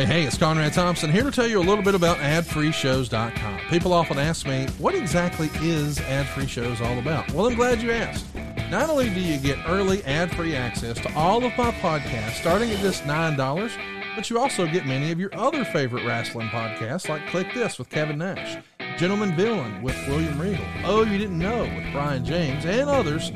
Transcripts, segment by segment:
Hey, hey, it's Conrad Thompson here to tell you a little bit about adfreeshows.com. People often ask me, what exactly is Ad Free Shows all about? Well, I'm glad you asked. Not only do you get early ad free access to all of my podcasts starting at just $9, but you also get many of your other favorite wrestling podcasts like Click This with Kevin Nash, Gentleman Villain with William Regal, Oh You Didn't Know with Brian James, and others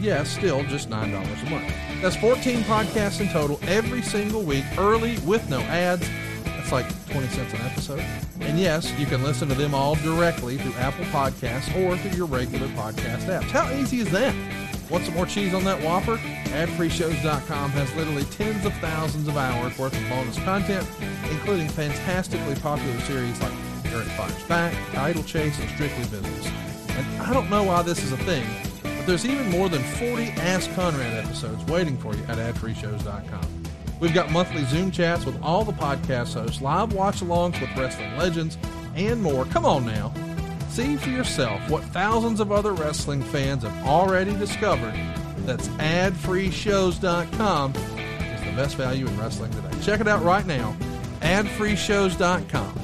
yes, still just $9 a month. That's 14 podcasts in total every single week, early with no ads. That's like 20 cents an episode. And yes, you can listen to them all directly through Apple Podcasts or through your regular podcast apps. How easy is that? Want some more cheese on that Whopper? AdFreeShows.com has literally tens of thousands of hours worth of bonus content, including fantastically popular series like Eric Fires Back, Idle Chase, and Strictly Business. And I don't know why this is a thing, but there's even more than 40 Ask Conrad episodes waiting for you at AdFreeShows.com. We've got monthly Zoom chats with all the podcast hosts, live watch alongs with wrestling legends, and more. Come on now. See for yourself what thousands of other wrestling fans have already discovered. That's adfreeshows.com is the best value in wrestling today. Check it out right now. Adfreeshows.com.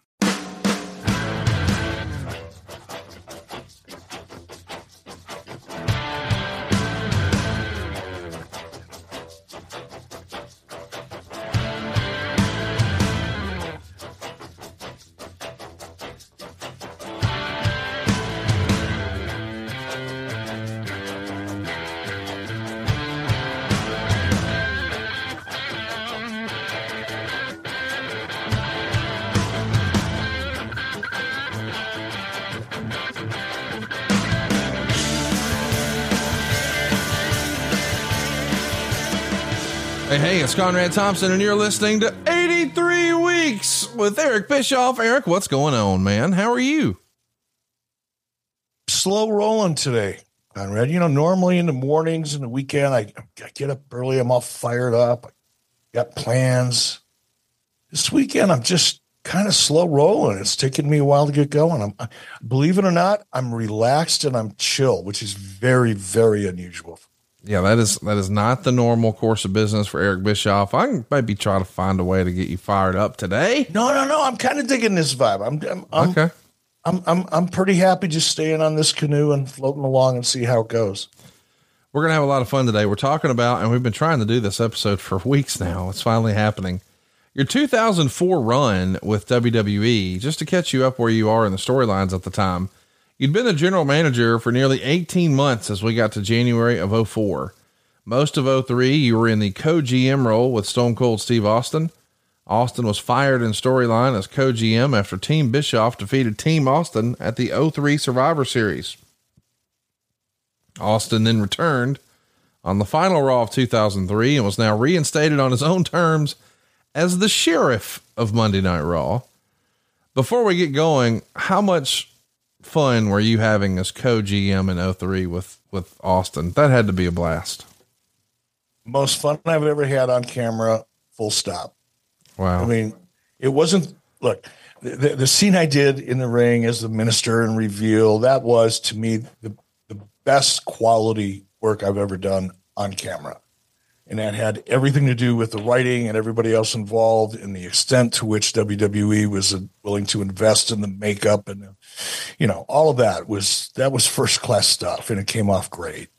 Hey, it's Conrad Thompson, and you're listening to 83 Weeks with Eric Bischoff. Eric, what's going on, man? How are you? Slow rolling today, Conrad. You know, normally in the mornings and the weekend, I, I get up early, I'm all fired up, I got plans. This weekend, I'm just kind of slow rolling. It's taking me a while to get going. I'm, believe it or not, I'm relaxed and I'm chill, which is very, very unusual yeah, that is that is not the normal course of business for Eric Bischoff. I can maybe try to find a way to get you fired up today. No, no, no. I'm kind of digging this vibe. I'm, I'm, I'm okay. I'm, I'm, I'm pretty happy just staying on this canoe and floating along and see how it goes. We're gonna have a lot of fun today. We're talking about, and we've been trying to do this episode for weeks now. It's finally happening. Your 2004 run with WWE, just to catch you up where you are in the storylines at the time You'd been the general manager for nearly 18 months as we got to January of 04. Most of 03, you were in the co GM role with Stone Cold Steve Austin. Austin was fired in storyline as co GM after Team Bischoff defeated Team Austin at the 03 Survivor Series. Austin then returned on the final Raw of 2003 and was now reinstated on his own terms as the sheriff of Monday Night Raw. Before we get going, how much fun were you having as co GM in 03 with, with Austin? That had to be a blast. Most fun I've ever had on camera, full stop. Wow. I mean, it wasn't, look, the, the scene I did in the ring as the minister and reveal, that was to me the, the best quality work I've ever done on camera and that had everything to do with the writing and everybody else involved and the extent to which WWE was uh, willing to invest in the makeup and you know all of that was that was first class stuff and it came off great.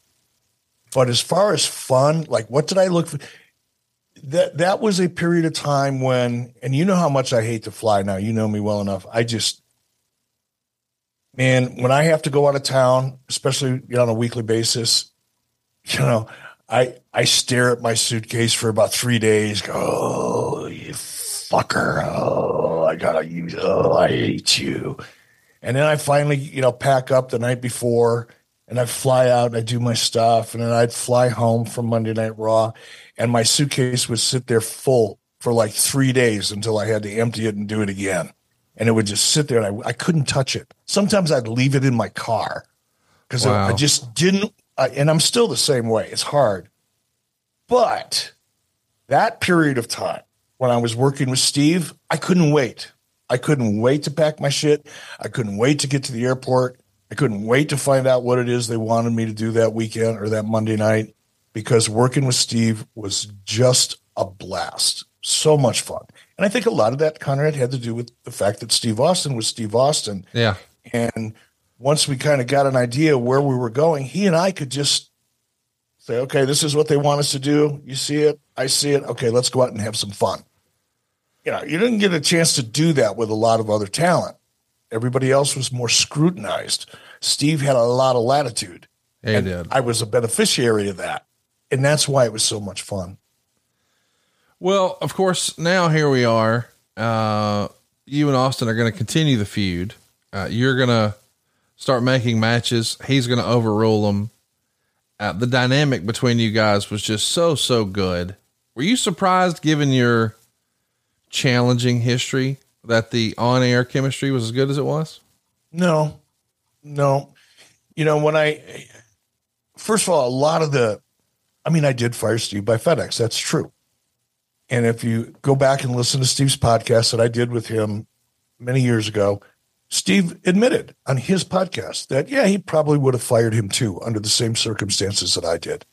But as far as fun, like what did I look for? That that was a period of time when, and you know how much I hate to fly now. You know me well enough. I just, man, when I have to go out of town, especially you know, on a weekly basis, you know, I I stare at my suitcase for about three days. Go, oh, you fucker! Oh, I gotta use. Oh, I hate you. And then I finally, you know, pack up the night before, and I fly out and I do my stuff, and then I'd fly home from Monday Night Raw, and my suitcase would sit there full for like three days until I had to empty it and do it again. And it would just sit there, and I, I couldn't touch it. Sometimes I'd leave it in my car because Wow. I just didn't. I, and I'm still the same way. It's hard, but that period of time when I was working with Steve, I couldn't wait. I couldn't wait to pack my shit. I couldn't wait to get to the airport. I couldn't wait to find out what it is they wanted me to do that weekend or that Monday night because working with Steve was just a blast. So much fun. And I think a lot of that, Conrad, had to do with the fact that Steve Austin was Steve Austin. Yeah. And once we kind of got an idea where we were going, he and I could just say, okay, this is what they want us to do. You see it, I see it. Okay, let's go out and have some fun. You know, you didn't get a chance to do that with a lot of other talent. Everybody else was more scrutinized. Steve had a lot of latitude. He and did. I was a beneficiary of that. And that's why it was so much fun. Well, of course, now here we are. Uh, you and Austin are going to continue the feud. Uh, you're going to start making matches. He's going to overrule them. Uh, the dynamic between you guys was just so, so good. Were you surprised, given your challenging history, that the on air chemistry was as good as it was? No, no. You know, when I, first of all, a lot of the, I mean, I did fire Steve by FedEx. That's true. And if you go back and listen to Steve's podcast that I did with him many years ago, Steve admitted on his podcast that, yeah, he probably would have fired him too under the same circumstances that I did.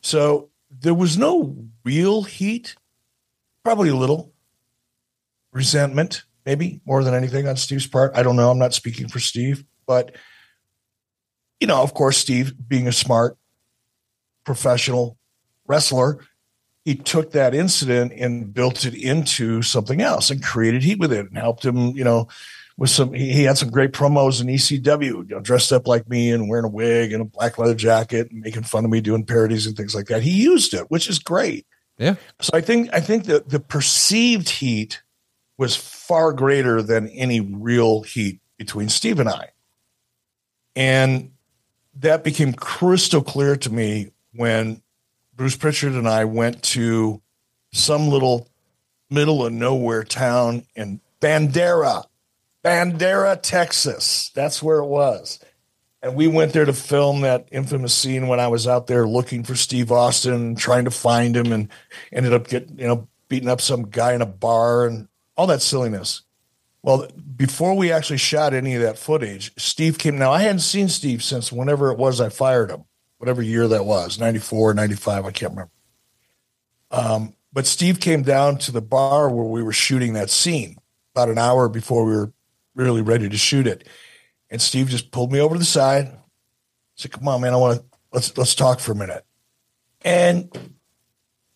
So there was no real heat, probably a little resentment, maybe more than anything on Steve's part. I don't know. I'm not speaking for Steve, but you know, of course, Steve being a smart professional wrestler, he took that incident and built it into something else and created heat with it and helped him, you know, with some, he, he had some great promos in ECW, you know, dressed up like me and wearing a wig and a black leather jacket and making fun of me doing parodies and things like that. He used it, which is great. Yeah. So I think, I think that the perceived heat was far greater than any real heat between Steve and I. And that became crystal clear to me when Bruce Pritchard and I went to some little middle of nowhere town in Bandera, Bandera, Texas. That's where it was. And we went there to film that infamous scene when I was out there looking for Steve Austin, trying to find him, and ended up getting, you know, beating up some guy in a bar and all that silliness. Well, before we actually shot any of that footage, Steve came. Now, I hadn't seen Steve since whenever it was I fired him, whatever year that was 94, 95, I can't remember. Um, but Steve came down to the bar where we were shooting that scene about an hour before we were really ready to shoot it. And Steve just pulled me over to the side. Said, "Come on, man, I want to let's let's talk for a minute." And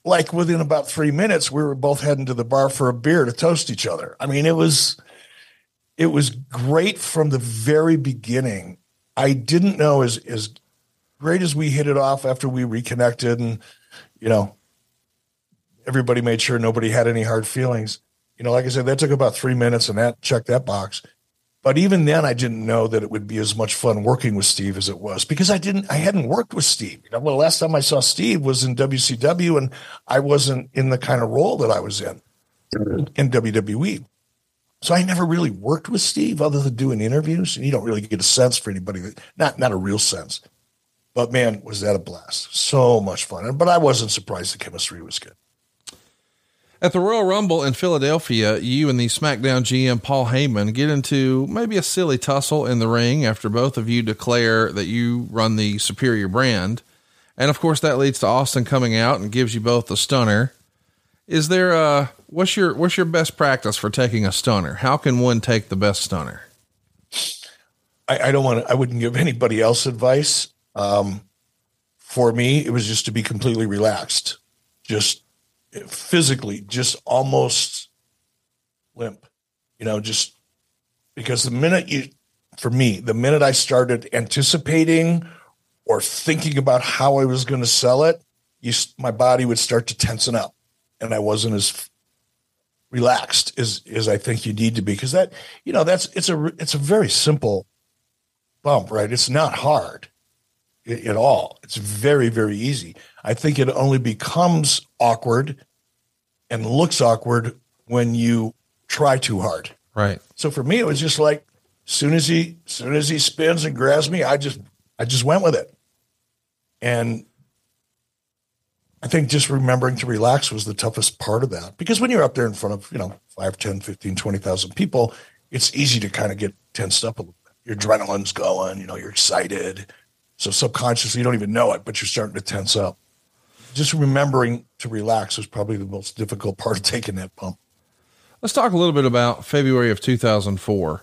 like within about three minutes, we were both heading to the bar for a beer to toast each other. I mean, it was it was great from the very beginning. I didn't know as as great as we hit it off after we reconnected, and you know, everybody made sure nobody had any hard feelings. You know, like I said, that took about three minutes, and that checked that box. But even then, I didn't know that it would be as much fun working with Steve as it was because I didn't, I hadn't worked with Steve. You know, the last time I saw Steve was in WCW, and I wasn't in the kind of role that I was in in WWE. So I never really worked with Steve other than doing interviews, and you don't really get a sense for anybody that not not a real sense. But man, was that a blast! So much fun. But I wasn't surprised the chemistry was good. At the Royal Rumble in Philadelphia, you and the SmackDown GM Paul Heyman get into maybe a silly tussle in the ring after both of you declare that you run the superior brand. And of course that leads to Austin coming out and gives you both a stunner. Is there a what's your what's your best practice for taking a stunner? How can one take the best stunner? I, I don't want to. I wouldn't give anybody else advice. Um, for me, it was just to be completely relaxed, just physically, just almost limp. You know, just because the minute you, for me, the minute I started anticipating or thinking about how I was going to sell it, you, my body would start to tensen up, and I wasn't as relaxed as as I think you need to be because that you know that's it's a it's a very simple bump, right? It's not hard at all. It's very very easy. I think it only becomes awkward and looks awkward when you try too hard. Right. So for me, it was just like as soon as he soon as he spins and grabs me, I just I just went with it. And I think just remembering to relax was the toughest part of that because when you're up there in front of, you know, 5, 10, 15, 20,000 people, it's easy to kind of get tensed up a little bit. Your adrenaline's going, you know, you're excited. So subconsciously, you don't even know it, but you're starting to tense up. Just remembering to relax was probably the most difficult part of taking that bump. Let's talk a little bit about February of 2004.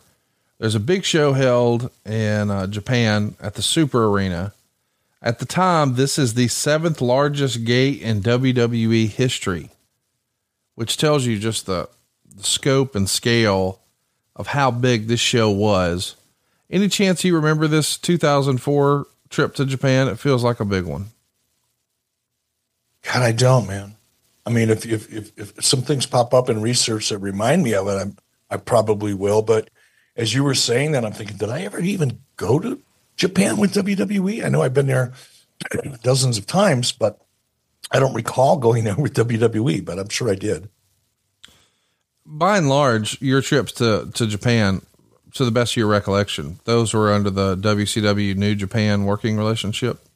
There's a big show held in uh, Japan at the Super Arena. At the time, this is the seventh largest gate in WWE history, which tells you just the, the scope and scale of how big this show was. Any chance you remember this 2004 trip to Japan? It feels like a big one. God, I don't, man. I mean, if if if, if some things pop up in research that remind me of it, I'm, I probably will. But as you were saying that, I'm thinking, did I ever even go to Japan with WWE? I know I've been there dozens of times, but I don't recall going there with WWE. But I'm sure I did. By and large, your trips to to Japan, to the best of your recollection, those were under the WCW New Japan working relationship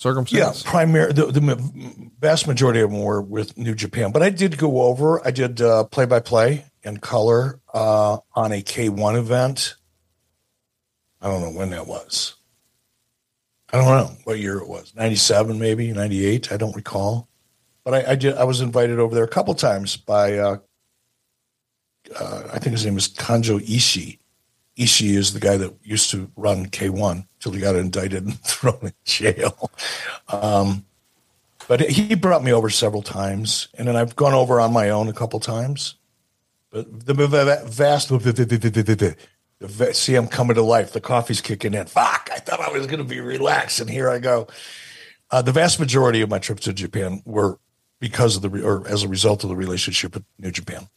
circumstance. Yeah, primary. The, the vast majority of them were with New Japan, but I did go over. I did play by play in color uh, on a K1 event. I don't know when that was. I don't know what year it was. 97, maybe 98. I don't recall. But I, I did. I was invited over there a couple times by, uh, uh, I think his name is Kanjo Ishii. Ishii is the guy that used to run K1 till he got indicted and thrown in jail. Um, but he brought me over several times, and then I've gone over on my own a couple times. But the vast, see, I'm coming to life. The coffee's kicking in. Fuck! I thought I was going to be relaxed, and here I go. Uh, the vast majority of my trips to Japan were because of the or as a result of the relationship with New Japan.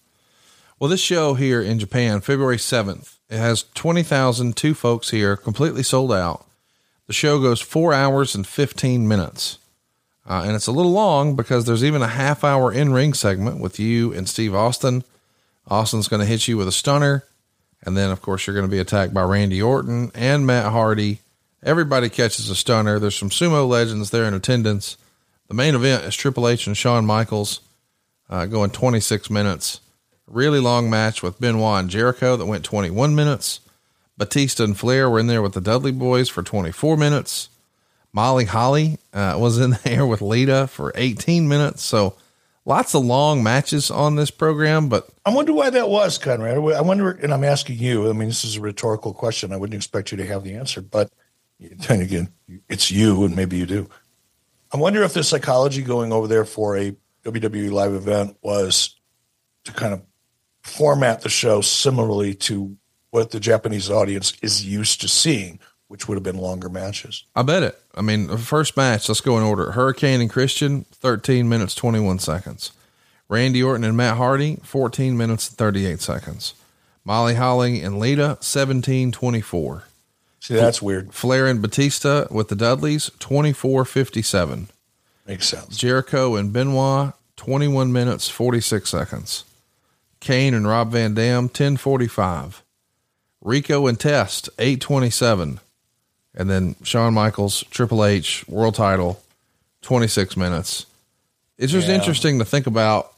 Well, this show here in Japan, February 7th, it has 20,002 folks here, completely sold out. The show goes four hours and 15 minutes. Uh, and it's a little long because there's even a half hour in ring segment with you and Steve Austin. Austin's going to hit you with a stunner. And then, of course, you're going to be attacked by Randy Orton and Matt Hardy. Everybody catches a stunner. There's some sumo legends there in attendance. The main event is Triple H and Shawn Michaels uh, going 26 minutes. Really long match with Benoit and Jericho that went 21 minutes. Batista and Flair were in there with the Dudley Boyz for 24 minutes. Molly Holly uh, was in there with Lita for 18 minutes. So lots of long matches on this program, but I wonder why that was, Conrad. I wonder, and I'm asking you. I mean, this is a rhetorical question. I wouldn't expect you to have the answer, but then again, it's you, and maybe you do. I wonder if the psychology going over there for a WWE live event was to kind of format the show similarly to what the Japanese audience is used to seeing, which would have been longer matches. I bet it. I mean, the first match, let's go in order. Hurricane and Christian, 13 minutes, 21 seconds. Randy Orton and Matt Hardy, 14 minutes, 38 seconds. Molly Holly and Lita, 17, 24. See, that's weird. Flair and Batista with the Dudleys, 24, 57. Makes sense. Jericho and Benoit, 21 minutes, 46 seconds. Kane and Rob Van Dam, 1045. Rico and Test, 827. And then Shawn Michaels, Triple H, world title, 26 minutes. It's just yeah. interesting to think about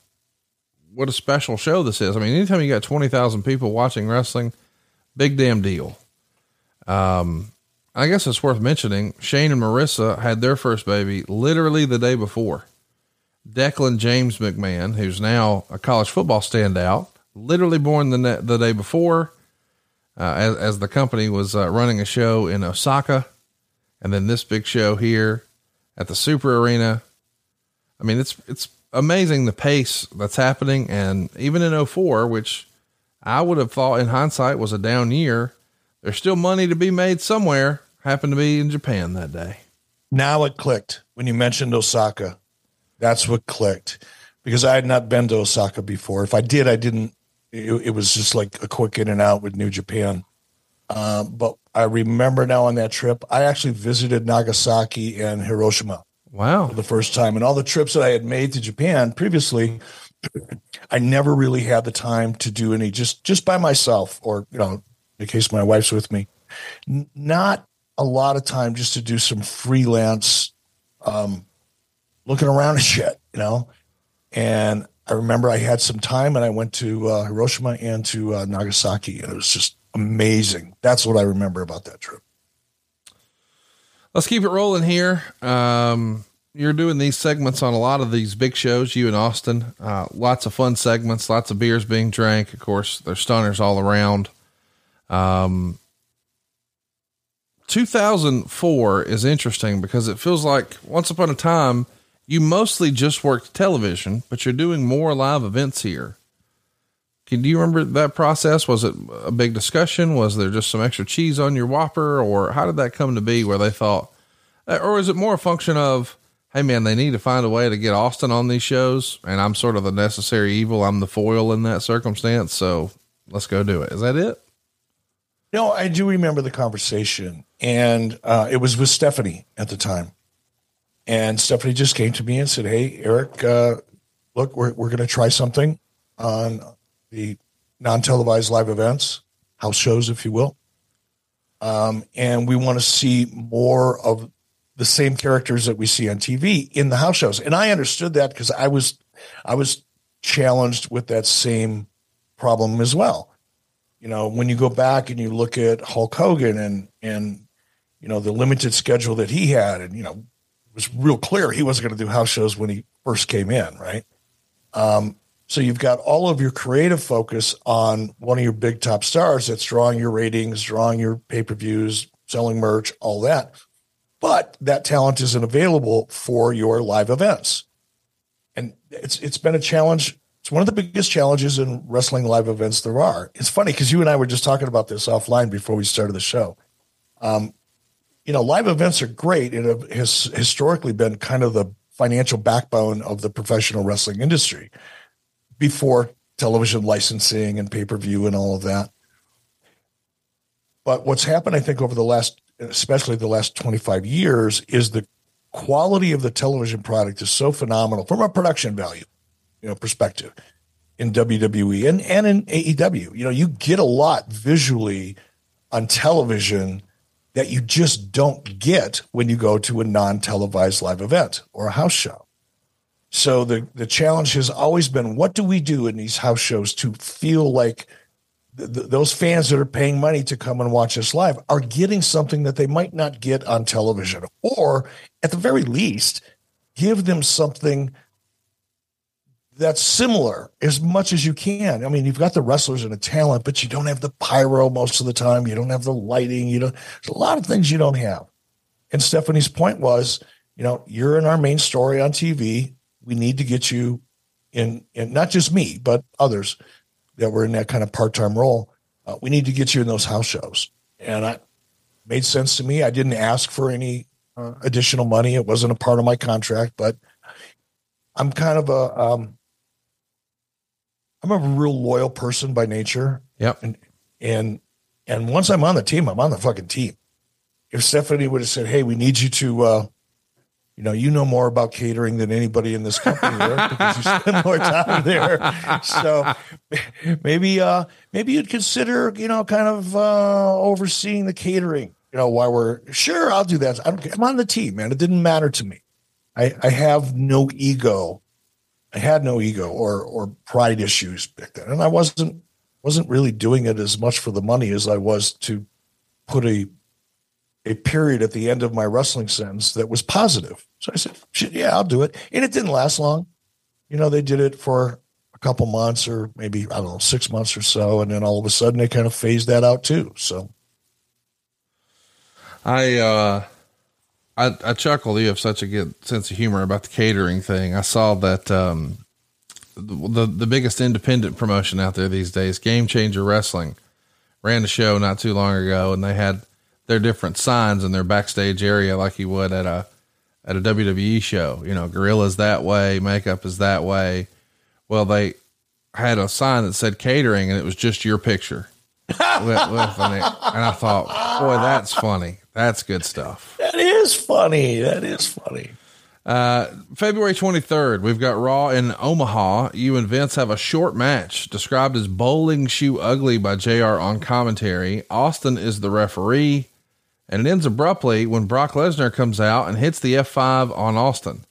what a special show this is. I mean, anytime you got 20,000 people watching wrestling, big damn deal. Um, I guess it's worth mentioning Shane and Marissa had their first baby literally the day before. Declan James McMahon, who's now a college football standout, literally born the the day before, uh, as as the company was uh, running a show in Osaka, and then this big show here at the Super Arena. I mean, it's it's amazing the pace that's happening, and even in 04, which I would have thought in hindsight was a down year, there's still money to be made somewhere. Happened to be in Japan that day. Now it clicked when you mentioned Osaka. That's what clicked because I had not been to Osaka before. If I did, I didn't. It, it was just like a quick in and out with New Japan. Uh, but I remember now on that trip, I actually visited Nagasaki and Hiroshima. Wow. For the first time. And all the trips that I had made to Japan previously, I never really had the time to do any just just by myself or, you know, in case my wife's with me. N- not a lot of time just to do some freelance um, looking around and shit, you know. And I remember I had some time and I went to uh, Hiroshima and to uh, Nagasaki, and it was just amazing. That's what I remember about that trip. Let's keep it rolling here. Um, you're doing these segments on a lot of these big shows, you and Austin. Uh, lots of fun segments, lots of beers being drank. Of course, there's stunners all around. Um, 2004 is interesting because it feels like once upon a time you mostly just worked television, but you're doing more live events here. Can do you remember that process? Was it a big discussion? Was there just some extra cheese on your Whopper, or how did that come to be? Where they thought, or is it more a function of, hey man, they need to find a way to get Austin on these shows, and I'm sort of the necessary evil. I'm the foil in that circumstance, so let's go do it. Is that it? No, I do remember the conversation, and uh, it was with Stephanie at the time. And Stephanie just came to me and said, "Hey, Eric, uh, look, we're we're going to try something on the non-televised live events, house shows, if you will, um, and we want to see more of the same characters that we see on TV in the house shows." And I understood that because I was I was challenged with that same problem as well. You know, when you go back and you look at Hulk Hogan and and you know the limited schedule that he had, and you know was real clear he wasn't going to do house shows when he first came in, right? Um, so you've got all of your creative focus on one of your big top stars that's drawing your ratings, drawing your pay per views, selling merch, all that. But that talent isn't available for your live events, and it's it's been a challenge. It's one of the biggest challenges in wrestling live events there are. It's funny because you and I were just talking about this offline before we started the show. Um, you know, live events are great and has historically been kind of the financial backbone of the professional wrestling industry before television licensing and pay per view and all of that. But what's happened, I think, over the last, especially the last 25 years, is the quality of the television product is so phenomenal from a production value, you know, perspective in WWE and, and in AEW. You know, you get a lot visually on television that you just don't get when you go to a non-televised live event or a house show. So the the challenge has always been what do we do in these house shows to feel like th- those fans that are paying money to come and watch us live are getting something that they might not get on television or at the very least give them something that's similar as much as you can. I mean, you've got the wrestlers and the talent, but you don't have the pyro most of the time. You don't have the lighting. You don't. There's a lot of things you don't have. And Stephanie's point was, you know, you're in our main story on TV. We need to get you in, in not just me, but others that were in that kind of part-time role. Uh, we need to get you in those house shows, and that made sense to me. I didn't ask for any uh, additional money. It wasn't a part of my contract, but I'm kind of a um, I'm a real loyal person by nature. Yep. And and and once I'm on the team, I'm on the fucking team. If Stephanie would have said, "Hey, we need you to," uh, you know, you know more about catering than anybody in this company because you spend more time there. So maybe, uh, maybe you'd consider, you know, kind of uh, overseeing the catering. You know, while we're sure, I'll do that. I'm, I'm on the team, man. It didn't matter to me. I, I have no ego I had no ego or or pride issues back then, and I wasn't wasn't really doing it as much for the money as I was to put a a period at the end of my wrestling sentence that was positive. So I said, "Yeah, I'll do it," and it didn't last long. You know, they did it for a couple months or maybe I don't know six months or so, and then all of a sudden they kind of phased that out too. So I uh I, I chuckle. You have such a good sense of humor about the catering thing. I saw that um, the the biggest independent promotion out there these days, Game Changer Wrestling, ran a show not too long ago, and they had their different signs in their backstage area, like you would at a at a WWE show. You know, gorillas that way, makeup is that way. Well, they had a sign that said catering, and it was just your picture. with, with and I thought, boy, that's funny. That's good stuff. That is funny. That is funny. Uh, February 23rd, we've got Raw in Omaha. You and Vince have a short match described as bowling shoe ugly by JR on commentary. Austin is the referee. And it ends abruptly when Brock Lesnar comes out and hits the F5 on Austin.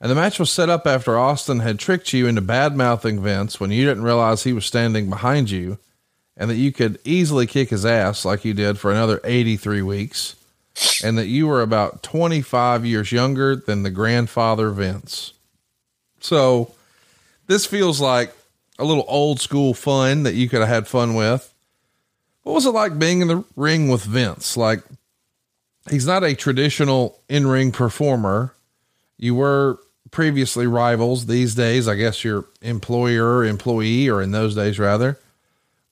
And the match was set up after Austin had tricked you into bad mouthing Vince when you didn't realize he was standing behind you and that you could easily kick his ass like you did for another 83 weeks and that you were about 25 years younger than the grandfather Vince. So this feels like a little old school fun that you could have had fun with. What was it like being in the ring with Vince? Like, he's not a traditional in ring performer. You were previously rivals. These days, I guess you're employer, employee, or in those days, rather.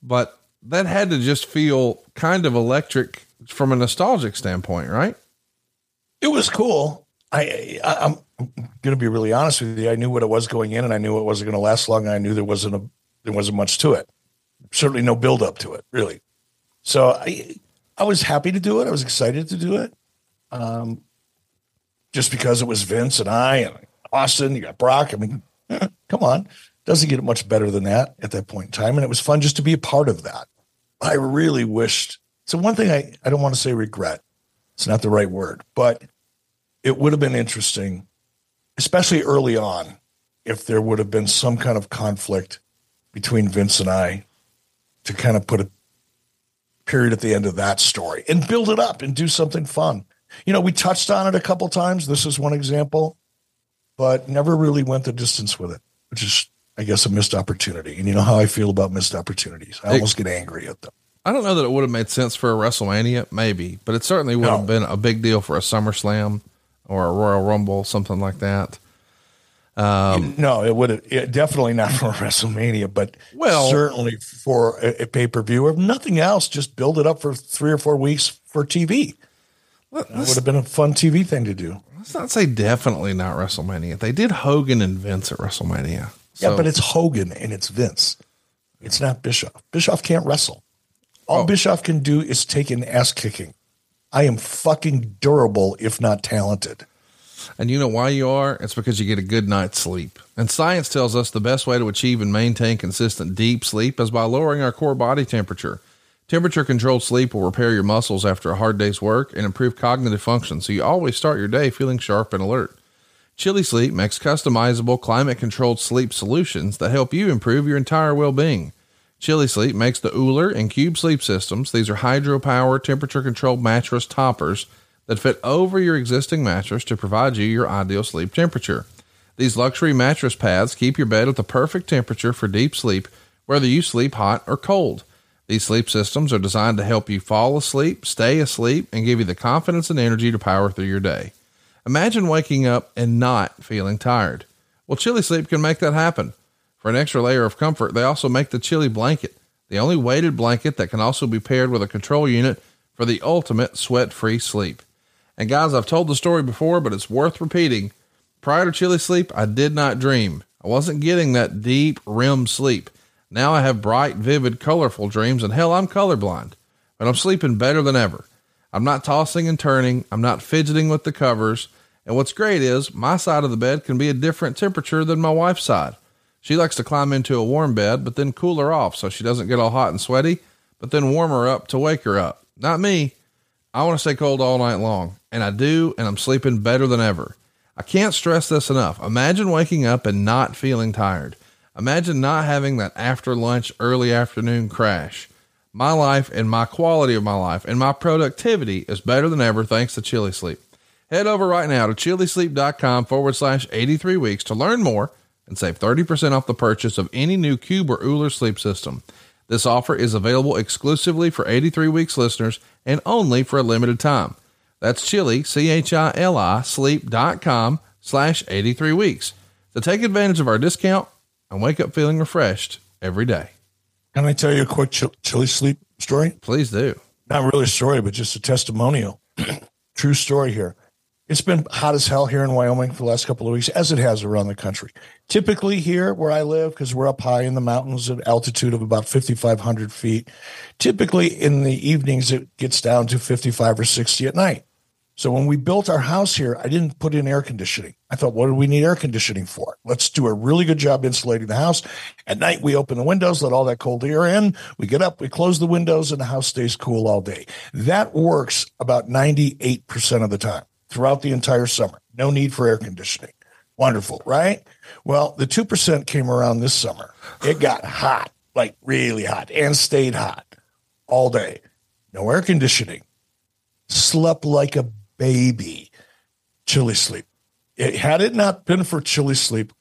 But that had to just feel kind of electric from a nostalgic standpoint, right? It was cool. I, I am going to be really honest with you. I knew what it was going in, and I knew it wasn't going to last long. I knew there wasn't a there wasn't much to it. Certainly no build up to it, really. So I I was happy to do it. I was excited to do it. Um, just because it was Vince and I and Austin, you got Brock. I mean, come on, doesn't get much better than that at that point in time. And it was fun just to be a part of that. I really wished. So one thing I I don't want to say regret. It's not the right word, but it would have been interesting, especially early on, if there would have been some kind of conflict between Vince and I to kind of put a period at the end of that story and build it up and do something fun. You know, we touched on it a couple times. This is one example, but never really went the distance with it, which is, I guess, a missed opportunity. And you know how I feel about missed opportunities. I almost get angry at them. I don't know that it would have made sense for a WrestleMania, maybe, but it certainly would no. have been a big deal for a SummerSlam or a Royal Rumble, something like that. Um, no, it would have definitely not for WrestleMania, but well, certainly for a, a pay per view or nothing else. Just build it up for three or four weeks for TV. That would have been a fun TV thing to do. Let's not say definitely not WrestleMania. They did Hogan and Vince at WrestleMania. So. Yeah, but it's Hogan and it's Vince. It's not Bischoff. Bischoff can't wrestle. All oh. Bischoff can do is take an ass kicking. I am fucking durable, if not talented. And you know why you are? It's because you get a good night's sleep. And science tells us the best way to achieve and maintain consistent deep sleep is by lowering our core body temperature. Temperature controlled sleep will repair your muscles after a hard day's work and improve cognitive function, so you always start your day feeling sharp and alert. Chili Sleep makes customizable climate controlled sleep solutions that help you improve your entire well being. Chili Sleep makes the Ooler and Cube sleep systems. These are hydropower temperature controlled mattress toppers that fit over your existing mattress to provide you your ideal sleep temperature. These luxury mattress pads keep your bed at the perfect temperature for deep sleep, whether you sleep hot or cold. These sleep systems are designed to help you fall asleep, stay asleep, and give you the confidence and energy to power through your day. Imagine waking up and not feeling tired. Well, Chili Sleep can make that happen. For an extra layer of comfort, they also make the Chili Blanket, the only weighted blanket that can also be paired with a control unit for the ultimate sweat free sleep. And guys, I've told the story before, but it's worth repeating. Prior to Chili Sleep, I did not dream. I wasn't getting that deep REM sleep. Now I have bright, vivid, colorful dreams, and hell, I'm colorblind. But I'm sleeping better than ever. I'm not tossing and turning. I'm not fidgeting with the covers. And what's great is my side of the bed can be a different temperature than my wife's side. She likes to climb into a warm bed, but then cool her off so she doesn't get all hot and sweaty, but then warm her up to wake her up. Not me. I want to stay cold all night long, and I do, and I'm sleeping better than ever. I can't stress this enough. Imagine waking up and not feeling tired. Imagine not having that after lunch, early afternoon crash. My life and my quality of my life and my productivity is better than ever thanks to Chili Sleep. Head over right now to chilisleep.com forward slash 83 weeks to learn more and save 30% off the purchase of any new Cube or Ooler sleep system. This offer is available exclusively for 83 weeks listeners and only for a limited time. That's chili, C-H-I-L-I, sleep.com slash 83 weeks. So take advantage of our discount and wake up feeling refreshed every day. Can I tell you a quick ch- chili sleep story? Please do. Not really a story, but just a testimonial. True story here. It's been hot as hell here in Wyoming for the last couple of weeks, as it has around the country. Typically, here where I live, because we're up high in the mountains at altitude of about 5,500 feet, typically in the evenings, it gets down to 55 or 60 at night. So when we built our house here, I didn't put in air conditioning. I thought, what do we need air conditioning for? Let's do a really good job insulating the house. At night, we open the windows, let all that cold air in. We get up, we close the windows, and the house stays cool all day. That works about 98% of the time throughout the entire summer. No need for air conditioning. Wonderful, right? Well, the 2% came around this summer. It got hot, like really hot, and stayed hot all day. No air conditioning. Slept like a baby. Chili sleep. It, had it not been for chili sleep,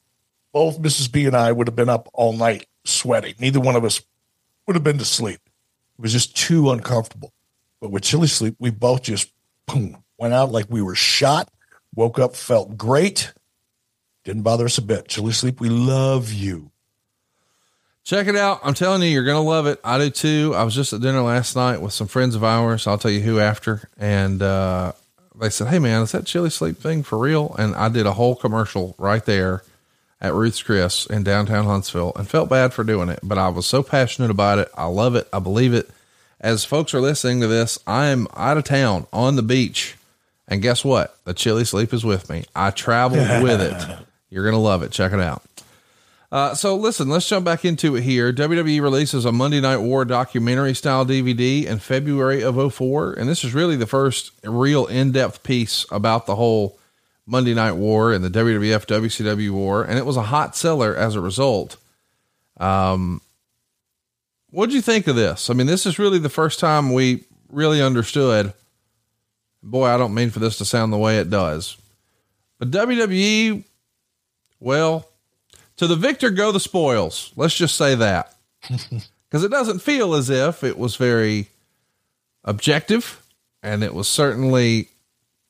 both Mrs. B and I would have been up all night sweating. Neither one of us would have been to sleep. It was just too uncomfortable. But with chili sleep, we both just boom, went out like we were shot, woke up, felt great. Didn't bother us a bit. Chili sleep, we love you. Check it out. I'm telling you, you're going to love it. I do too. I was just at dinner last night with some friends of ours. I'll tell you who after. And, uh, they said, Hey man, is that chili sleep thing for real? And I did a whole commercial right there at Ruth's Chris in downtown Huntsville and felt bad for doing it, but I was so passionate about it. I love it. I believe it. As folks are listening to this, I am out of town on the beach. And guess what? The chili sleep is with me. I traveled with it. You're going to love it. Check it out. Uh, so listen, let's jump back into it here. WWE releases a Monday Night War documentary style DVD in February of 04. And this is really the first real in depth piece about the whole Monday Night War and the WWF WCW war. And it was a hot seller as a result. Um, what did you think of this? I mean, this is really the first time we really understood. Boy, I don't mean for this to sound the way it does, but WWE, well, to the victor go the spoils. Let's just say that. Because it doesn't feel as if it was very objective. And it was certainly,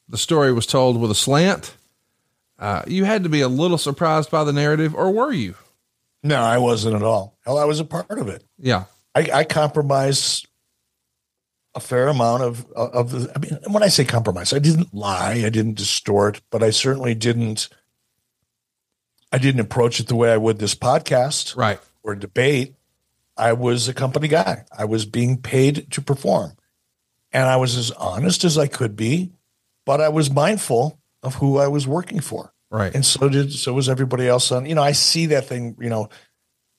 the story was told with a slant. Uh, you had to be a little surprised by the narrative, or were you? No, I wasn't at all. Hell, I was a part of it. Yeah. I, I compromised a fair amount of of the. I mean, when I say compromise, I didn't lie, I didn't distort, but I certainly didn't I didn't approach it the way I would this podcast right. or debate. I was a company guy. I was being paid to perform. And I was as honest as I could be, but I was mindful of who I was working for. Right. And so did so was everybody else on, you know, I see that thing, you know,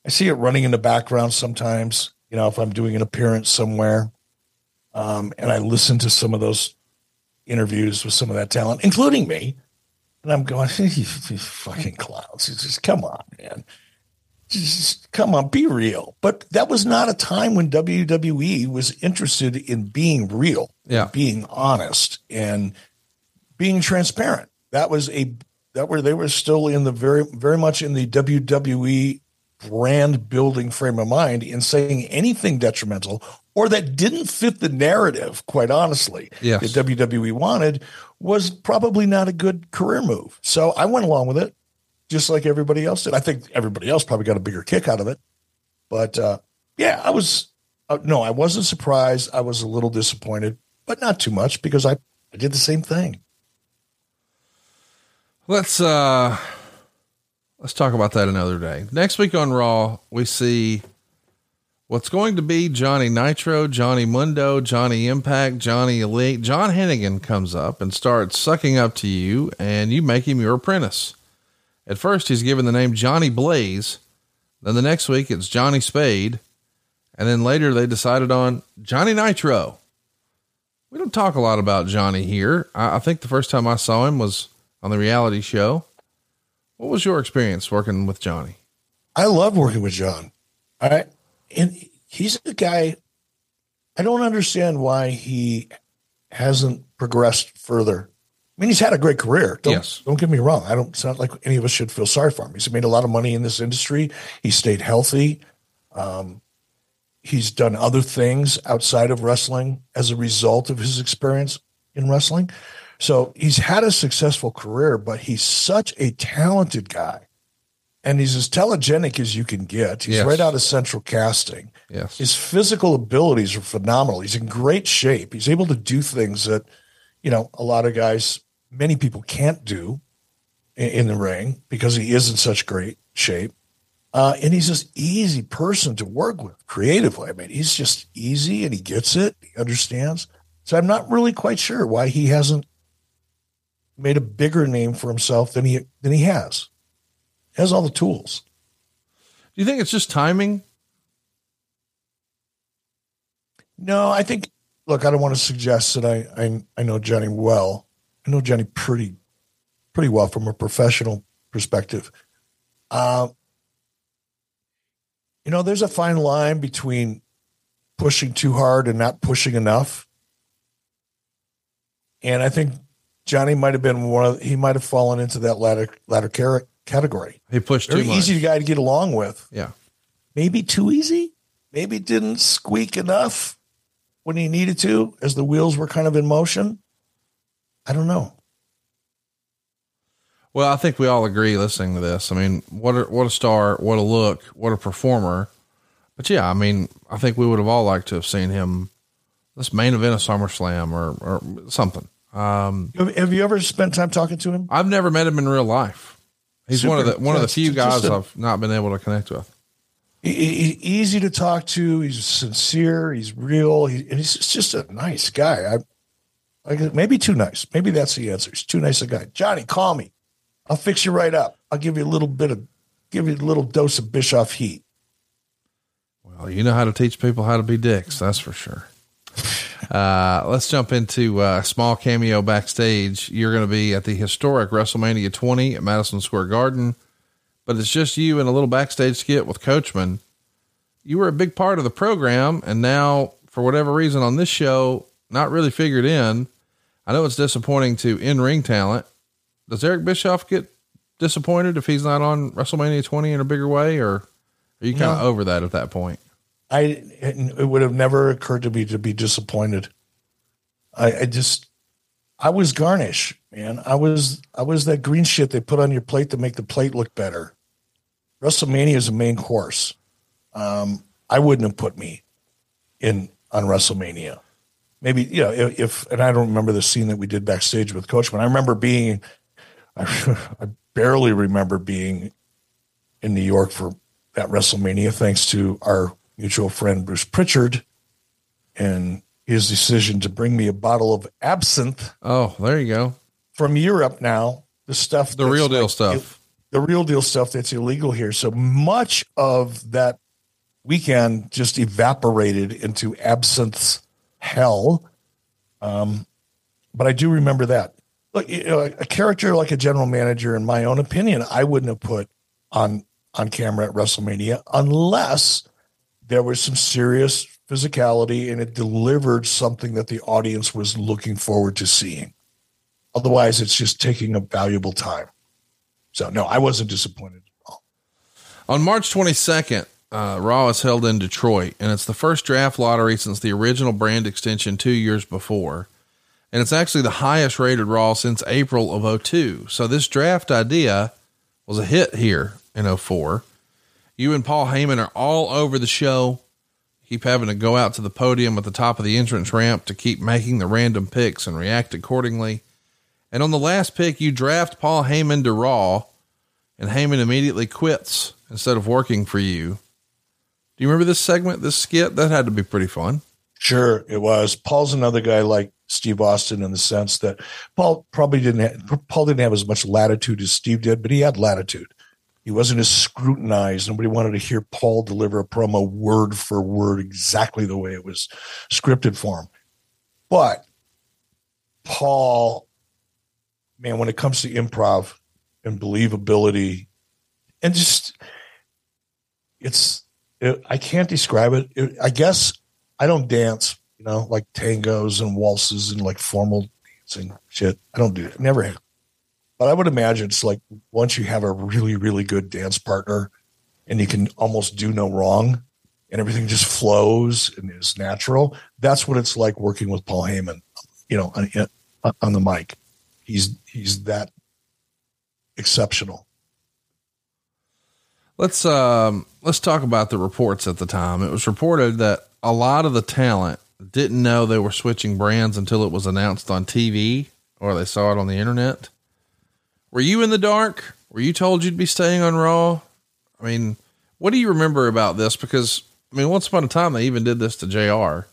I see it running in the background sometimes, you know, if I'm doing an appearance somewhere. Um, and I listen to some of those interviews with some of that talent, including me. And I'm going, you, fucking clowns. It's just come on, man. Just come on, be real. But that was not a time when WWE was interested in being real, yeah, being honest, and being transparent. That was a that were they were still in the very very much in the WWE brand building frame of mind in saying anything detrimental or that didn't fit the narrative, quite honestly, yes. that WWE wanted was probably not a good career move. So I went along with it, just like everybody else did. I think everybody else probably got a bigger kick out of it. But uh, yeah, I was, uh, no, I wasn't surprised. I was a little disappointed, but not too much because I, I did the same thing. Let's, uh, let's talk about that another day. Next week on Raw, we see what's going to be Johnny Nitro, Johnny Mundo, Johnny Impact, Johnny Elite. John Hennigan comes up and starts sucking up to you, and you make him your apprentice. At first, he's given the name Johnny Blaze. Then the next week, it's Johnny Spade. And then later, they decided on Johnny Nitro. We don't talk a lot about Johnny here. I, I think the first time I saw him was on the reality show. What was your experience working with Johnny? I love working with John. I and he's a guy. I don't understand why he hasn't progressed further. I mean, he's had a great career. Don't, yes. Don't get me wrong. I don't. It's not like any of us should feel sorry for him. He's made a lot of money in this industry. He stayed healthy. Um, he's done other things outside of wrestling as a result of his experience in wrestling. So he's had a successful career, but he's such a talented guy and he's as telegenic as you can get. He's yes. right out of central casting. Yes. His physical abilities are phenomenal. He's in great shape. He's able to do things that, you know, a lot of guys, many people can't do in, in the ring because he is in such great shape. Uh, and he's just easy person to work with creatively. I mean, he's just easy and he gets it. He understands. So I'm not really quite sure why he hasn't made a bigger name for himself than he than he has. He has all the tools. Do you think it's just timing? No, I think. Look, I don't want to suggest that I I, I know Johnny well. I know Johnny pretty pretty well from a professional perspective. Uh, you know, there's a fine line between pushing too hard and not pushing enough. And I think Johnny might have been one of he might have fallen into that latter latter category. He pushed Very too much. easy guy to get along with. Yeah. Maybe too easy. Maybe didn't squeak enough when he needed to as the wheels were kind of in motion. I don't know. Well, I think we all agree listening to this. I mean, what a, what a star, what a look, what a performer. But yeah, I mean, I think we would have all liked to have seen him this main event of SummerSlam or, or something. Um, have, have you ever spent time talking to him? I've never met him in real life. He's Super. one of the one of the few just guys a- I've not been able to connect with. E- e- easy to talk to. He's sincere. He's real. He, he's just a nice guy. I, I guess- maybe too nice. Maybe that's the answer. He's too nice a guy. Johnny, call me. I'll fix you right up. I'll give you a little bit of, give you a little dose of Bischoff heat. Well, you know how to teach people how to be dicks, that's for sure. Uh, let's jump into uh, a small cameo backstage. You're going to be at the historic WrestleMania 20 at Madison Square Garden, but it's just you and a little backstage skit with Coachman. You were a big part of the program, and now, for whatever reason, on this show, not really figured in. I know it's disappointing to in ring talent. Does Eric Bischoff get disappointed if he's not on WrestleMania 20 in a bigger way, or are you kind of No. over that at that point? I it would have never occurred to me to be disappointed. I, I just I was garnish, man. I was I was that green shit they put on your plate to make the plate look better. WrestleMania is a main course. Um, I wouldn't have put me in on WrestleMania. Maybe you know if, if and I don't remember the scene that we did backstage with Coach, but I remember being I, I barely remember being in New York for that WrestleMania, thanks to our mutual friend Bruce Pritchard and his decision to bring me a bottle of absinthe Oh, there you go. from Europe now. The stuff, The real deal like- stuff. the real deal stuff that's illegal here. So much of that weekend just evaporated into absinthe hell. Um, but I do remember that. Look, you know, a character like a general manager, in my own opinion, I wouldn't have put on on camera at WrestleMania unless there was some serious physicality and it delivered something that the audience was looking forward to seeing. Otherwise, it's just taking a valuable time. So no, I wasn't disappointed. at all. On March 22nd, uh, Raw is held in Detroit, and it's the first draft lottery since the original brand extension two years before. And it's actually the highest rated Raw since April of 02. So this draft idea was a hit here in 04. You and Paul Heyman are all over the show. Keep having to go out to the podium at the top of the entrance ramp to keep making the random picks and react accordingly. And on the last pick, you draft Paul Heyman to Raw, and Heyman immediately quits instead of working for you. Do you remember this segment, this skit? That had to be pretty fun. Sure, it was. Paul's another guy like Steve Austin in the sense that Paul probably didn't Paul didn't have as much latitude as Steve did, but he had latitude. He wasn't as scrutinized. Nobody wanted to hear Paul deliver a promo word for word exactly the way it was scripted for him. But Paul, man, when it comes to improv and believability, and just it's it, I can't describe it. it. I guess I don't dance, you know, like tangos and waltzes and like formal dancing shit. I don't do it. Never have. But I would imagine it's like once you have a really, really good dance partner and you can almost do no wrong and everything just flows and is natural. That's what it's like working with Paul Heyman, you know, on, on the mic. He's, he's that exceptional. Let's um let's talk about the reports at the time. It was reported that a lot of the talent didn't know they were switching brands until it was announced on TV or they saw it on the internet. Were you in the dark? Were you told you'd be staying on Raw? I mean, what do you remember about this? Because I mean, once upon a time they even did this to JR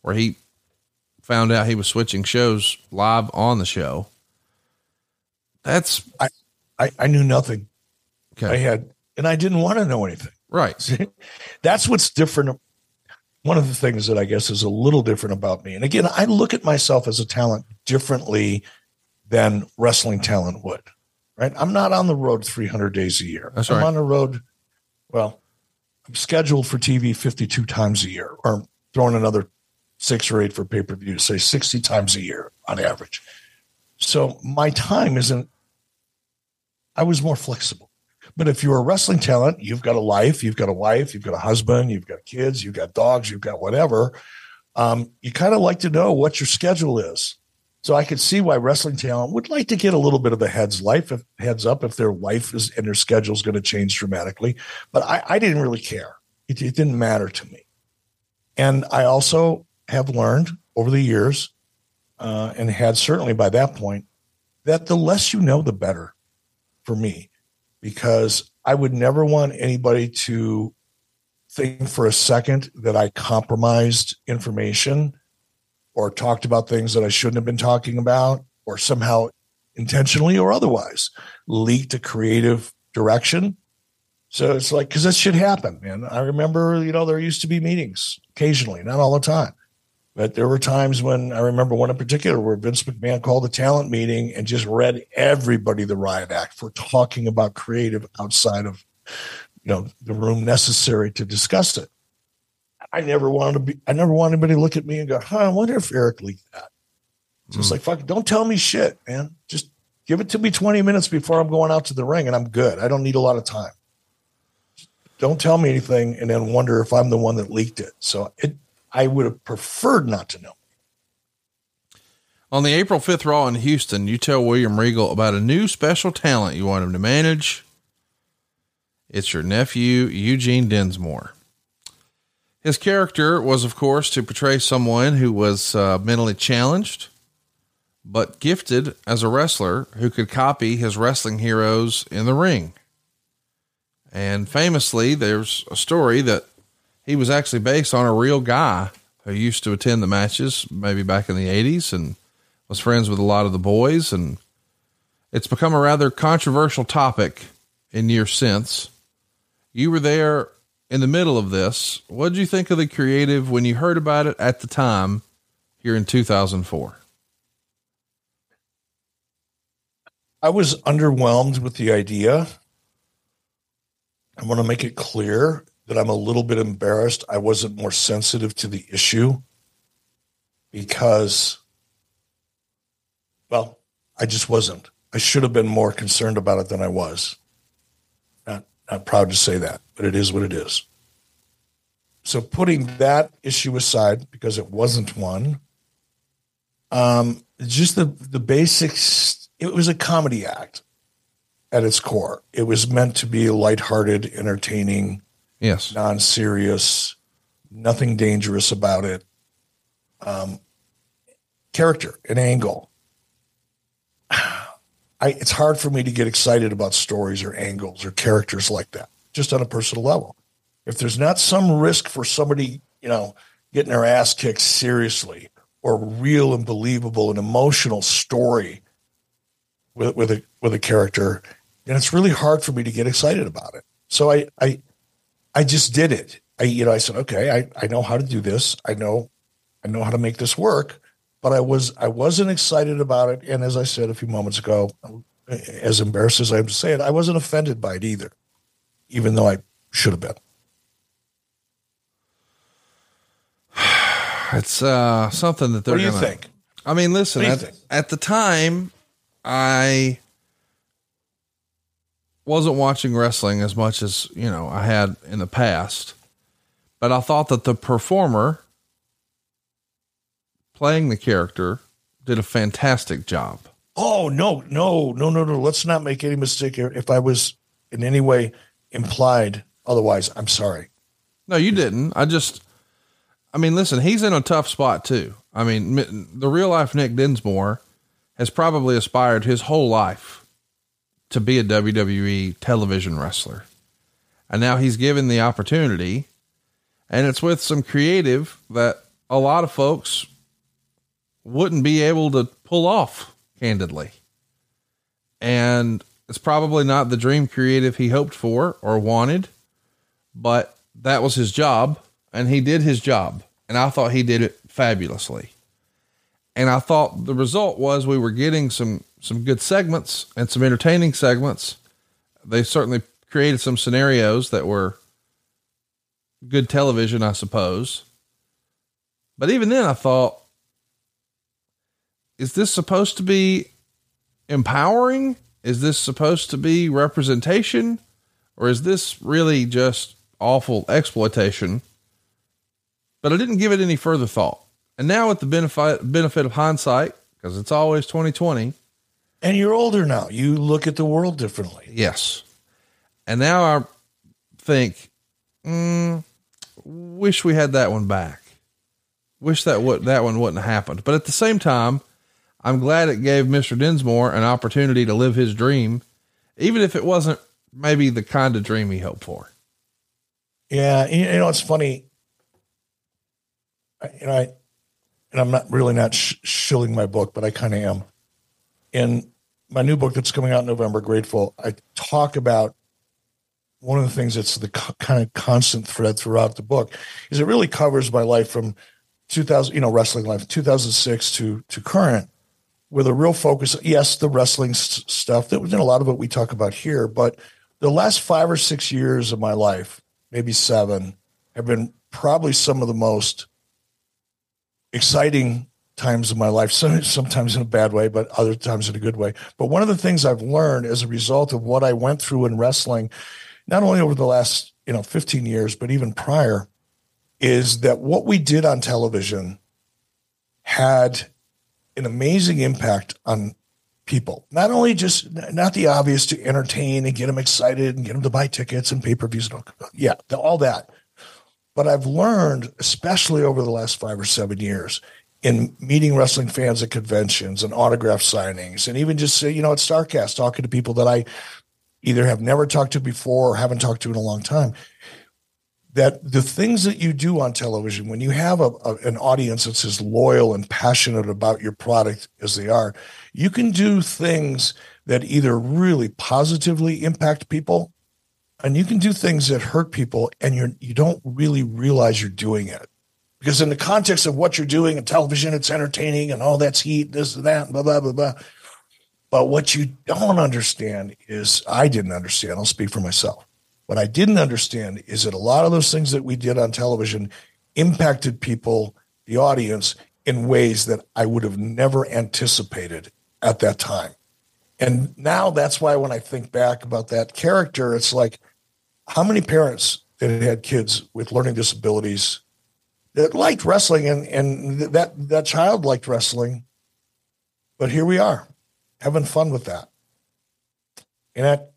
where he found out he was switching shows live on the show. That's I, I, I knew nothing. okay. I had, and I didn't want to know anything. right. That's what's different. One of the things that I guess is a little different about me. And again, I look at myself as a talent differently than wrestling talent would. Right? I'm not on the road 300 days a year. That's I'm right. on the road. Well, I'm scheduled for TV 52 times a year, or throwing another six or eight for pay per view, say 60 times a year on average. So my time isn't. I was more flexible. But if you're a wrestling talent, you've got a life, you've got a wife, you've got a husband, you've got kids, you've got dogs, you've got whatever. Um, you kind of like to know what your schedule is. So I could see why wrestling talent would like to get a little bit of a heads life if, heads up if their life is and their schedule is going to change dramatically. But I, I didn't really care. It, it didn't matter to me. And I also have learned over the years, uh, and had certainly by that point, that the less you know, the better for me because I would never want anybody to think for a second that I compromised information or talked about things that I shouldn't have been talking about or somehow intentionally or otherwise leaked a creative direction. So it's like, because that should happen, man. I remember, you know, there used to be meetings occasionally, not all the time. But there were times when I remember one in particular where Vince McMahon called a talent meeting and just read everybody the riot act for talking about creative outside of, you know, the room necessary to discuss it. I never wanted to be, I never wanted anybody to look at me and go, huh, I wonder if Eric leaked that. So it's hmm. like, fuck, don't tell me shit, man. Just give it to me 20 minutes before I'm going out to the ring and I'm good. I don't need a lot of time. Don't tell me anything and then wonder if I'm the one that leaked it. So it, I would have preferred not to know. On the April 5th Raw in Houston, you tell William Regal about a new special talent you want him to manage. It's your nephew, Eugene Dinsmore. His character was, of course, to portray someone who was uh, mentally challenged, but gifted as a wrestler who could copy his wrestling heroes in the ring. And famously, there's a story that he was actually based on a real guy who used to attend the matches maybe back in the 80s and was friends with a lot of the boys. And it's become a rather controversial topic in years since. You were there in the middle of this. What did you think of the creative when you heard about it at the time here in 2004? I was underwhelmed with the idea. I want to make it clear that I'm a little bit embarrassed I wasn't more sensitive to the issue because, well, I just wasn't. I should have been more concerned about it than I was. Not, proud to say that, but it is what it is. So putting that issue aside because it wasn't one, um, just the the basics. It was a comedy act at its core. It was meant to be lighthearted, entertaining, Yes. non-serious, nothing dangerous about it. Um, character, an angle. I, it's hard for me to get excited about stories or angles or characters like that, just on a personal level. If there's not some risk for somebody, you know, getting their ass kicked seriously or real and believable and emotional story with, with a with a character, then it's really hard for me to get excited about it. So I I I just did it. I, you know, I said, okay, I, I know how to do this. I know, I know how to make this work, but I was, I wasn't excited about it. And as I said a few moments ago, as embarrassed as I am to say it, I wasn't offended by it either, even though I should have been. It's uh, something that they're What do you gonna- think? I mean, listen, What do you at, at the time, I wasn't watching wrestling as much as, you know, I had in the past, but I thought that the performer playing the character did a fantastic job. Oh no, no, no, no, no. Let's not make any mistake here. If I was in any way implied otherwise, I'm sorry. No, you didn't. I just, I mean, listen, he's in a tough spot too. I mean, the real life Nick Dinsmore has probably aspired his whole life to be a WWE television wrestler. And now he's given the opportunity, and it's with some creative that a lot of folks wouldn't be able to pull off candidly. And it's probably not the dream creative he hoped for or wanted, but that was his job and he did his job. And I thought he did it fabulously. And I thought the result was we were getting some some good segments and some entertaining segments. They certainly created some scenarios that were good television, I suppose. But even then, I thought, is this supposed to be empowering? Is this supposed to be representation? Or is this really just awful exploitation? But I didn't give it any further thought. And now, with the benefit, benefit of hindsight, because it's always 2020. And you're older now. You look at the world differently. Yes. And now I think, mm, wish we had that one back. Wish that would that one wouldn't have happened. But at the same time, I'm glad it gave Mr. Dinsmore an opportunity to live his dream, even if it wasn't maybe the kind of dream he hoped for. Yeah, you know it's funny. Know, I, and I'm not really not sh- shilling my book, but I kind of am. In my new book that's coming out in November, Grateful, I talk about one of the things that's the co- kind of constant thread throughout the book is it really covers my life from 2000, you know, wrestling life, 2006 to to current, with a real focus. Yes, the wrestling stuff that was in a lot of what we talk about here, but the last five or six years of my life, maybe seven, have been probably some of the most exciting times of my life, sometimes in a bad way, but other times in a good way. But one of the things I've learned as a result of what I went through in wrestling not only over the last you know 15 years but even prior is that what we did on television had an amazing impact on people. Not only just not the obvious to entertain and get them excited and get them to buy tickets and pay-per-views and all, yeah all that. But i've learned especially over the last five or seven years in meeting wrestling fans at conventions and autograph signings and even just you know at Starrcast talking to people that i either have never talked to before or haven't talked to in a long time that the things that you do on television when you have a, a, an audience that's as loyal and passionate about your product as they are you can do things that either really positively impact people and you can do things that hurt people and you're you don't really realize you're doing it because in the context of what you're doing in television it's entertaining and all that's heat this and that blah blah blah blah but what you don't understand is, I didn't understand. I'll speak for myself. What I didn't understand is that a lot of those things that we did on television impacted people, the audience, in ways that I would have never anticipated at that time. And now that's why when I think back about that character, it's like, how many parents that had kids with learning disabilities that liked wrestling and, and that, that child liked wrestling, but here we are having fun with that. And that,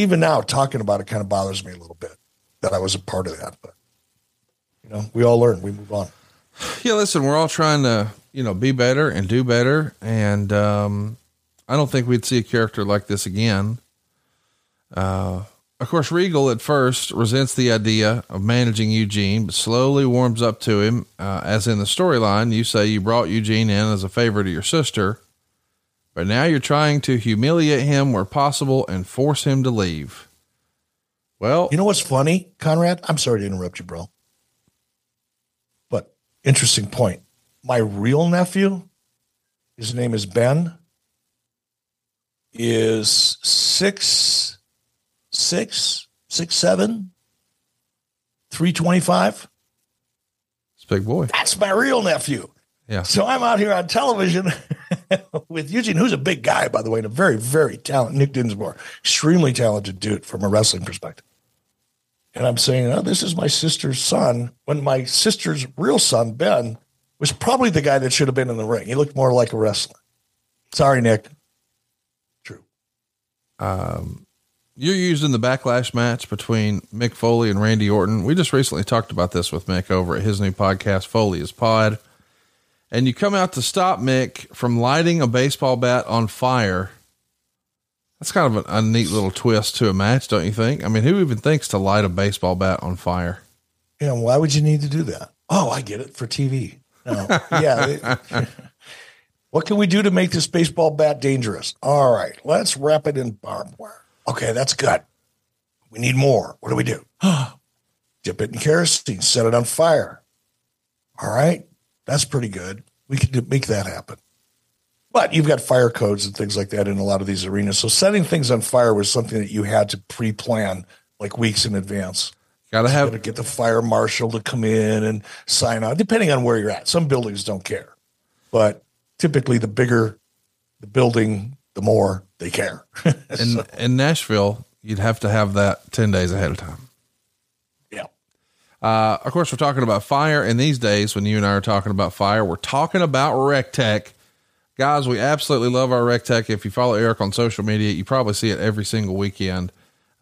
even now, talking about it kind of bothers me a little bit that I was a part of that. But, you know, we all learn, we move on. Yeah, listen, we're all trying to, you know, be better and do better. And um, I don't think we'd see a character like this again. Uh, of course, Regal at first resents the idea of managing Eugene, but slowly warms up to him. Uh, as in the storyline, you say you brought Eugene in as a favor to your sister. But now you're trying to humiliate him where possible and force him to leave. Well, you know what's funny, Conrad? I'm sorry to interrupt you, bro. But interesting point. My real nephew, his name is Ben, is six, six, six, seven, 325. It's big boy. That's my real nephew. Yeah. So I'm out here on television with Eugene, who's a big guy, by the way, and a very, very talented Nick Dinsmore, extremely talented dude from a wrestling perspective. And I'm saying, oh, this is my sister's son. When my sister's real son, Ben, was probably the guy that should have been in the ring. He looked more like a wrestler. Sorry, Nick. True. Um, you're using the backlash match between Mick Foley and Randy Orton. We just recently talked about this with Mick over at his new podcast, Foley is Pod and you come out to stop Mick from lighting a baseball bat on fire. That's kind of a, a, neat little twist to a match, don't you think? I mean, who even thinks to light a baseball bat on fire? Yeah, why would you need to do that? Oh, I get it for TV. No, yeah. What can we do to make this baseball bat dangerous? All right, let's wrap it in barbed wire. Okay, that's good. We need more. What do we do? Dip it in kerosene, set it on fire. All right, that's pretty good. We can make that happen. But you've got fire codes and things like that in a lot of these arenas. So setting things on fire was something that you had to pre-plan like weeks in advance. Got to You have to get the fire marshal to come in and sign on, depending on where you're at. Some buildings don't care, but typically the bigger the building, the more they care. in in Nashville. You'd have to have that ten days ahead of time. Uh, of course, we're talking about fire, and these days, when you and I are talking about fire, we're talking about RECTEQ. Guys, we absolutely love our RECTEQ. If you follow Eric on social media, you probably see it every single weekend.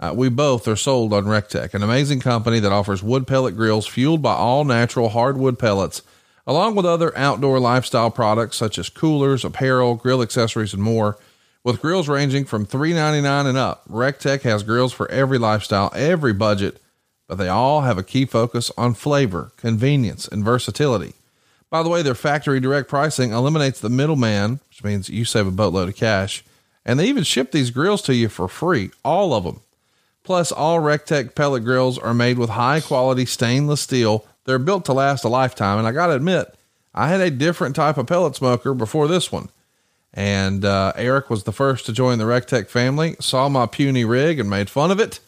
Uh, we both are sold on RECTEQ, an amazing company that offers wood pellet grills fueled by all natural hardwood pellets, along with other outdoor lifestyle products such as coolers, apparel, grill accessories, and more. With grills ranging from $3.99 and up, RECTEQ has grills for every lifestyle, every budget, but they all have a key focus on flavor, convenience, and versatility. By the way, their factory direct pricing eliminates the middleman, which means you save a boatload of cash, and they even ship these grills to you for free, all of them. Plus, all RECTEQ pellet grills are made with high quality stainless steel. They're built to last a lifetime, and I got to admit, I had a different type of pellet smoker before this one. And uh, Eric was the first to join the RECTEQ family, saw my puny rig and made fun of it.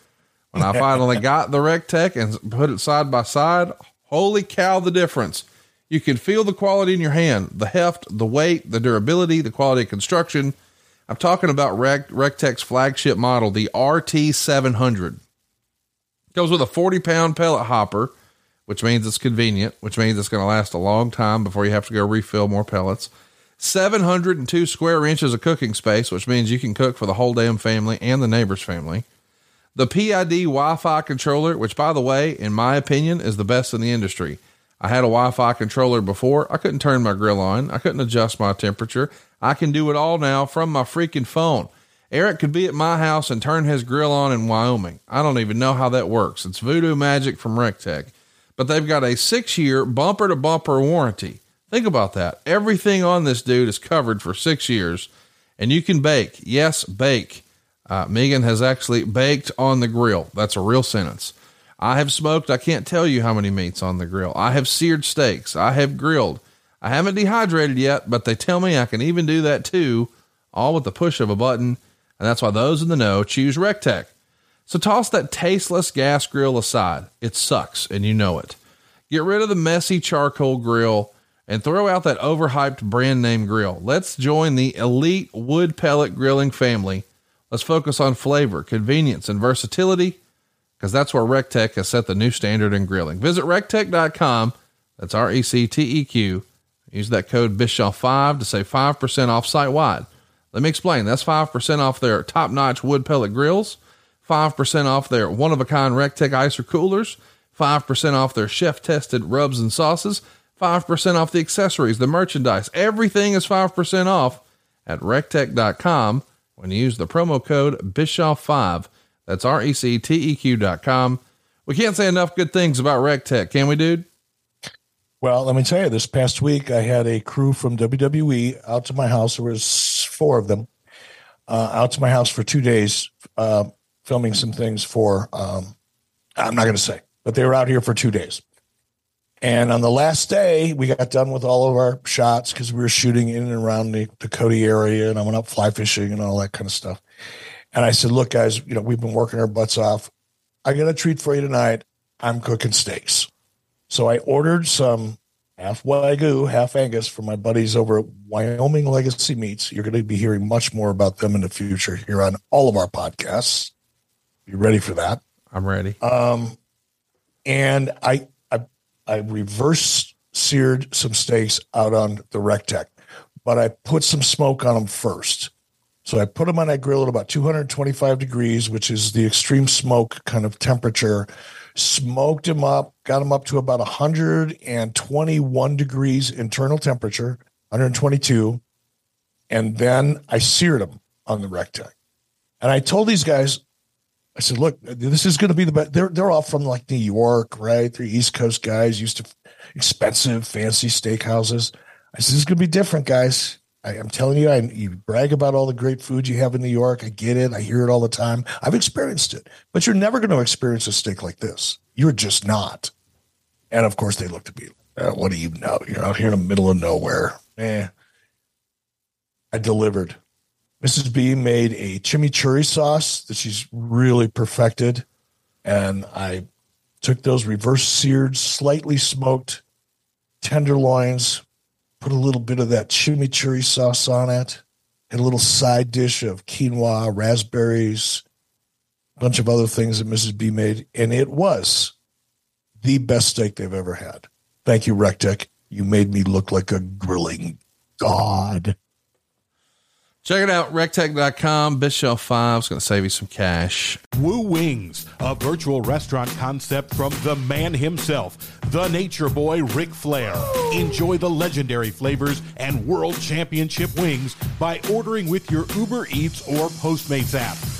When I finally got the RECTEQ and put it side by side, holy cow, the difference. You can feel the quality in your hand, the heft, the weight, the durability, the quality of construction. I'm talking about Rec- RECTEQ's flagship model, the RT700. Comes with a 40 pound pellet hopper, which means it's convenient, which means it's going to last a long time before you have to go refill more pellets. 702 square inches of cooking space, which means you can cook for the whole damn family and the neighbor's family. The PID Wi Fi controller, which, by the way, in my opinion, is the best in the industry. I had a Wi Fi controller before. I couldn't turn my grill on, I couldn't adjust my temperature. I can do it all now from my freaking phone. Eric could be at my house and turn his grill on in Wyoming. I don't even know how that works. It's voodoo magic from RECTEQ. But they've got a six year bumper to bumper warranty. Think about that. Everything on this dude is covered for six years, and you can bake. Yes, bake. Uh, Megan has actually baked on the grill. That's a real sentence. I have smoked, I can't tell you how many meats on the grill. I have seared steaks. I have grilled. I haven't dehydrated yet, but they tell me I can even do that too, all with the push of a button. And that's why those in the know choose RECTEQ. So toss that tasteless gas grill aside. It sucks, and you know it. Get rid of the messy charcoal grill and throw out that overhyped brand name grill. Let's join the elite wood pellet grilling family. Let's focus on flavor, convenience, and versatility because that's where RECTEQ has set the new standard in grilling. Visit recteq.com. That's R E C T E Q. Use that code Bischoff5 to save 5% off site wide. Let me explain. That's 5% off their top notch wood pellet grills, 5% off their one of a kind RECTEQ icer coolers, 5% off their chef tested rubs and sauces, 5% off the accessories, the merchandise. Everything is 5% off at recteq.com when you use the promo code Bischoff5. That's R E C T E Q dot com. We can't say enough good things about RECTEQ, can we, dude? Well, let me tell you, this past week I had a crew from WWE out to my house. There was four of them uh, out to my house for two days, uh, filming some things for. Um, I'm not going to say, but they were out here for two days. And on the last day, we got done with all of our shots because we were shooting in and around the, the Cody area, and I went up fly fishing and all that kind of stuff. And I said, "Look, guys, you know we've been working our butts off. I got a treat for you tonight. I'm cooking steaks." So I ordered some half Wagyu, half Angus from my buddies over at Wyoming Legacy Meats. You're going to be hearing much more about them in the future here on all of our podcasts. You ready for that? I'm ready. Um, and I, I, reverse seared some steaks out on the RECTEQ, but I put some smoke on them first. So I put them on that grill at about 225 degrees, which is the extreme smoke kind of temperature. Smoked them up, got them up to about 121 degrees internal temperature, 122. And then I seared them on the RECTEQ. And I told these guys, I said, look, this is going to be the best. They're, they're all from like New York, right? They're East Coast guys, used to expensive, fancy steakhouses. I said, this is going to be different, guys. I, am telling you, I, you brag about all the great food you have in New York. I get it. I hear it all the time. I've experienced it, but you're never going to experience a steak like this. You're just not. And of course, they looked at me. Uh, what do you know? You're out here in the middle of nowhere. Eh. I delivered. Mrs. B made a chimichurri sauce that she's really perfected. And I took those reverse seared, slightly smoked tenderloins, put a little bit of that chimichurri sauce on it, and a little side dish of quinoa, raspberries, a bunch of other things that Mrs. B made. And it was the best steak they've ever had. Thank you, RECTEQ. You made me look like a grilling god. Check it out, recteq.com. Bischoff 5 is going to save you some cash. Woo Wings, a virtual restaurant concept from the man himself, the nature boy Ric Flair. Enjoy the legendary flavors and world championship wings by ordering with your Uber Eats or Postmates app.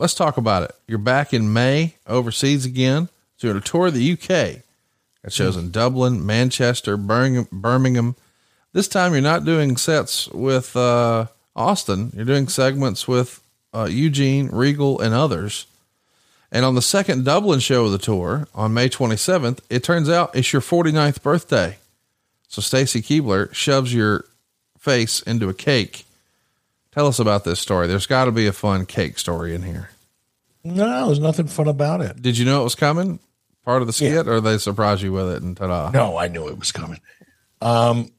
Let's talk about it. You're back in May overseas again. So you're on a tour of the UK. Got shows in Dublin, Manchester, Birmingham. This time you're not doing sets with uh, Austin. You're doing segments with uh, Eugene, Regal, and others. And on the second Dublin show of the tour on May 27th, it turns out it's your 49th birthday. So Stacy Keibler shoves your face into a cake Tell us about this story. There's got to be a fun cake story in here. No, there's nothing fun about it. Did you know it was coming? Part of the skit, yeah. or they surprised you with it and ta-da? No, I knew it was coming. Um,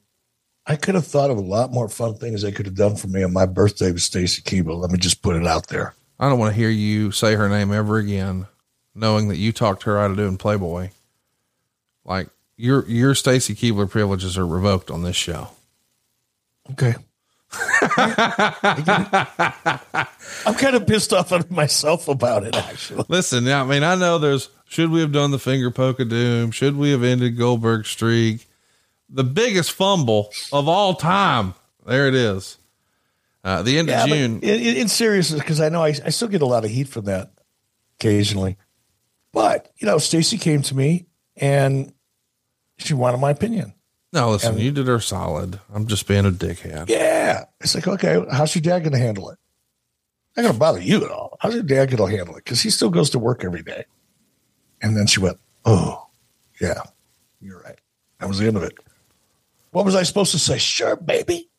I could have thought of a lot more fun things they could have done for me on my birthday with Stacy Keibler. Let me just put it out there. I don't want to hear you say her name ever again, knowing that you talked her out of doing Playboy. Like your your Stacy Keibler privileges are revoked on this show. Okay. I'm kind of pissed off at myself about it, actually. Listen, I mean, I know there's should we have done the finger poke of doom? Should we have ended Goldberg's streak? The biggest fumble of all time. There it is. Uh, the end yeah, of June. In, in seriousness, because I know I, I still get a lot of heat from that occasionally. But, you know, Stacy came to me and she wanted my opinion. No, listen, and, you did her solid. I'm just being a dickhead. Yeah. It's like, okay, how's your dad going to handle it? Not going to bother you at all. How's your dad going to handle it? Because he still goes to work every day. And then she went, oh, yeah, you're right. That was the end of it. What was I supposed to say? Sure, baby.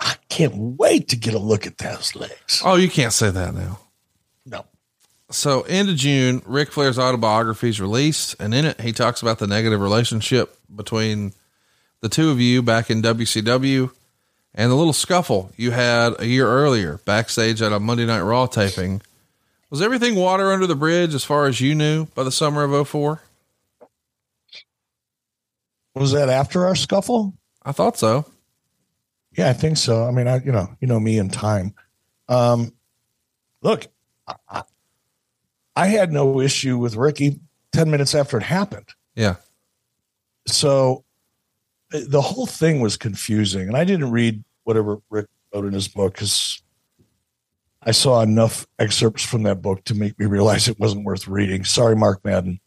I can't wait to get a look at those legs. Oh, you can't say that now. No. So, end of June, Ric Flair's autobiography is released, and in it, he talks about the negative relationship between the two of you back in WCW and the little scuffle you had a year earlier backstage at a Monday Night Raw taping. Was everything water under the bridge as far as you knew by the summer of 04? Was that after our scuffle? I thought so. Yeah, I think so. I mean, I you know, you know me in time. Um look, I, I had no issue with Ricky 10 minutes after it happened. Yeah. So the whole thing was confusing, and I didn't read whatever Rick wrote in his book because I saw enough excerpts from that book to make me realize it wasn't worth reading. Sorry, Mark Madden,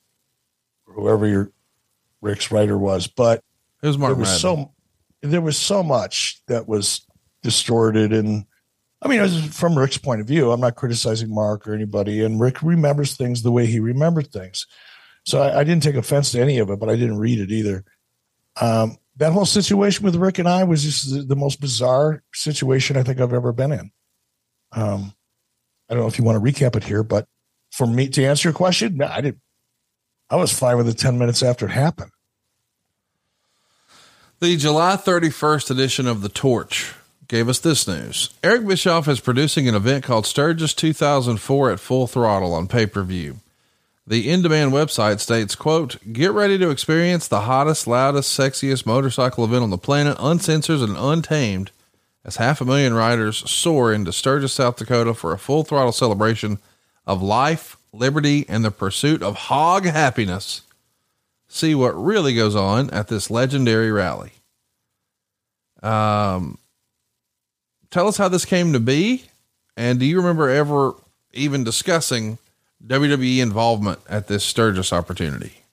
whoever your Rick's writer was, but it was Mark there was Madden. so there was so much that was distorted and I mean, from Rick's point of view, I'm not criticizing Mark or anybody, and Rick remembers things the way he remembered things. So I, I didn't take offense to any of it, but I didn't read it either. Um, that whole situation with Rick and I was just the, the, most bizarre situation I think I've ever been in. Um, I don't know if you want to recap it here, but for me to answer your question, no, I didn't. I was fine with it 10 minutes after it happened. The July 31st edition of The Torch gave us this news. Eric Bischoff is producing an event called Sturgis 2004 at full throttle on pay per view. The in-demand website states, quote, get ready to experience the hottest, loudest, sexiest motorcycle event on the planet, uncensored and untamed as half a million riders soar into Sturgis, South Dakota for a full throttle celebration of life, liberty, and the pursuit of hog happiness. See what really goes on at this legendary rally. Um, tell us how this came to be, and do you remember ever even discussing WWE involvement at this Sturgis opportunity?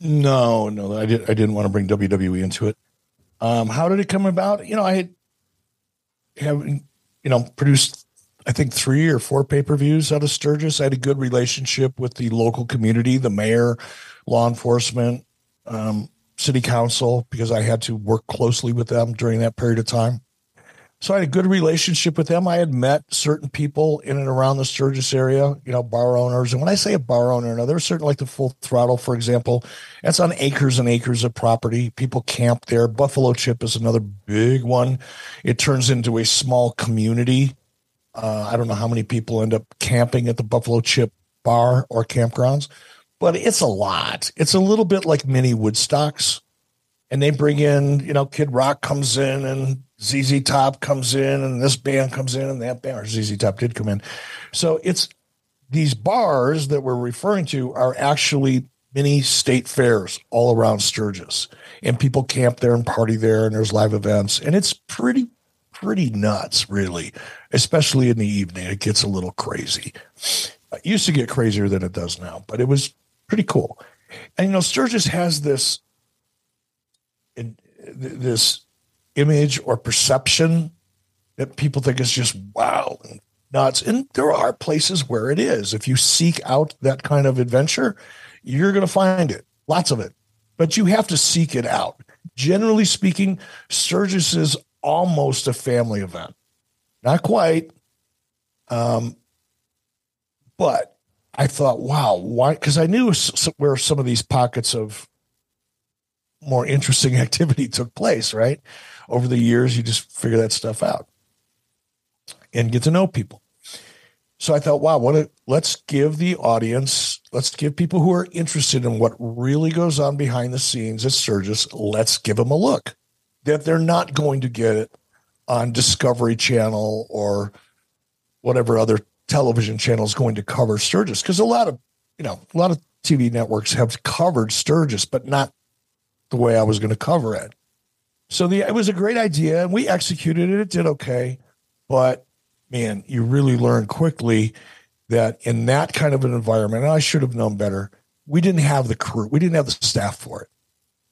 No, no, I did. I didn't want to bring WWE into it. Um, how did it come about? You know, I had, have, you know, produced, I think three or four pay per views out of Sturgis. I had a good relationship with the local community, the mayor, law enforcement, um, city council, because I had to work closely with them during that period of time. So I had a good relationship with them. I had met certain people in and around the Sturgis area, you know, bar owners. And when I say a bar owner, now there's certain like the full throttle, for example, that's on acres and acres of property. People camp there. Buffalo Chip is another big one. It turns into a small community. Uh, I don't know how many people end up camping at the Buffalo Chip bar or campgrounds, but it's a lot. It's a little bit like mini Woodstocks. And they bring in, you know, Kid Rock comes in and ZZ Top comes in and this band comes in and that band, or ZZ Top did come in. So it's these bars that we're referring to are actually mini state fairs all around Sturgis. And people camp there and party there and there's live events. And it's pretty, pretty nuts, really, especially in the evening. It gets a little crazy. It used to get crazier than it does now, but it was pretty cool. And, you know, Sturgis has this, this image or perception that people think is just wow and nuts. And there are places where it is. If you seek out that kind of adventure, you're going to find it, lots of it, but you have to seek it out. Generally speaking, Sturgis is almost a family event. Not quite. Um, but I thought, wow, why? Because I knew where some of these pockets of more interesting activity took place, right? over the years, you just figure that stuff out and get to know people. So I thought, wow, what a, let's give the audience, let's give people who are interested in what really goes on behind the scenes at Sturgis, let's give them a look that they're not going to get it on Discovery Channel or whatever other television channel is going to cover Sturgis. Because a lot of, you know, a lot of TV networks have covered Sturgis, but not the way I was going to cover it. So the it was a great idea, and we executed it. It did okay, but man, you really learn quickly that in that kind of an environment, I should have known better. We didn't have the crew, we didn't have the staff for it.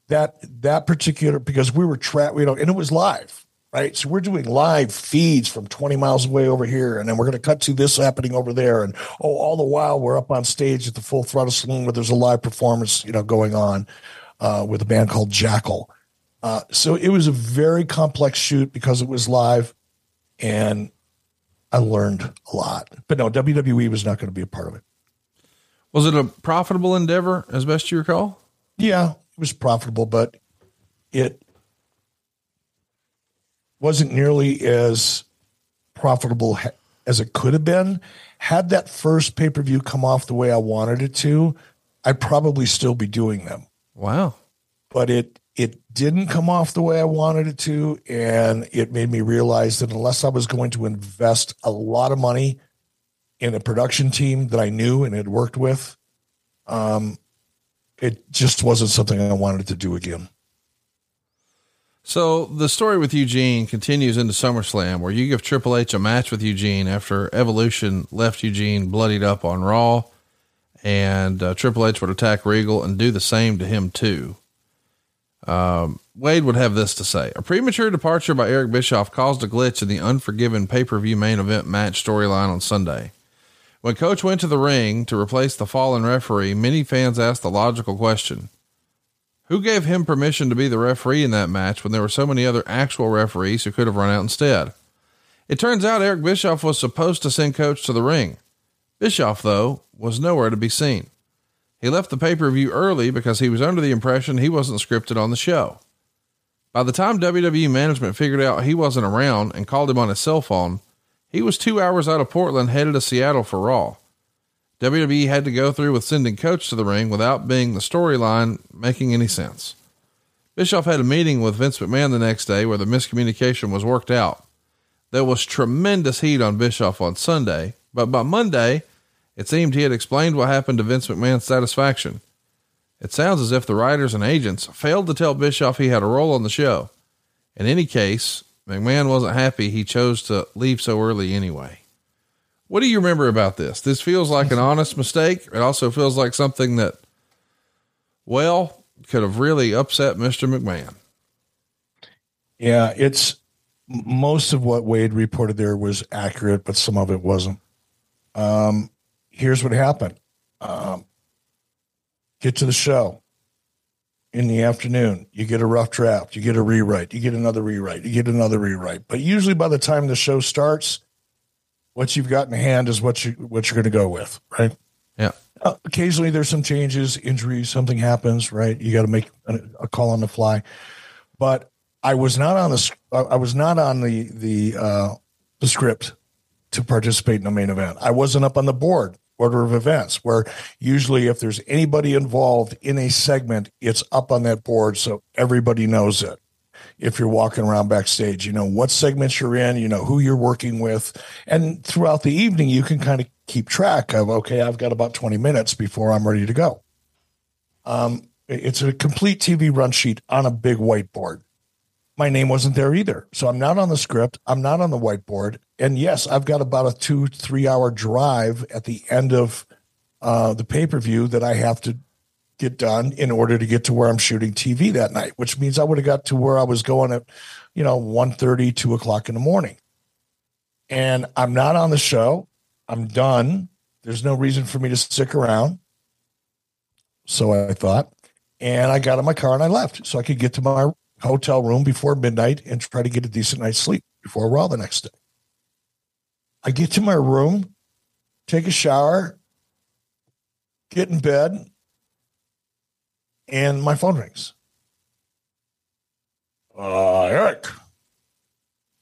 That that particular because we were trapped, you know, and it was live, right? So we're doing live feeds from 20 miles away over here, and then we're going to cut to this happening over there, and oh, all the while we're up on stage at the Full Throttle Saloon where there's a live performance, you know, going on uh, with a band called Jackyl uh, so it was a very complex shoot because it was live, and I learned a lot. But no, WWE was not going to be a part of it. Was it a profitable endeavor, as best you recall? Yeah, it was profitable, but it wasn't nearly as profitable as it could have been. Had that first pay per view come off the way I wanted it to, I'd probably still be doing them. Wow. But it it didn't come off the way I wanted it to. And it made me realize that unless I was going to invest a lot of money in a production team that I knew and had worked with, um, it just wasn't something I wanted to do again. So the story with Eugene continues into SummerSlam, where you give Triple H a match with Eugene after Evolution left Eugene bloodied up on Raw, and uh, Triple H would attack Regal and do the same to him too. Um, Wade would have this to say. A premature departure by Eric Bischoff caused a glitch in the unforgiven pay per view main event match storyline on Sunday. When Coach went to the ring to replace the fallen referee, many fans asked the logical question Who gave him permission to be the referee in that match when there were so many other actual referees who could have run out instead? It turns out Eric Bischoff was supposed to send Coach to the ring. Bischoff, though, was nowhere to be seen. He left the pay per view early because he was under the impression he wasn't scripted on the show. By the time WWE management figured out he wasn't around and called him on his cell phone, he was two hours out of Portland headed to Seattle for Raw. WWE had to go through with sending Coach to the ring without being the storyline making any sense. Bischoff had a meeting with Vince McMahon the next day where the miscommunication was worked out. There was tremendous heat on Bischoff on Sunday, but by Monday, it seemed he had explained what happened to Vince McMahon's satisfaction. It sounds as if the writers and agents failed to tell Bischoff he had a role on the show. In any case, McMahon wasn't happy he chose to leave so early anyway. What do you remember about this? This feels like an honest mistake. It also feels like something that, well, could have really upset Mr. McMahon. Yeah, it's most of what Wade reported there was accurate, but some of it wasn't. Um, here's what happened. Um, get to the show in the afternoon. You get a rough draft. You get a rewrite. You get another rewrite. You get another rewrite. But usually, by the time the show starts, what you've got in hand is what you what you're going to go with, right? Yeah. Uh, occasionally, there's some changes, injuries, something happens, right? You got to make a, a, call on the fly. But I was not on the I was not on the the uh, the script to participate in the main event. I wasn't up on the board order of events, where usually if there's anybody involved in a segment, it's up on that board so everybody knows it. If you're walking around backstage, you know what segments you're in, you know who you're working with. And throughout the evening, you can kind of keep track of, okay, I've got about 20 minutes before I'm ready to go. Um, it's a complete TV run sheet on a big whiteboard my name wasn't there either. So I'm not on the script. I'm not on the whiteboard. And yes, I've got about a two, three hour drive at the end of uh, the pay per view that I have to get done in order to get to where I'm shooting TV that night, which means I would have got to where I was going at, you know, 1 2 o'clock in the morning. And I'm not on the show. I'm done. There's no reason for me to stick around. So I thought. And I got in my car and I left so I could get to my hotel room before midnight and try to get a decent night's sleep before Raw the next day. I get to my room, take a shower, get in bed, and my phone rings. Uh, Eric.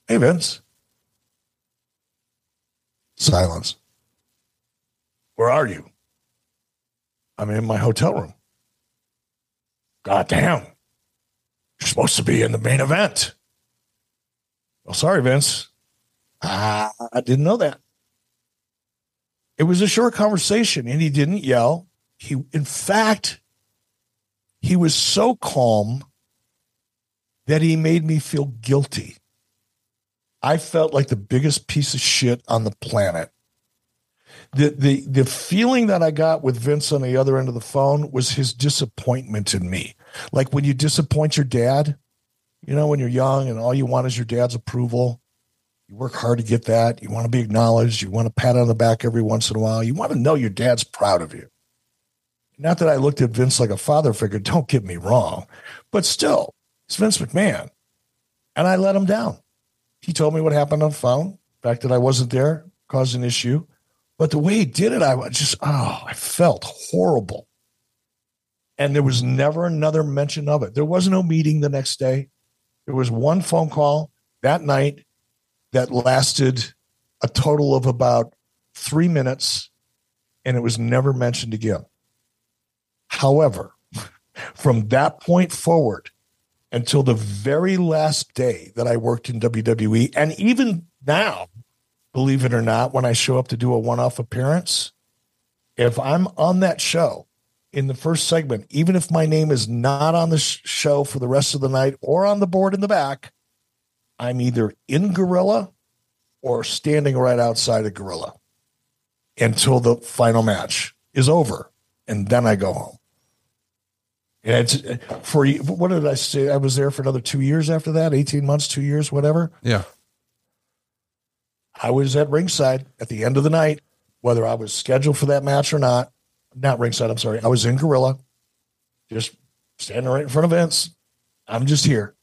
Hey, Vince. Silence. Where are you? I'm in my hotel room. God damn. You're supposed to be in the main event. Well, sorry, Vince. I didn't know that. It was a short conversation and he didn't yell. He, in fact, he was so calm that he made me feel guilty. I felt like the biggest piece of shit on the planet. The, the, the feeling that I got with Vince on the other end of the phone was his disappointment in me. Like when you disappoint your dad, you know, when you're young and all you want is your dad's approval. You work hard to get that. You want to be acknowledged. You want to pat on the back every once in a while. You want to know your dad's proud of you. Not that I looked at Vince like a father figure, don't get me wrong, but still, it's Vince McMahon. And I let him down. He told me what happened on the phone. The fact that I wasn't there caused an issue. But the way he did it, I just, oh, I felt horrible. And there was never another mention of it. There was no meeting the next day. There was one phone call that night that lasted a total of about three minutes, and it was never mentioned again. However, from that point forward until the very last day that I worked in WWE, and even now, believe it or not, when I show up to do a one off appearance, if I'm on that show in the first segment, even if my name is not on the sh- show for the rest of the night or on the board in the back, I'm either in Gorilla or standing right outside of Gorilla until the final match is over. And then I go home. And it's for what did I say? I was there for another two years after that, 18 months, two years, whatever. Yeah. I was at ringside at the end of the night, whether I was scheduled for that match or not not ringside. I'm sorry. I was in Gorilla, just standing right in front of Vince. I'm just here.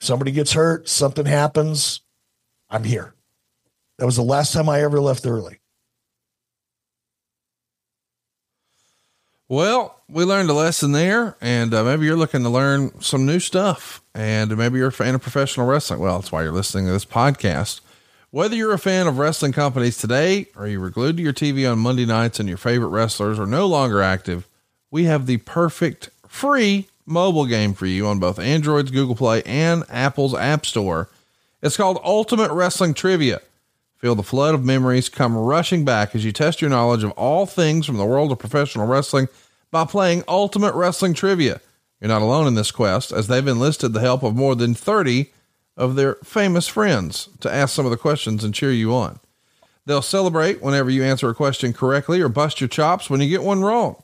Somebody gets hurt, something happens. I'm here. That was the last time I ever left early. Well, we learned a lesson there, and uh, maybe you're looking to learn some new stuff, and maybe you're a fan of professional wrestling. Well, that's why you're listening to this podcast. Whether you're a fan of wrestling companies today or you were glued to your TV on Monday nights and your favorite wrestlers are no longer active, we have the perfect free mobile game for you on both Android's Google Play and Apple's App Store. It's called Ultimate Wrestling Trivia. Feel the flood of memories come rushing back as you test your knowledge of all things from the world of professional wrestling by playing Ultimate Wrestling Trivia. You're not alone in this quest, as they've enlisted the help of more than 30 of their famous friends to ask some of the questions and cheer you on. They'll celebrate whenever you answer a question correctly or bust your chops when you get one wrong.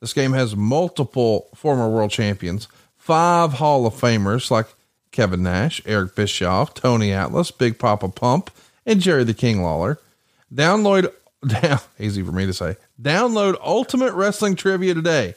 This game has multiple former world champions, five Hall of Famers like Kevin Nash, Eric Bischoff, Tony Atlas, Big Papa Pump, and Jerry the King Lawler. Download down easy for me to say. Download Ultimate Wrestling Trivia today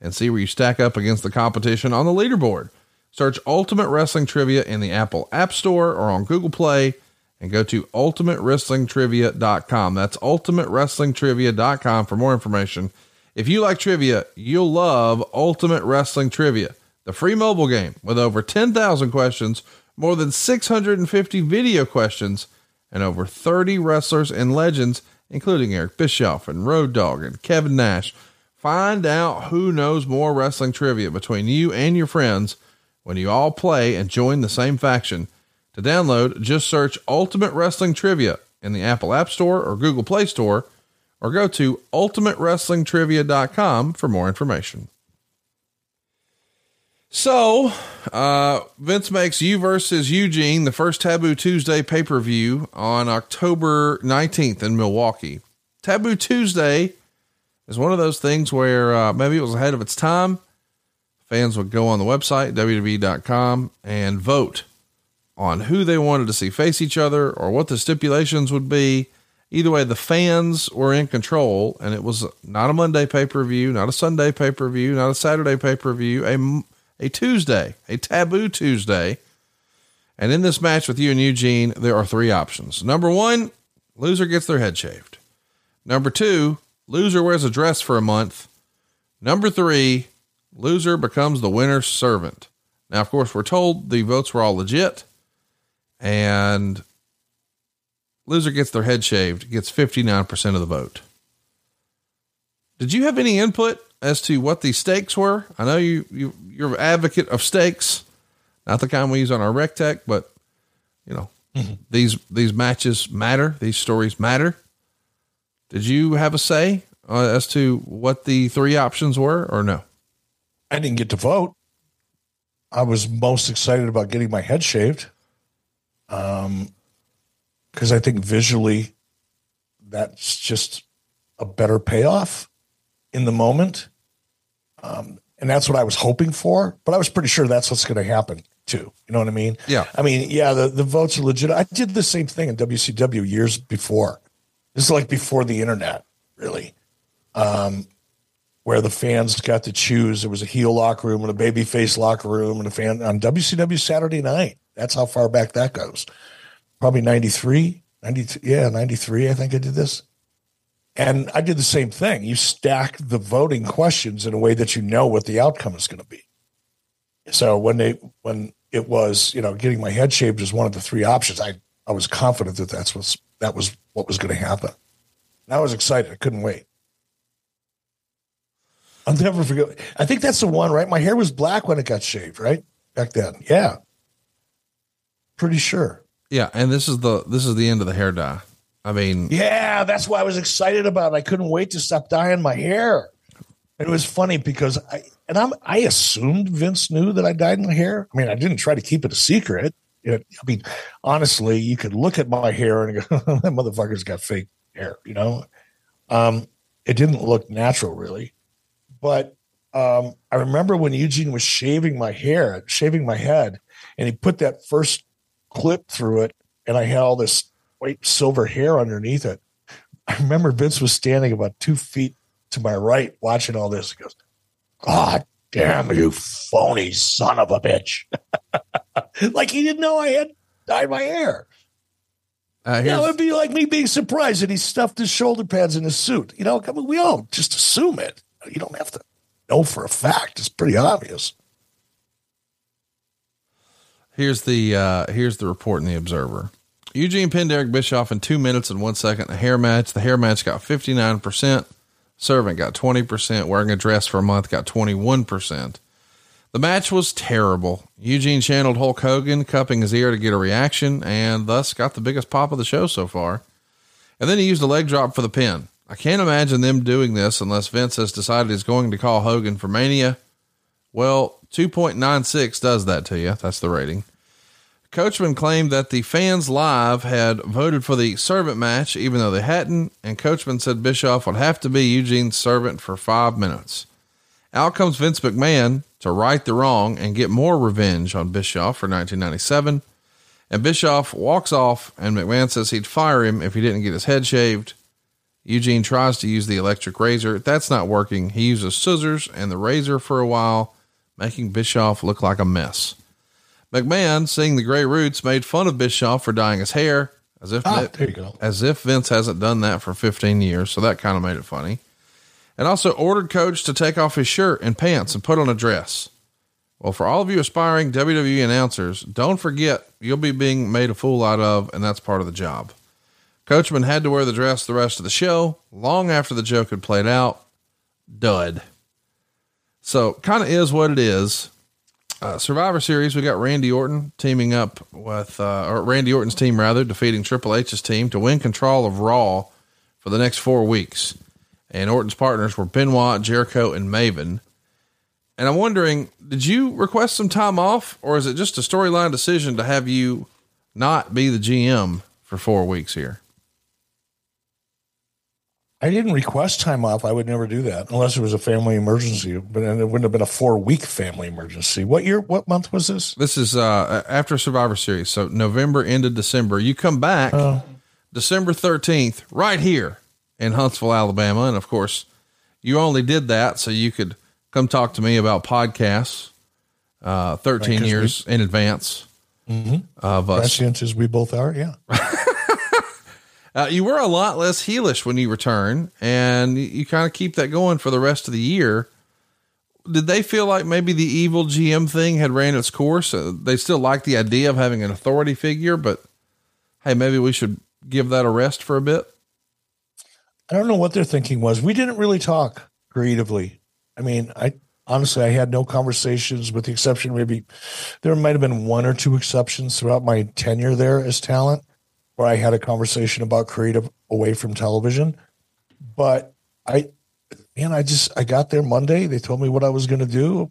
and see where you stack up against the competition on the leaderboard. Search Ultimate Wrestling Trivia in the Apple App Store or on Google Play and go to ultimatewrestlingtrivia.com. That's ultimatewrestlingtrivia.com for more information. If you like trivia, you'll love Ultimate Wrestling Trivia, the free mobile game with over 10,000 questions, more than 650 video questions, and over 30 wrestlers and legends, including Eric Bischoff and Road Dogg and Kevin Nash. Find out who knows more wrestling trivia between you and your friends when you all play and join the same faction. To download, just search Ultimate Wrestling Trivia in the Apple App Store or Google Play Store or go to ultimatewrestlingtrivia.com for more information. So, uh, Vince makes you versus Eugene the first Taboo Tuesday pay per view on October 19th in Milwaukee. Taboo Tuesday is one of those things where uh, maybe it was ahead of its time. Fans would go on the website, WWE.com, and vote on who they wanted to see face each other or what the stipulations would be either way, the fans were in control, and it was not a Monday pay per view, not a Sunday pay per view, not a Saturday pay per view, a a Tuesday, a taboo Tuesday. And in this match with you and Eugene, there are three options. Number one, loser gets their head shaved. Number two, loser wears a dress for a month. Number three, loser becomes the winner's servant. Now, of course, we're told the votes were all legit, and loser gets their head shaved, gets 59% of the vote. Did you have any input as to what the stakes were? I know you, you you're an advocate of stakes, not the kind we use on our RECTEQ, but you know, mm-hmm. these these matches matter, these stories matter. Did you have a say uh, as to what the three options were or no? I didn't get to vote. I was most excited about getting my head shaved. Um, because I think visually that's just a better payoff in the moment. Um, and that's what I was hoping for, but I was pretty sure that's what's going to happen too. You know what I mean? Yeah. I mean, yeah, the, the votes are legit. I did the same thing in WCW years before. This is like before the internet, really. Um, where the fans got to choose. There was a heel locker room and a baby face locker room and a fan on WCW Saturday night. That's how far back that goes probably 93, 92, yeah, 93, I think I did this. And I did the same thing. You stack the voting questions in a way that you know what the outcome is going to be. So when they when it was, you know, getting my head shaved was one of the three options, I I was confident that that's was that was what was going to happen. And I was excited. I couldn't wait. I'll never forget. I think that's the one, right? My hair was black when it got shaved, right? Back then. Yeah. Pretty sure. Yeah, and this is the this is the end of the hair dye. I mean, yeah, that's why I was excited about it. I couldn't wait to stop dyeing my hair. And it was funny because I and I'm I assumed Vince knew that I dyed my hair. I mean, I didn't try to keep it a secret. It, I mean, honestly, you could look at my hair and go, "That motherfucker's got fake hair," you know. Um, it didn't look natural, really. But um, I remember when Eugene was shaving my hair, shaving my head, and he put that first clip through it, and I had all this white silver hair underneath it. I remember Vince was standing about two feet to my right watching all this. He goes, God damn you phony son of a bitch. like he didn't know I had dyed my hair. Uh, yeah, it would be like me being surprised that he stuffed his shoulder pads in his suit. You know, I mean, we all just assume it. You don't have to know for a fact. It's pretty obvious. Here's the uh, here's the report in the Observer. Eugene pinned Eric Bischoff in two minutes and one second. The hair match. The hair match got 59%. Servant got 20%. Wearing a dress for a month got 21%. The match was terrible. Eugene channeled Hulk Hogan, cupping his ear to get a reaction, and thus got the biggest pop of the show so far. And then he used a leg drop for the pin. I can't imagine them doing this unless Vince has decided he's going to call Hogan for Mania. Well, 2.96 does that to you. That's the rating. Coachman claimed that the fans live had voted for the servant match, even though they hadn't, and Coachman said Bischoff would have to be Eugene's servant for five minutes. Out comes Vince McMahon to right the wrong and get more revenge on Bischoff for 1997. And Bischoff walks off, and McMahon says he'd fire him if he didn't get his head shaved. Eugene tries to use the electric razor. That's not working. He uses scissors and the razor for a while, making Bischoff look like a mess. McMahon, seeing the gray roots, made fun of Bischoff for dyeing his hair, as if Ah, there you go. as if Vince hasn't done that for 15 years. So that kind of made it funny. And also ordered Coach to take off his shirt and pants and put on a dress. Well, for all of you aspiring WWE announcers, don't forget you'll be being made a fool out of, and that's part of the job. Coachman had to wear the dress the rest of the show, long after the joke had played out. Dud. So, kind of is what it is. Uh, Survivor Series, we got Randy Orton teaming up with, uh, or Randy Orton's team rather, defeating Triple H's team to win control of Raw for the next four weeks. And Orton's partners were Benoit, Jericho, and Maven. And I'm wondering, did you request some time off, or is it just a storyline decision to have you not be the GM for four weeks here? I didn't request time off. I would never do that unless it was a family emergency, but it wouldn't have been a four week family emergency. What year, what month was this? This is uh, after Survivor Series, so November into December. You come back December 13th, right here in Huntsville, Alabama, and of course, you only did that so you could come talk to me about podcasts. Uh, 13 Right, years in advance of us. As we both are. Yeah. Uh, you were a lot less heelish when you return, and you, you kind of keep that going for the rest of the year. Did they feel like maybe the evil GM thing had ran its course? Uh, they still like the idea of having an authority figure, but hey, maybe we should give that a rest for a bit. I don't know what their thinking was. We didn't really talk creatively. I mean, I honestly, I had no conversations with the exception, maybe there might have been one or two exceptions throughout my tenure there as talent where I had a conversation about creative away from television. But I, man, I just, I got there Monday. They told me what I was going to do.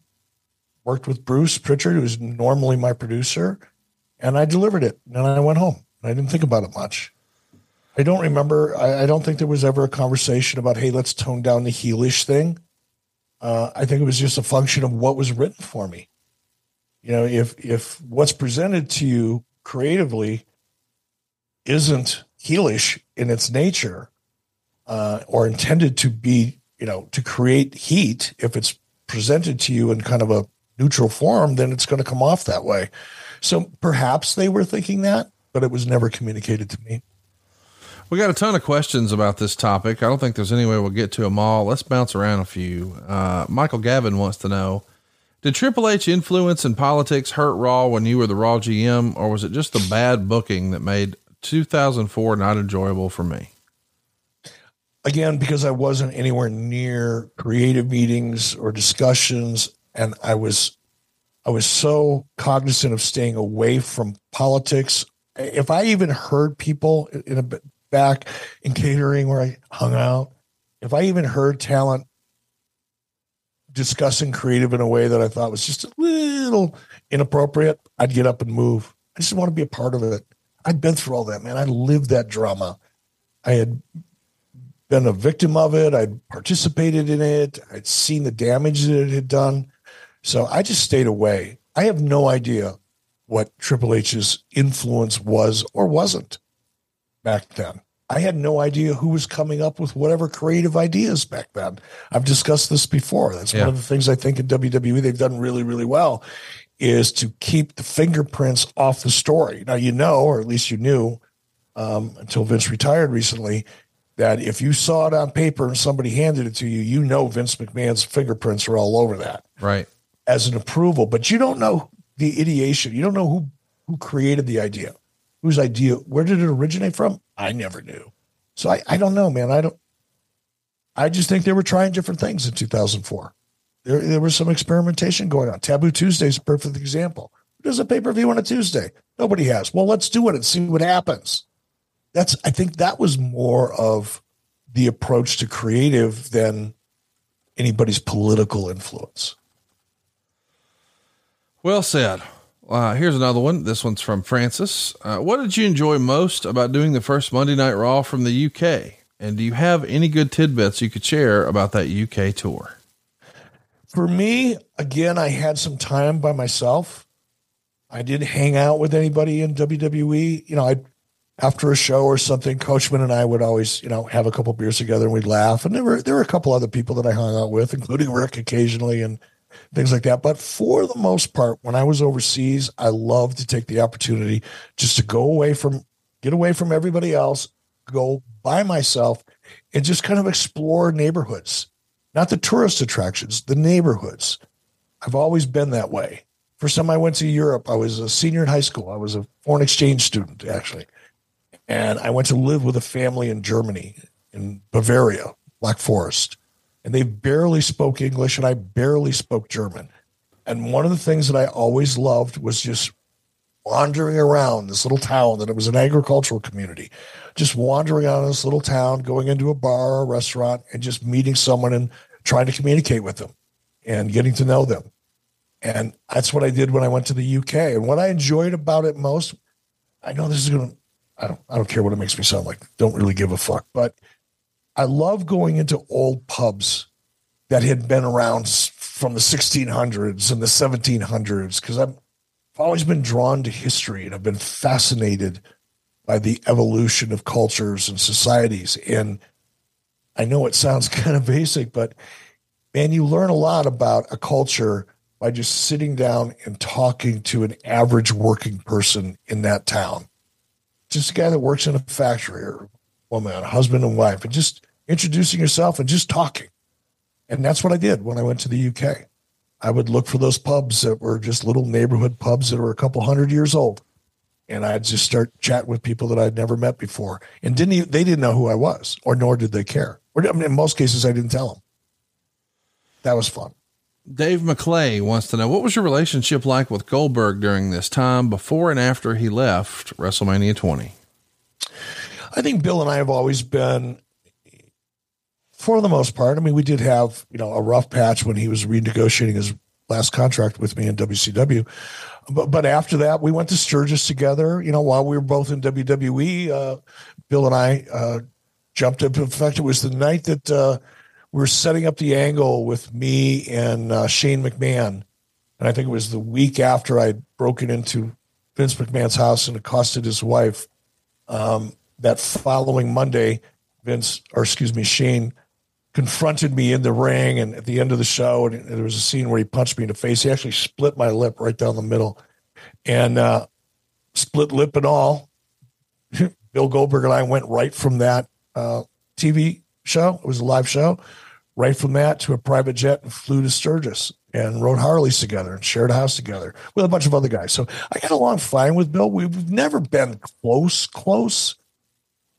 Worked with Bruce Pritchard, who's normally my producer, and I delivered it. And I went home. I didn't think about it much. I don't remember. I, I don't think there was ever a conversation about, hey, let's tone down the heelish thing. Uh, I think it was just a function of what was written for me. You know, if if what's presented to you creatively isn't heelish in its nature, uh, or intended to be, you know, to create heat, if it's presented to you in kind of a neutral form, then it's going to come off that way. So perhaps they were thinking that, but it was never communicated to me. We got a ton of questions about this topic. I don't think there's any way we'll get to them all. Let's bounce around a few. Uh, Michael Gavin wants to know Did Triple H influence in politics hurt Raw when you were the Raw GM, or was it just the bad booking that made 2004 not enjoyable for me? again because I wasn't anywhere near creative meetings or discussions, and I was I was so cognizant of staying away from politics. If I even heard people in a back in catering where I hung out, if I even heard talent discussing creative in a way that I thought was just a little inappropriate, I'd get up and move. I just want to be a part of it. I'd been through all that, man. I lived that drama. I had been a victim of it. I'd participated in it. I'd seen the damage that it had done. So I just stayed away. I have no idea what Triple H's influence was or wasn't back then. I had no idea who was coming up with whatever creative ideas back then. I've discussed this before. That's Yeah. one of the things I think in WWE they've done really, really well is to keep the fingerprints off the story. Now, you know, or at least you knew um, until Vince retired recently, that if you saw it on paper and somebody handed it to you, you know Vince McMahon's fingerprints are all over that Right. as an approval, but you don't know the ideation. You don't know who who created the idea, whose idea, where did it originate from? I never knew. So I, I don't know, man. I don't. I just think they were trying different things in 2004. There, there was some experimentation going on. Taboo Tuesday is a perfect example. Who does a pay per view on a Tuesday? Nobody has. Well, let's do it and see what happens. That's I think that was more of the approach to creative than anybody's political influence. Well said. Uh, here's another one. This one's from Francis. Uh, what did you enjoy most about doing the first Monday Night Raw from the UK? And do you have any good tidbits you could share about that UK tour? For me, again, I had some time by myself. I didn't hang out with anybody in WWE. You know, I after a show or something, Coachman and I would always, you know, have a couple beers together and we'd laugh. And there were there were a couple other people that I hung out with, including Rick occasionally and things like that. But for the most part, when I was overseas, I loved to take the opportunity just to go away from get away from everybody else, go by myself and just kind of explore neighborhoods. Not the tourist attractions, the neighborhoods. I've always been that way. First time I went to Europe, I was a senior in high school. I was a foreign exchange student, actually. And I went to live with a family in Germany, in Bavaria, Black Forest. And they barely spoke English and I barely spoke German. And one of the things that I always loved was just wandering around this little town that it was an agricultural community, just wandering around this little town, going into a bar or a restaurant and just meeting someone and trying to communicate with them and getting to know them. And that's what I did when I went to the UK. And what I enjoyed about it most, I know this is going to I don't I don't care what it makes me sound like. Don't really give a fuck. But I love going into old pubs that had been around from the 1600s and the 1700s because I've always been drawn to history and I've been fascinated by the evolution of cultures and societies. And I know it sounds kind of basic, but man, you learn a lot about a culture by just sitting down and talking to an average working person in that town just a guy that works in a factory or woman, a husband and wife, and just introducing yourself and just talking. And that's what I did when I went to the UK. I would look for those pubs that were just little neighborhood pubs that were a couple hundred years old. And I'd just start chatting with people that I'd never met before. And didn't even, they didn't know who I was, or nor did they care. Or I mean, in most cases, I didn't tell them. That was fun. Dave McClay wants to know what was your relationship like with Goldberg during this time before and after he left WrestleMania 20? I think Bill and I have always been, for the most part. I mean, we did have you know a rough patch when he was renegotiating his last contract with me in WCW, but but after that, we went to Sturgis together. You know, while we were both in WWE, uh, Bill and I uh, jumped up. In fact, it was the night that. Uh, we were setting up the angle with me and uh, Shane McMahon. And I think it was the week after I'd broken into Vince McMahon's house and accosted his wife. Um, that following Monday, Vince, or excuse me, Shane confronted me in the ring. And at the end of the show, and there was a scene where he punched me in the face. He actually split my lip right down the middle. And uh, split lip and all, Bill Goldberg and I went right from that uh, TV show. It was a live show. Right from that to a private jet and flew to Sturgis and rode Harleys together and shared a house together with a bunch of other guys. So I got along fine with Bill. We've never been close, close,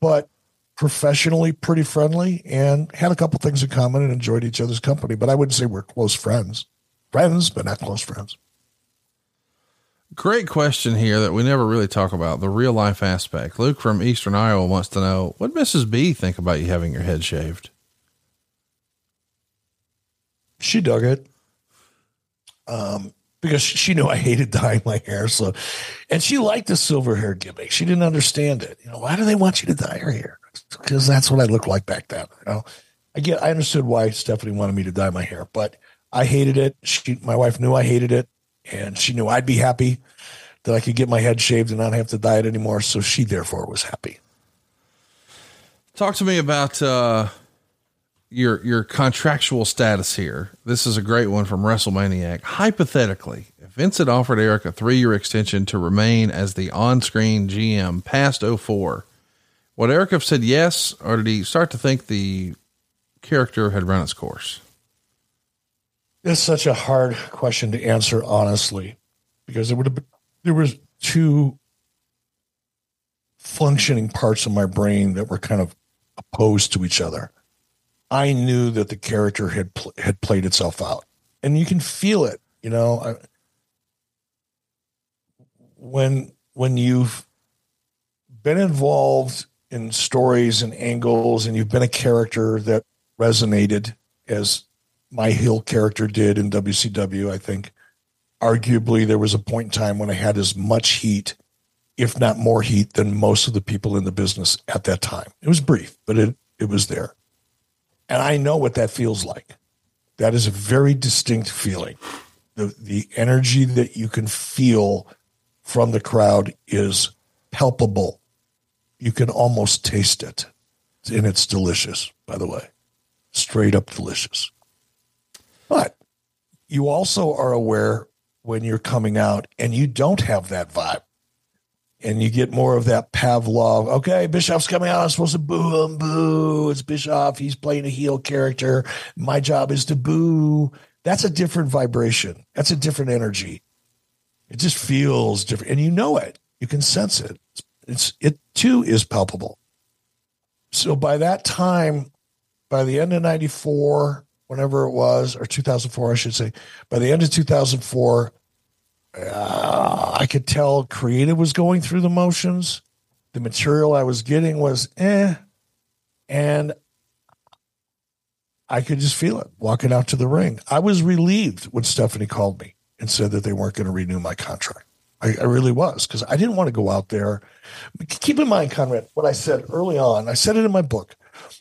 but professionally pretty friendly and had a couple things in common and enjoyed each other's company. But I wouldn't say we're close friends. Friends, but not close friends. Great question here that we never really talk about the real life aspect. Luke from Eastern Iowa wants to know what Mrs. B think about you having your head shaved. She dug it. Um, because she knew I hated dyeing my hair. So, and she liked the silver hair gimmick. She didn't understand it. You know, why do they want you to dye your hair? Because that's what I looked like back then. You know, I get, I understood why Stephanie wanted me to dye my hair, but I hated it. She, my wife knew I hated it, and she knew I'd be happy that I could get my head shaved and not have to dye it anymore. So she therefore was happy. Talk to me about uh, your your contractual status here. This is a great one from WrestleManiac. Hypothetically, if Vince had offered Eric a three year extension to remain as the on screen GM past 04, would Eric have said yes, or did he start to think the character had run its course? It's such a hard question to answer honestly, because it would have been, there was two functioning parts of my brain that were kind of opposed to each other. I knew that the character had pl- had played itself out. and you can feel it. You know, I, when when you've been involved in stories and angles, and you've been a character that resonated as my heel character did in WCW, I think arguably there was a point in time when I had as much heat, if not more heat, than most of the people in the business at that time. It was brief, but it, it was there. And I know what that feels like. That is a very distinct feeling. The, the energy that you can feel from the crowd is palpable. You can almost taste it. And it's delicious, by the way. Straight up delicious. But you also are aware when you're coming out and you don't have that vibe. And you get more of that Pavlov. Okay, Bischoff's coming out. I'm supposed to boo him. Boo. It's Bischoff. He's playing a heel character. My job is to boo. That's a different vibration. That's a different energy. It just feels different. And you know it. You can sense it. It's it too is palpable. So by that time, by the end of 94, whenever it was, or 2004, I should say, by the end of 2004, uh, I could tell creative was going through the motions. The material I was getting was eh. And I could just feel it walking out to the ring. I was relieved when Stephanie called me and said that they weren't going to renew my contract. I, I really was because I didn't want to go out there. Keep in mind, Conrad, what I said early on, I said it in my book.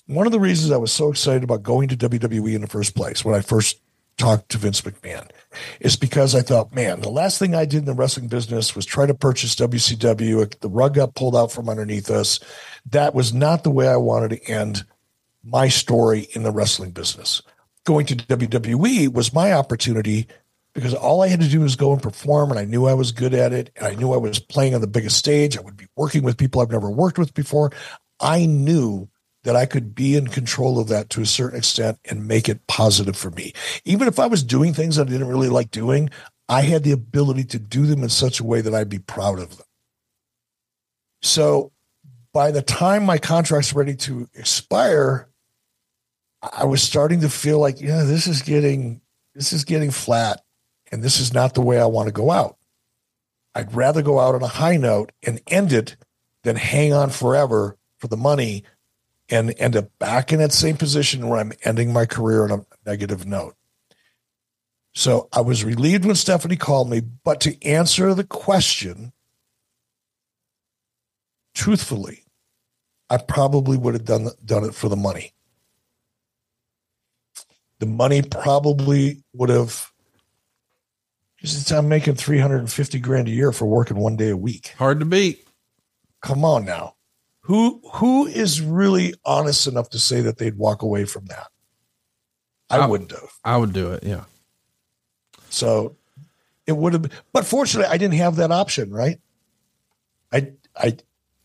One of the reasons I was so excited about going to WWE in the first place when I first talked to Vince McMahon is because I thought, man, the last thing I did in the wrestling business was try to purchase WCW. The rug got pulled out from underneath us. That was not the way I wanted to end my story in the wrestling business. Going to WWE was my opportunity because all I had to do was go and perform, and I knew I was good at it, and I knew I was playing on the biggest stage. I would be working with people I've never worked with before. I knew that I could be in control of that to a certain extent and make it positive for me. Even if I was doing things I didn't really like doing, I had the ability to do them in such a way that I'd be proud of them. So by the time my contract's ready to expire, I was starting to feel like, yeah, this is getting this is getting flat and this is not the way I want to go out. I'd rather go out on a high note and end it than hang on forever for the money and end up back in that same position where I'm ending my career on a negative note. So I was relieved when Stephanie called me, but to answer the question truthfully, I probably would have done done it for the money. The money probably would have I'm making 350 grand a year for working one day a week. Hard to beat. Come on now. Who who is really honest enough to say that they'd walk away from that? I, I wouldn't have. I would do it, yeah. So it would have been, but fortunately I didn't have that option, right? I I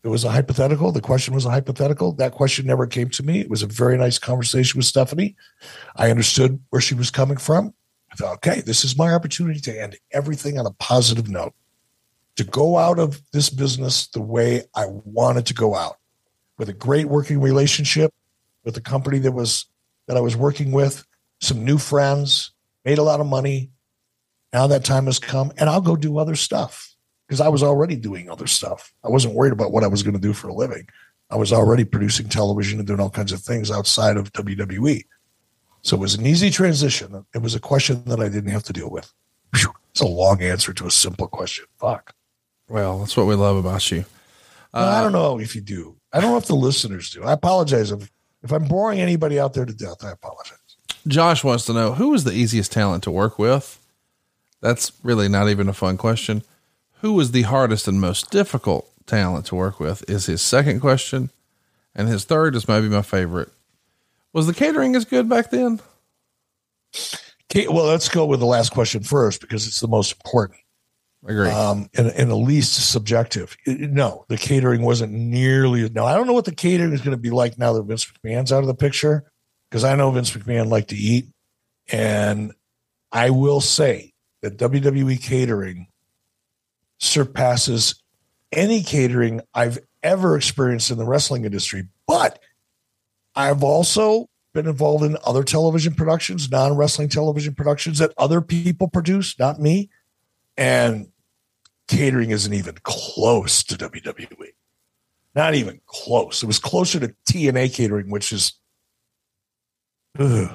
it was a hypothetical. The question was a hypothetical. That question never came to me. It was a very nice conversation with Stephanie. I understood where she was coming from. I thought, okay, this is my opportunity to end everything on a positive note to go out of this business the way I wanted to go out with a great working relationship with the company that was that I was working with, some new friends, made a lot of money. Now that time has come and I'll go do other stuff because I was already doing other stuff. I wasn't worried about what I was going to do for a living. I was already producing television and doing all kinds of things outside of WWE. So it was an easy transition. It was a question that I didn't have to deal with. It's a long answer to a simple question. Fuck. Well, that's what we love about you. Uh, I don't know if you do. I don't know if the listeners do. I apologize if if I'm boring anybody out there to death. I apologize. Josh wants to know who was the easiest talent to work with. That's really not even a fun question. Who was the hardest and most difficult talent to work with? Is his second question, and his third is maybe my favorite. Was the catering as good back then? Well, let's go with the last question first because it's the most important. Agree. Um, and, and the least subjective. No, the catering wasn't nearly. Now, I don't know what the catering is going to be like now that Vince McMahon's out of the picture, because I know Vince McMahon liked to eat. And I will say that WWE catering surpasses any catering I've ever experienced in the wrestling industry. But I've also been involved in other television productions, non wrestling television productions that other people produce, not me. And catering isn't even close to WWE. Not even close. It was closer to TNA catering, which is, ugh.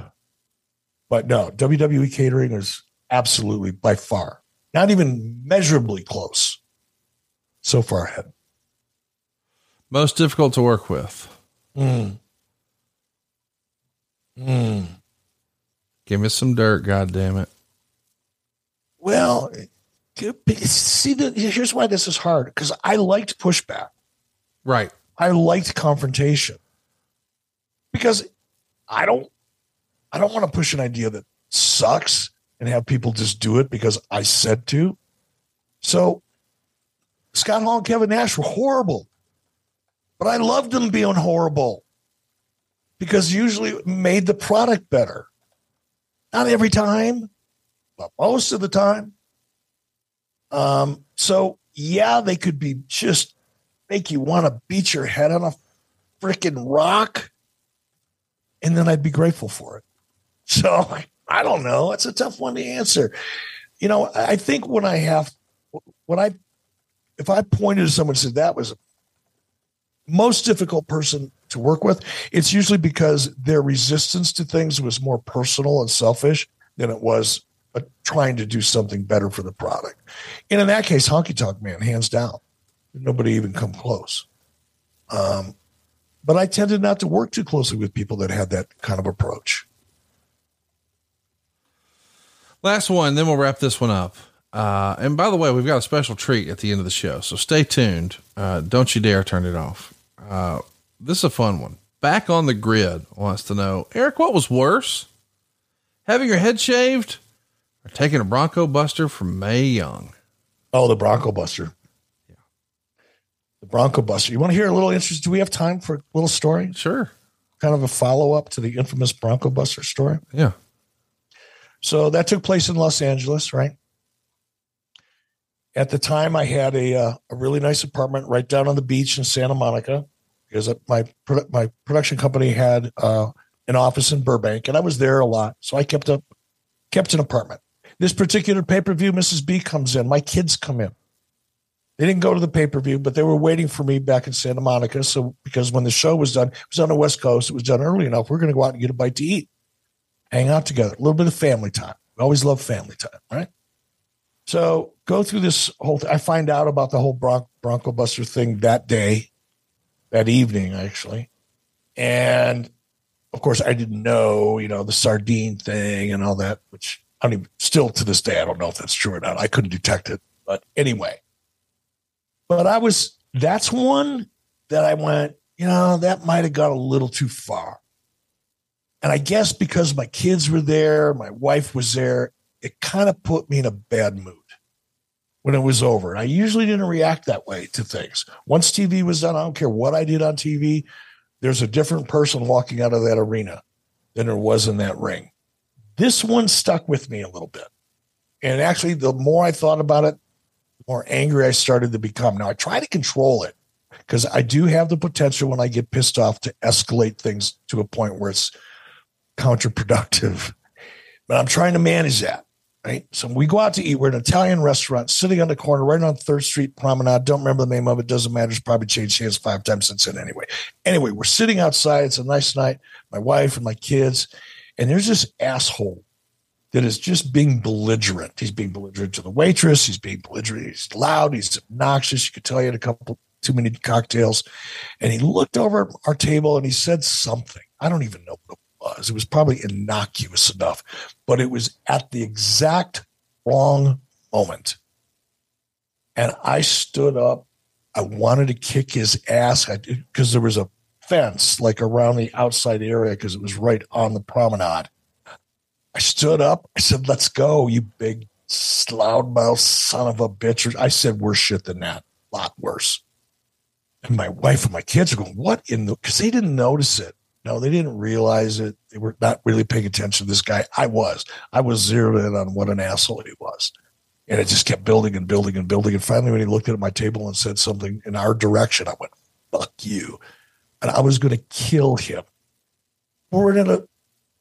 but no, WWE catering is absolutely by far not even measurably close. So far ahead. Most difficult to work with. Mm. Mm. Give me some dirt, God damn it. Well, see, the, here's why this is hard because I liked pushback. Right. I liked confrontation because I don't, I don't want to push an idea that sucks and have people just do it because I said to. So, Scott Hall and Kevin Nash were horrible, but I loved them being horrible because usually it made the product better. Not every time, but most of the time. Um, so yeah, they could be just make you want to beat your head on a freaking rock. And then I'd be grateful for it. So I don't know. It's a tough one to answer. You know, I think when I have, when I, if I pointed to someone and said that was most difficult person to work with, it's usually because their resistance to things was more personal and selfish than it was uh, trying to do something better for the product. And in that case, Honky Tonk Man, hands down, nobody even come close. Um, but I tended not to work too closely with people that had that kind of approach. Last one, then we'll wrap this one up. Uh, and by the way, we've got a special treat at the end of the show, so stay tuned. Uh, don't you dare turn it off. Uh, this is a fun one. Back on the grid wants to know, Eric, what was worse? Having your head shaved or taking a Bronco Buster from Mae Young? Oh, the Bronco Buster. Yeah. The Bronco Buster. You want to hear a little interest? Do we have time for a little story? Sure. Kind of a follow up to the infamous Bronco Buster story. Yeah. So that took place in Los Angeles, right? At the time, I had a uh, a really nice apartment right down on the beach in Santa Monica because my my production company had uh, an office in Burbank, and I was there a lot, so I kept up kept an apartment. This particular pay per view, Mrs. B comes in. My kids come in. They didn't go to the pay per view, but they were waiting for me back in Santa Monica. So because when the show was done, it was on the West Coast. It was done early enough. We're going to go out and get a bite to eat, hang out together, a little bit of family time. We always love family time, right? So go through this whole. I find out about the whole Bron- Bronco Buster thing that day, that evening actually, and of course I didn't know, you know, the sardine thing and all that, which I even. Still to this day, I don't know if that's true or not. I couldn't detect it, but anyway. But I was. That's one that I went. You know, that might have got a little too far. And I guess because my kids were there, my wife was there, it kind of put me in a bad mood when it was over. I usually didn't react that way to things. Once TV was done, I don't care what I did on TV, there's a different person walking out of that arena than there was in that ring. This one stuck with me a little bit. And actually, the more I thought about it, the more angry I started to become. Now, I try to control it because I do have the potential when I get pissed off to escalate things to a point where it's counterproductive. But I'm trying to manage that. Right. So we go out to eat. We're an Italian restaurant sitting on the corner right on Third Street Promenade. Don't remember the name of it. Doesn't matter. It's probably changed hands five times since then anyway. Anyway, we're sitting outside. It's a nice night. My wife and my kids. And there's this asshole that is just being belligerent. He's being belligerent to the waitress. He's being belligerent. He's loud. He's obnoxious. You could tell he had a couple too many cocktails. And he looked over our table and he said something. I don't even know what was. It was probably innocuous enough, but it was at the exact wrong moment. And I stood up. I wanted to kick his ass because there was a fence like around the outside area because it was right on the promenade. I stood up. I said, Let's go, you big loudmouth son of a bitch. I said worse shit than that, a lot worse. And my wife and my kids are going, What in the because they didn't notice it. No, they didn't realize it. They were not really paying attention to this guy. I was. I was zeroed in on what an asshole he was. And it just kept building and building and building. And finally, when he looked at my table and said something in our direction, I went, fuck you. And I was going to kill him. We're in a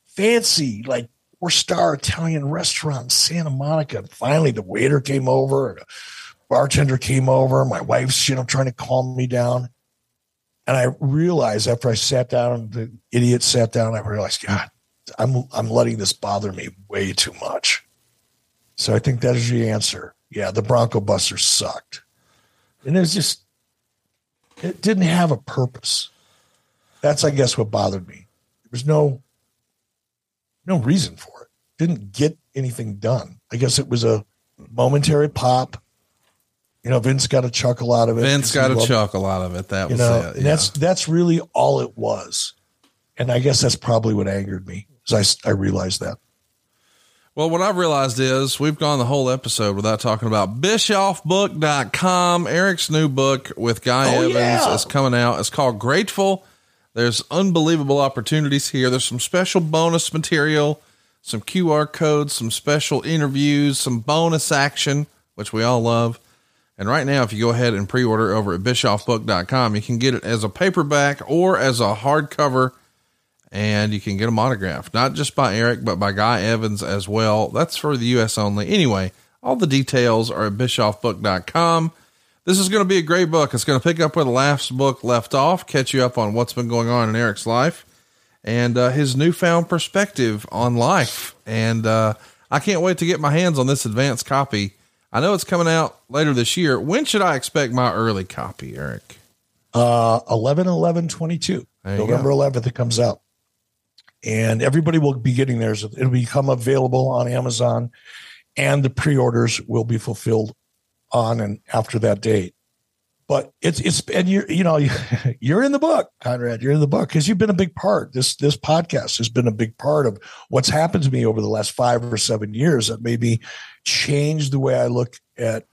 fancy, like four star Italian restaurant in Santa Monica. And finally, the waiter came over and a bartender came over. My wife's, you know, trying to calm me down. And I realized after I sat down, the idiot sat down, I realized, God, I'm I'm letting this bother me way too much. So I think that is the answer. Yeah, the Bronco Buster sucked. And it was just it didn't have a purpose. That's I guess what bothered me. There was no no reason for it. Didn't get anything done. I guess it was a momentary pop. You know, Vince got a chuckle out of it. Vince got a loved- chuckle out of it. That You was know, it. and that's that's really all it was. And I guess that's probably what angered me. As I realized that. Well, what I've realized is we've gone the whole episode without talking about bischoffbook.com. Eric's new book with Guy Oh, Evans yeah. is coming out. It's called Grateful. There's unbelievable opportunities here. There's some special bonus material, some QR codes, some special interviews, some bonus action, which we all love. And right now, if you go ahead and pre order over at bischoffbook.com, you can get it as a paperback or as a hardcover and you can get them autographed, not just by Eric, but by Guy Evans as well. That's for the U.S. only. Anyway, all the details are at bischoffbook.com. This is going to be a great book. It's going to pick up where the last book left off, catch you up on what's been going on in Eric's life and uh, his newfound perspective on life. And uh, I can't wait to get my hands on this advanced copy. I know it's coming out later this year. When should I expect my early copy, Eric? Uh 11 11 22. November go. 11th it comes out. And everybody will be getting theirs. It'll become available on Amazon and the pre-orders will be fulfilled on and after that date. But it's it's and you're you know you're in the book, Conrad. You're in the book because you've been a big part. This this podcast has been a big part of what's happened to me over the last five or seven years that made me change the way I look at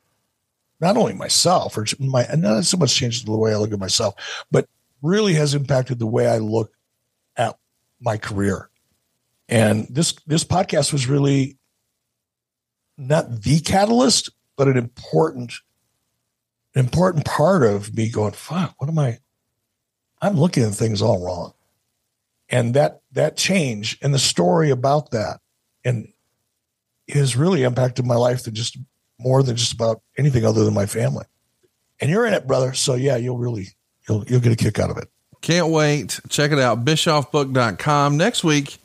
not only myself or my not so much changed the way I look at myself, but really has impacted the way I look at my career. And this this podcast was really not the catalyst, but an important important part of me going, fuck, what am I? I'm looking at things all wrong. And that that change and the story about that and has really impacted my life than just more than just about anything other than my family. And you're in it, brother. So yeah, you'll really you'll you'll get a kick out of it. Can't wait. Check it out. Bischoffbook.com. Next week,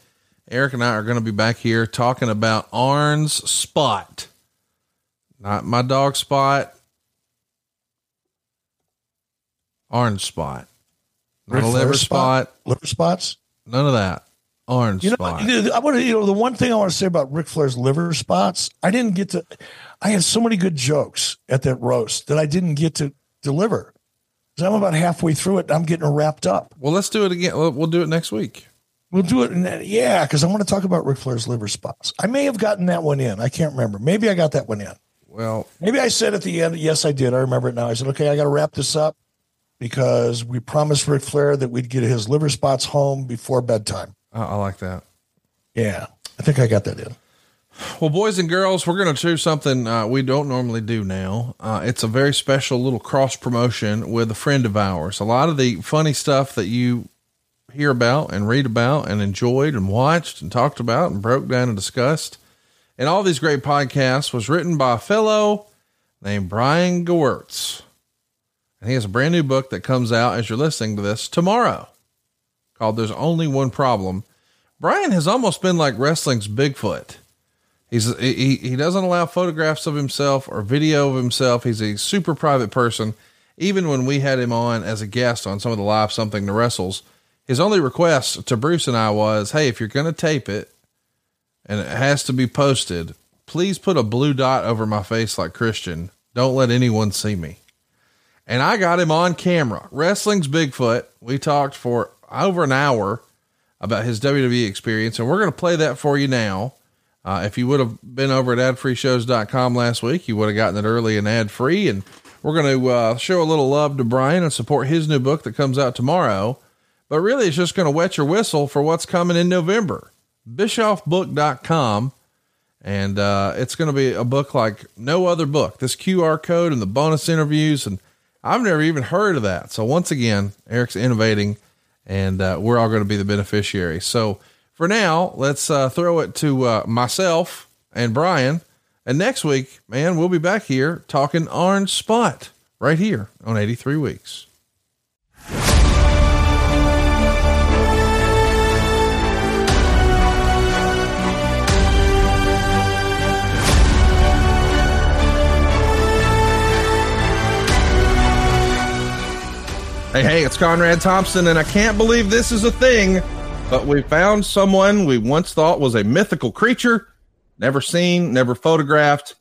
Eric and I are going to be back here talking about Arn's Spot. Not my dog spot. Orange spot. Not a liver spot. Liver spots. None of that. Orange You know, spot. I want to. You know, the one thing I want to say about Ric Flair's liver spots, I didn't get to. I had so many good jokes at that roast that I didn't get to deliver. 'Cause I'm about halfway through it. I'm getting wrapped up. well, let's do it again. We'll, we'll do it next week. We'll do it. Yeah, because I want to talk about Ric Flair's liver spots. I may have gotten that one in. I can't remember. Maybe I got that one in. Well, Maybe I said at the end, yes, I did. I remember it now. I said, okay, I got to wrap this up because we promised Ric Flair that we'd get his liver spots home before bedtime. I, I like that. Yeah, I think I got that in. Well, boys and girls, we're going to do something uh, we don't normally do now. Uh, it's a very special little cross promotion with a friend of ours. A lot of the funny stuff that you hear about and read about and enjoyed and watched and talked about and broke down and discussed and all these great podcasts was written by a fellow named Brian Gewirtz. And he has a brand new book that comes out as you're listening to this tomorrow called There's Only One Problem. Brian has almost been like wrestling's Bigfoot. He's he he doesn't allow photographs of himself or video of himself. He's a super private person. Even when we had him on as a guest on some of the live something to wrestles, his only request to Bruce and I was, "Hey, if you're going to tape it and it has to be posted, please put a blue dot over my face like Christian. Don't let anyone see me." And I got him on camera. Wrestling's Bigfoot. We talked for over an hour about his WWE experience, and we're going to play that for you now. Uh, if you would have been over at adfreeshows.com last week, you would have gotten it early and ad free. And we're going to uh, show a little love to Brian and support his new book that comes out tomorrow. But really, it's just going to wet your whistle for what's coming in November. Bischoffbook.com. And uh, it's going to be a book like no other book. This QR code and the bonus interviews. And I've never even heard of that. So, once again, Eric's innovating and uh, we're all going to be the beneficiary. So, For now, let's uh, throw it to uh, myself and Brian. And next week, man, we'll be back here talking Orange Spot right here on 83 Weeks. Hey, hey, it's Conrad Thompson, and I can't believe this is a thing, but we found someone we once thought was a mythical creature, never seen, never photographed.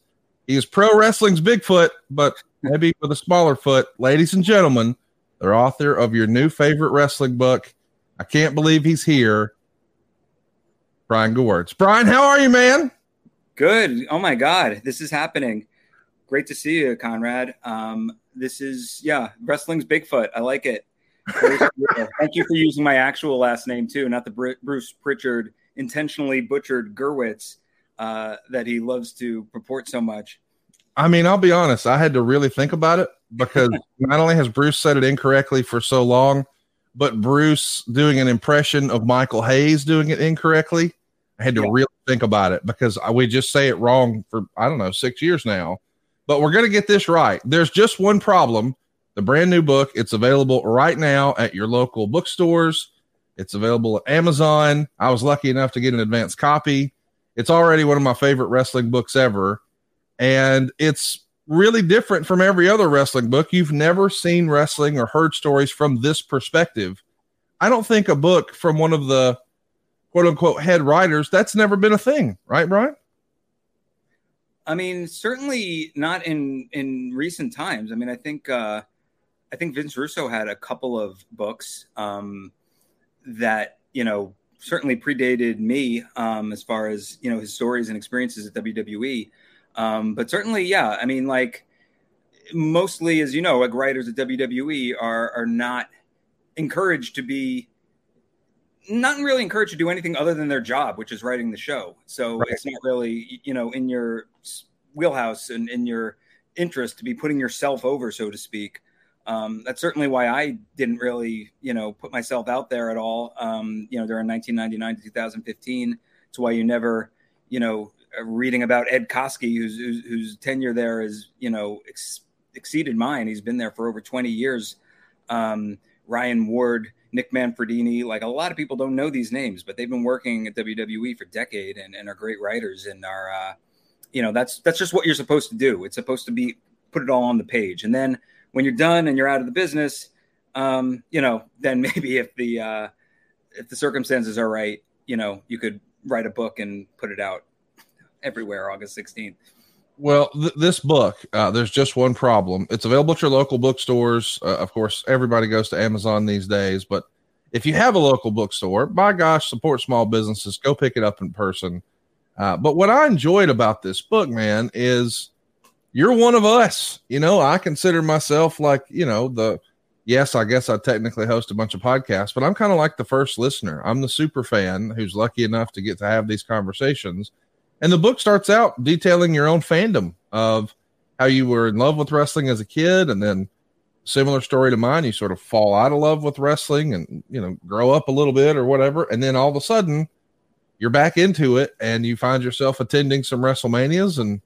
He is pro wrestling's Bigfoot, but maybe with a smaller foot. Ladies and gentlemen, the author of your new favorite wrestling book. I can't believe he's here. Brian Gewirtz. Brian, how are you, man? Good. Oh my God, this is happening. Great to see you, Conrad. Um, this is yeah, wrestling's Bigfoot. I like it. Thank you for using my actual last name too, not the Bruce Pritchard intentionally butchered Gerwitz uh, that he loves to purport so much. I mean, I'll be honest. I had to really think about it because not only has Bruce said it incorrectly for so long, but Bruce doing an impression of Michael Hayes doing it incorrectly. I had to yeah. really think about it because we just say it wrong for I don't know six years now but we're going to get this right. There's just one problem. The brand new book, it's available right now at your local bookstores. It's available at Amazon. I was lucky enough to get an advance copy. It's already one of my favorite wrestling books ever. And it's really different from every other wrestling book. You've never seen wrestling or heard stories from this perspective. I don't think a book from one of the quote unquote head writers, that's never been a thing, right, Brian? I mean, certainly not in in recent times. I mean, I think uh, I think Vince Russo had a couple of books um, that you know certainly predated me um, as far as you know his stories and experiences at WWE. Um, but certainly, yeah, I mean, like mostly, as you know, like writers at WWE are are not encouraged to be not really encouraged to do anything other than their job, which is writing the show. So right. it's not really, you know, in your wheelhouse and in your interest to be putting yourself over, so to speak. Um, that's certainly why I didn't really, you know, put myself out there at all. Um, you know, during 1999 to 2015. It's why you never, you know, reading about Ed Koskey, whose, whose tenure there is, you know, ex- exceeded mine. He's been there for over 20 years. Um, Ryan Ward, Nick Manfredini. Like a lot of people don't know these names, but they've been working at WWE for a decade and, and are great writers and are, uh, you know, that's that's just what you're supposed to do. It's supposed to be put it all on the page, and then when you're done and you're out of the business, um, you know, then maybe if the uh, if the circumstances are right, you know, you could write a book and put it out everywhere August 16th. Well, th- this book, uh, there's just one problem. It's available at your local bookstores. Uh, of course, everybody goes to Amazon these days, but if you have a local bookstore, by gosh, support small businesses. Go pick it up in person. Uh, but what I enjoyed about this book, man, is you're one of us. You know, I consider myself like, you know, the yes, I guess I technically host a bunch of podcasts, but I'm kind of like the first listener. I'm the super fan who's lucky enough to get to have these conversations. And the book starts out detailing your own fandom of how you were in love with wrestling as a kid, and then similar story to mine, you sort of fall out of love with wrestling and you know grow up a little bit or whatever, and then all of a sudden you're back into it and you find yourself attending some WrestleManias and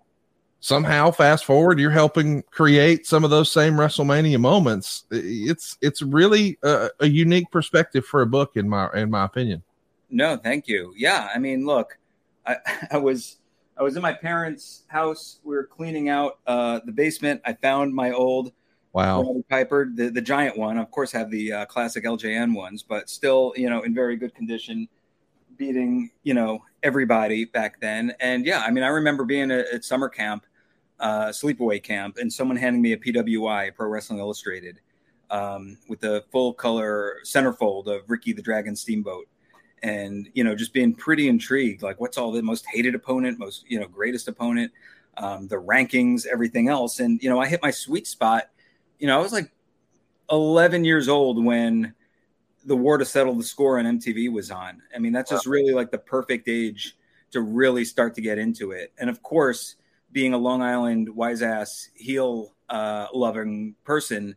somehow fast forward you're helping create some of those same WrestleMania moments. It's it's really a, a unique perspective for a book in my in my opinion. No, thank you. Yeah, I mean, look, I, I was I was in my parents' house. We were cleaning out uh, the basement. I found my old wow Piper, the the giant one. Of course, have the uh, classic LJN ones, but still, you know, in very good condition, beating you know everybody back then. And yeah, I mean, I remember being at, at summer camp, uh, sleepaway camp, and someone handing me a PWI, Pro Wrestling Illustrated, um, with the full color centerfold of Ricky the Dragon Steamboat and you know just being pretty intrigued like what's all the most hated opponent most you know greatest opponent um, the rankings everything else. And you know i hit my sweet spot you know i was like 11 years old when the war to settle the score on mtv was on. I mean that's just really like the perfect age to really start to get into it. And of course being a long island wise ass heel uh, loving person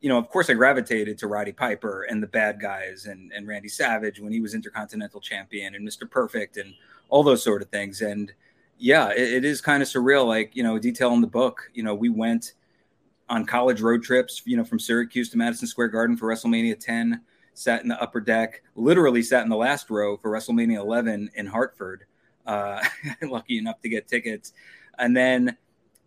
you know, of course, I gravitated to Roddy Piper and the bad guys and, and Randy Savage when he was Intercontinental Champion and Mr. Perfect and all those sort of things. And yeah, it, it is kind of surreal. Like, you know, detail in the book, you know, we went on college road trips, you know, from Syracuse to Madison Square Garden for WrestleMania 10, sat in the upper deck, literally sat in the last row for WrestleMania 11 in Hartford. Uh, lucky enough to get tickets. And then,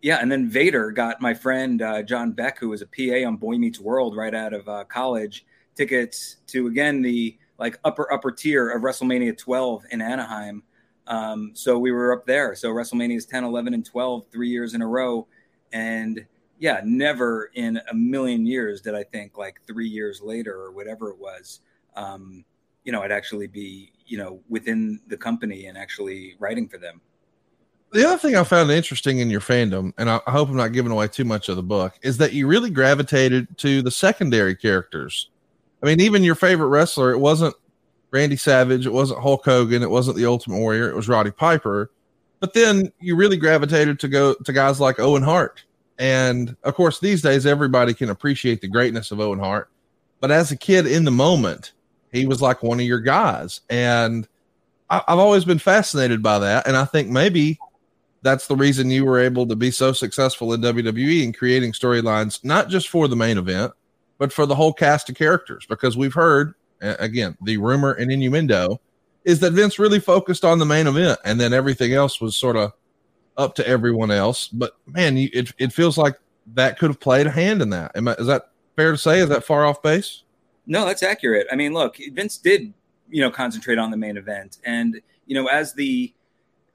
yeah, and then Vader got my friend uh, John Beck, who was a PA on Boy Meets World right out of uh, college, tickets to again the like upper upper tier of WrestleMania 12 in Anaheim. Um, so we were up there. So WrestleManias 10, 11, and 12, three years in a row, and yeah, never in a million years did I think like three years later or whatever it was, um, you know, I'd actually be you know within the company and actually writing for them the other thing I found interesting in your fandom, and I, hope I'm not giving away too much of the book, is that you really gravitated to the secondary characters. I mean, even your favorite wrestler, it wasn't Randy Savage, it wasn't Hulk Hogan, it wasn't the Ultimate Warrior, it was Roddy Piper. But then you really gravitated to go to guys like Owen Hart. And of course, these days everybody can appreciate the greatness of Owen Hart. But as a kid in the moment, he was like one of your guys. And I, I've always been fascinated by that. And I think maybe that's the reason you were able to be so successful in WWE in creating storylines, not just for the main event, but for the whole cast of characters. Because we've heard, again, the rumor and innuendo is that Vince really focused on the main event and then everything else was sort of up to everyone else. But man, you, it, it feels like that could have played a hand in that. I, is that fair to say? Is that far off base? No, that's accurate. I mean, look, Vince did, you know, concentrate on the main event. And, you know, as the,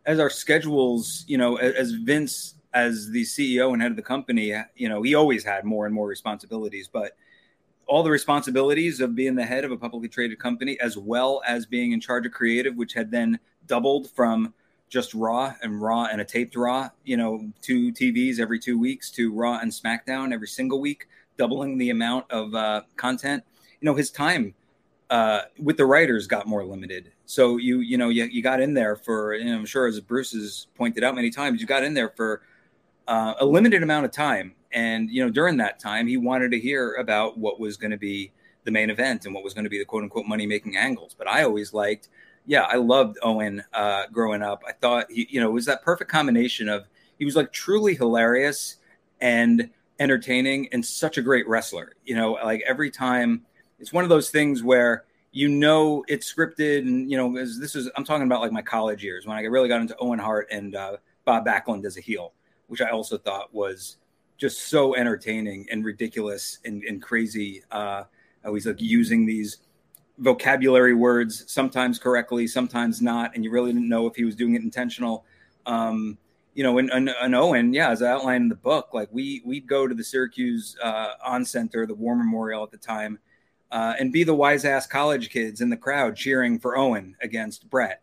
as our schedules, you know, as Vince as the CEO and head of the company, you know, he always had more and more responsibilities, but all the responsibilities of being the head of a publicly traded company, as well as being in charge of creative, which had then doubled from just Raw and Raw and a taped Raw, you know, two TVs every two weeks to Raw and SmackDown every single week, doubling the amount of uh, content. You know, his time uh, with the writers got more limited. So you you know you, you got in there for I'm sure as Bruce has pointed out many times you got in there for uh, a limited amount of time, and you know during that time he wanted to hear about what was going to be the main event and what was going to be the quote unquote money making angles. But I always liked, yeah, I loved Owen uh, growing up. I thought he you know it was that perfect combination of he was like truly hilarious and entertaining and such a great wrestler. You know, like every time it's one of those things where you know it's scripted and you know this is i'm talking about like my college years when i really got into owen hart and uh, bob backlund as a heel which i also thought was just so entertaining and ridiculous and, and crazy. Uh always like using these vocabulary words sometimes correctly sometimes not and you really didn't know if he was doing it intentional. Um you know, and, and, and, Owen, yeah, as I outlined in the book, like we we'd go to the Syracuse uh, Oncenter, the War Memorial at the time, uh, and be the wise ass college kids in the crowd cheering for Owen against Bret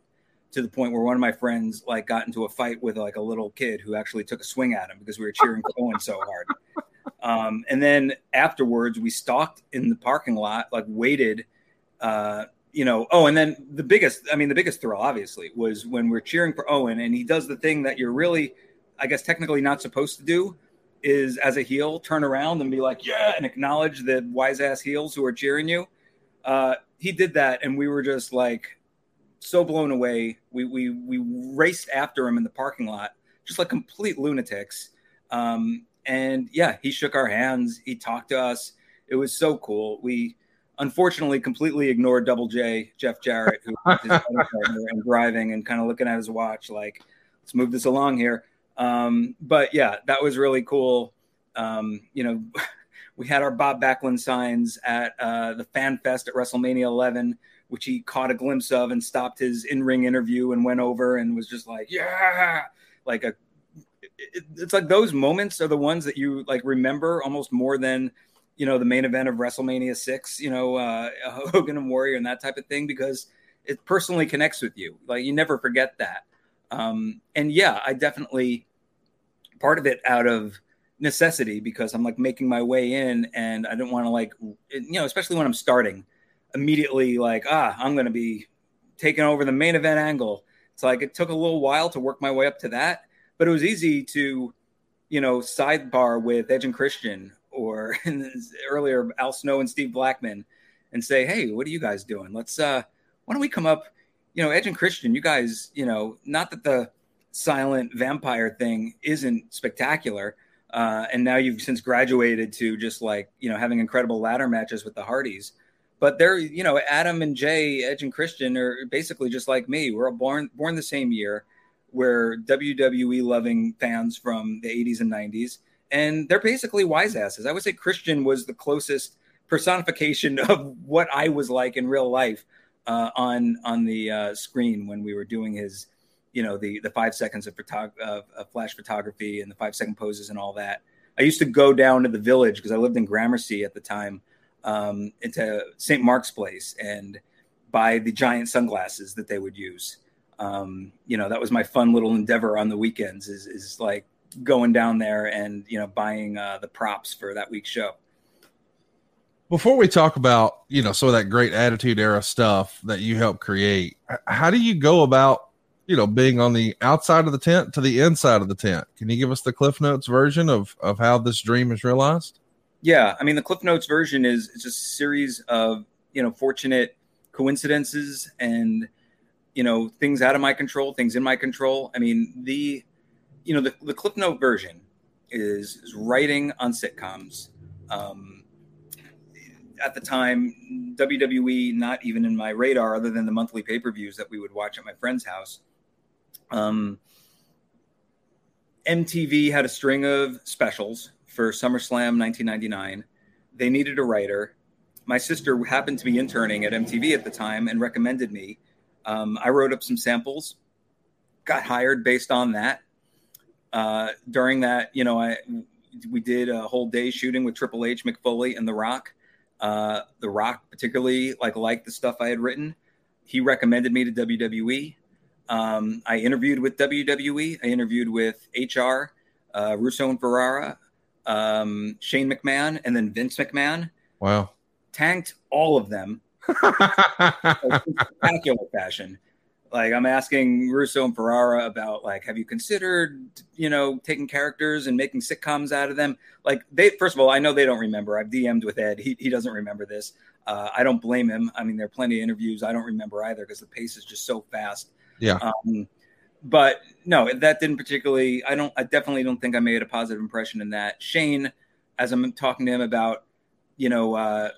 to the point where one of my friends like got into a fight with like a little kid who actually took a swing at him because we were cheering for Owen so hard. Um, and then afterwards, we stalked in the parking lot, like waited, uh, you know. Oh, and then the biggest, I mean, the biggest thrill, obviously, was when we're cheering for Owen and he does the thing that you're really, I guess, technically not supposed to do, is as a heel turn around and be like, yeah, and acknowledge the wise ass heels who are cheering you. Uh, he did that, and we were just like so blown away. We we we raced after him in the parking lot, just like complete lunatics. Um, and yeah, he shook our hands. He talked to us. It was so cool. We unfortunately completely ignored Double J, Jeff Jarrett, who was his partner and driving and kind of looking at his watch, like, let's move this along here. Um, but yeah, that was really cool. Um, you know, we had our Bob Backlund signs at uh, the Fan Fest at WrestleMania 11, which he caught a glimpse of and stopped his in-ring interview and went over and was just like, yeah, like a. It, it's like those moments are the ones that you like remember almost more than you know the main event of WrestleMania six, you know uh, Hogan and Warrior and that type of thing because it personally connects with you. Like you never forget that. Um, and yeah, I definitely part of it out of necessity because I'm like making my way in and I didn't want to like, you know, especially when I'm starting immediately like, ah, I'm going to be taking over the main event angle. It's like it took a little while to work my way up to that, but it was easy to, you know, sidebar with Edge and Christian or earlier Al Snow and Steve Blackman and say, "Hey, what are you guys doing? Let's uh, why don't we come up? You know, Edge and Christian, you guys, you know, not that the silent vampire thing isn't spectacular." Uh, and now you've since graduated to just like you know having incredible ladder matches with the Hardys. But they're you know Adam and Jay, Edge and Christian are basically just like me. We're all born born the same year. We're WWE loving fans from the 80s and 90s, and they're basically wise asses. I would say Christian was the closest personification of what I was like in real life uh, on on the uh, screen when we were doing his you know the the five seconds of, photog- of, of flash photography and the five second poses and all that. I used to go down to the village because I lived in Gramercy at the time, um, into St. Mark's Place and buy the giant sunglasses that they would use. Um, you know, that was my fun little endeavor on the weekends. Is is like going down there and you know buying uh, the props for that week's show. Before we talk about you know some of that great Attitude Era stuff that you helped create, how do you go about you know, being on the outside of the tent to the inside of the tent. Can you give us the Cliff Notes version of of how this dream is realized? Yeah, I mean, the Cliff Notes version is it's a series of you know fortunate coincidences and you know things out of my control, things in my control. I mean, the you know the, the Cliff Note version is, is writing on sitcoms. Um, at the time, WWE not even in my radar, other than the monthly pay per views that we would watch at my friend's house. Um, MTV had a string of specials for SummerSlam 1999. They needed a writer. My sister happened to be interning at MTV at the time and recommended me. Um, I wrote up some samples, got hired based on that. Uh, during that, you know, I we did a whole day shooting with Triple H, Mick Foley, and The Rock. Uh, the Rock particularly like liked the stuff I had written. He recommended me to WWE. Um, I interviewed with WWE. I interviewed with HR, uh, Russo and Ferrara, um, Shane McMahon, and then Vince McMahon. Wow. Tanked all of them. spectacular fashion. Like I'm asking Russo and Ferrara about like, have you considered, you know, taking characters and making sitcoms out of them? Like they, first of all, I know they don't remember. I've DM'd with Ed. He, he doesn't remember this. Uh, I don't blame him. I mean, there are plenty of interviews I don't remember either because the pace is just so fast. Yeah. Um, but no, that didn't particularly. I don't. I definitely don't think I made a positive impression in that. Shane, as I'm talking to him about, you know, uh,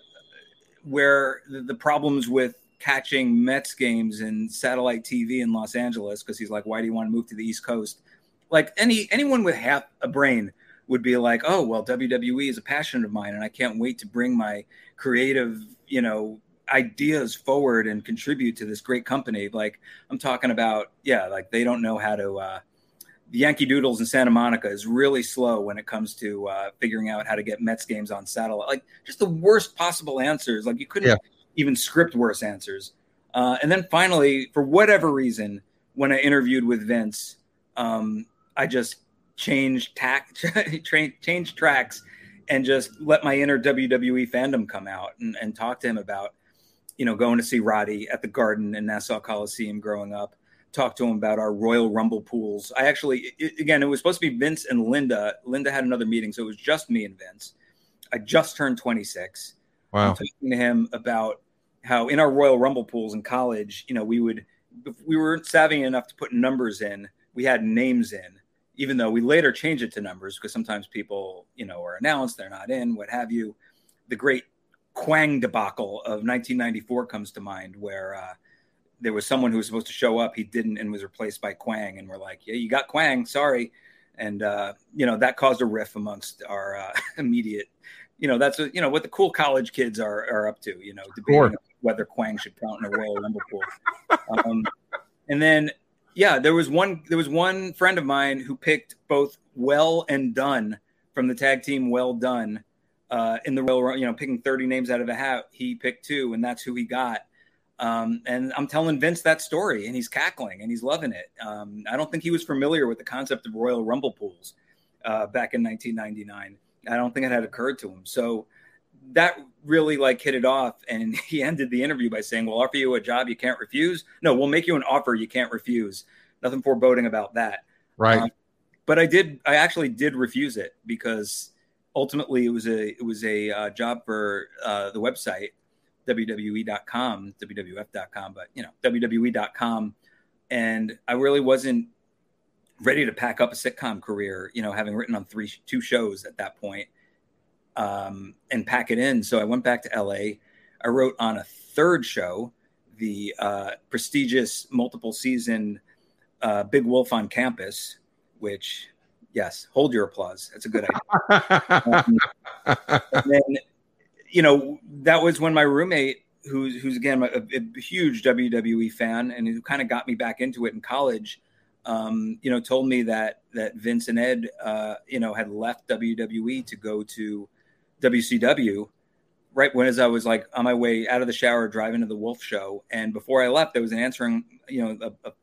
where the, the problems with catching Mets games and satellite TV in Los Angeles, because he's like, why do you want to move to the East Coast? Like any anyone with half a brain would be like, oh well, WWE is a passion of mine, and I can't wait to bring my creative, you know, ideas forward and contribute to this great company. Like I'm talking about, yeah, like they don't know how to. Uh, the Yankee Doodles in Santa Monica is really slow when it comes to uh, figuring out how to get Mets games on satellite. Like just the worst possible answers. Like you couldn't yeah. Even script worse answers. Uh, and then finally, for whatever reason, when I interviewed with Vince, um, I just changed tack, changed tracks, and just let my inner WWE fandom come out and, and talk to him about you know, going to see Roddy at the Garden and Nassau Coliseum growing up. Talk to him about our Royal Rumble pools. I actually, it, again, it was supposed to be Vince and Linda. Linda had another meeting, so it was just me and Vince. I just turned 26. Wow. I'm talking to him about how in our Royal Rumble pools in college, you know, we would, we weren't savvy enough to put numbers in. We had names in, even though we later changed it to numbers because sometimes people, you know, are announced, they're not in, what have you. The great Kwang debacle of 1994 comes to mind, where uh, there was someone who was supposed to show up, he didn't, and was replaced by Kwang, and we're like, "Yeah, you got Kwang, sorry," and uh, you know that caused a riff amongst our uh, immediate, you know, that's you know what the cool college kids are are up to, you know, debating whether Kwang should count in a Royal Rumble pool. Um, and then, yeah, there was one there was one friend of mine who picked both Well and Dunn from the tag team Well Dunn uh, in the real, you know, picking 30 names out of a hat, he picked two, and that's who he got. Um, and I'm telling Vince that story, and he's cackling and he's loving it. Um, I don't think he was familiar with the concept of Royal Rumble pools uh, back in 1999. I don't think it had occurred to him. So that really like hit it off. And he ended the interview by saying, "We'll offer you a job you can't refuse. No, we'll make you an offer you can't refuse." Nothing foreboding about that. Right. Um, but I did. I actually did refuse it because ultimately it was a it was a uh, job for uh, the website wwe.com wwf.com but you know wwe.com and i really wasn't ready to pack up a sitcom career you know having written on three two shows at that point um, and pack it in. So i went back to la i wrote on a third show the uh, prestigious multiple season uh, big wolf on campus which yes hold your applause. That's a good idea. Um, and then you know, that was when my roommate, who's who's again a, a huge WWE fan and who kind of got me back into it in college, um, you know, told me that that Vince and Ed, uh, you know, had left WWE to go to WCW. Right when as I was like on my way out of the shower, driving to the Wolf Show, and before I left, there was an answering, you know, a, a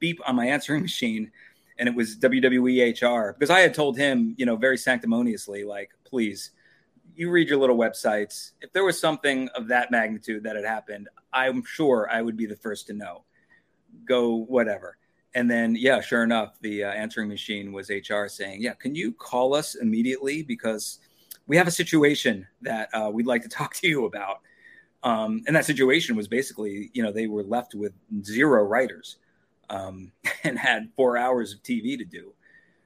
beep on my answering machine, and it was WWE HR because I had told him, you know, very sanctimoniously, like, please you read your little websites. If there was something of that magnitude that had happened, I'm sure I would be the first to know. Go whatever. And then, yeah, sure enough, the uh, answering machine was HR saying, "Yeah, can you call us immediately because we have a situation that uh, we'd like to talk to you about." Um, and that situation was basically, you know, they were left with zero writers um, and had four hours of TV to do.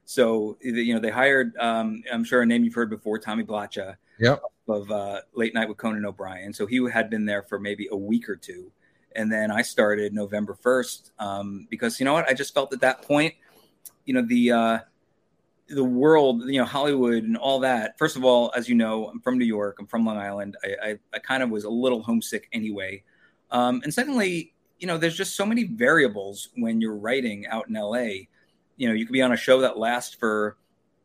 So, you know, they hired, um, I'm sure a name you've heard before, Tommy Blacha, Yep. Of uh, Late Night with Conan O'Brien. So he had been there for maybe a week or two. And then I started November 1st um, because, you know what? I just felt at that point, you know, the, uh, the world, you know, Hollywood and all that. First of all, as you know, I'm from New York. I'm from Long Island. I, I, I kind of was a little homesick anyway. Um, and secondly, you know, there's just so many variables when you're writing out in LA. You know, you could be on a show that lasts for,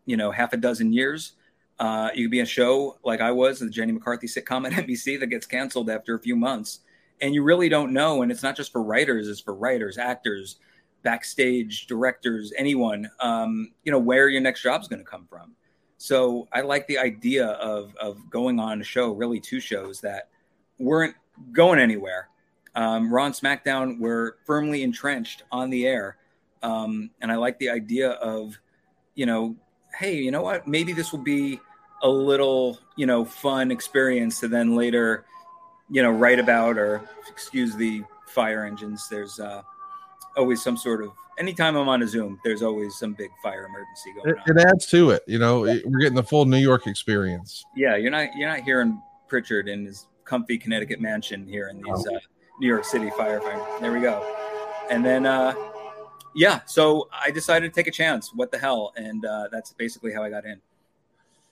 you know, half a dozen years, uh, you could be a show like I was, the Jenny McCarthy sitcom at NBC that gets canceled after a few months. And you really don't know. And it's not just for writers, it's for writers, actors, backstage, directors, anyone, um, you know, where your next job is going to come from. So I like the idea of, of going on a show, really two shows that weren't going anywhere. Um, Raw and SmackDown were firmly entrenched on the air. Um, and I like the idea of, you know, hey, you know what? Maybe this will be a little, you know, fun experience to then later, you know, write about or excuse the fire engines. There's uh, always some sort of anytime I'm on a Zoom, there's always some big fire emergency going it, on. It adds to it, you know. We're getting the full New York experience. Yeah, you're not you're not hearing Pritchard in his comfy Connecticut mansion here in these uh, New York City firefighting. There we go. And then uh, yeah, so I decided to take a chance. What the hell? And uh, that's basically how I got in.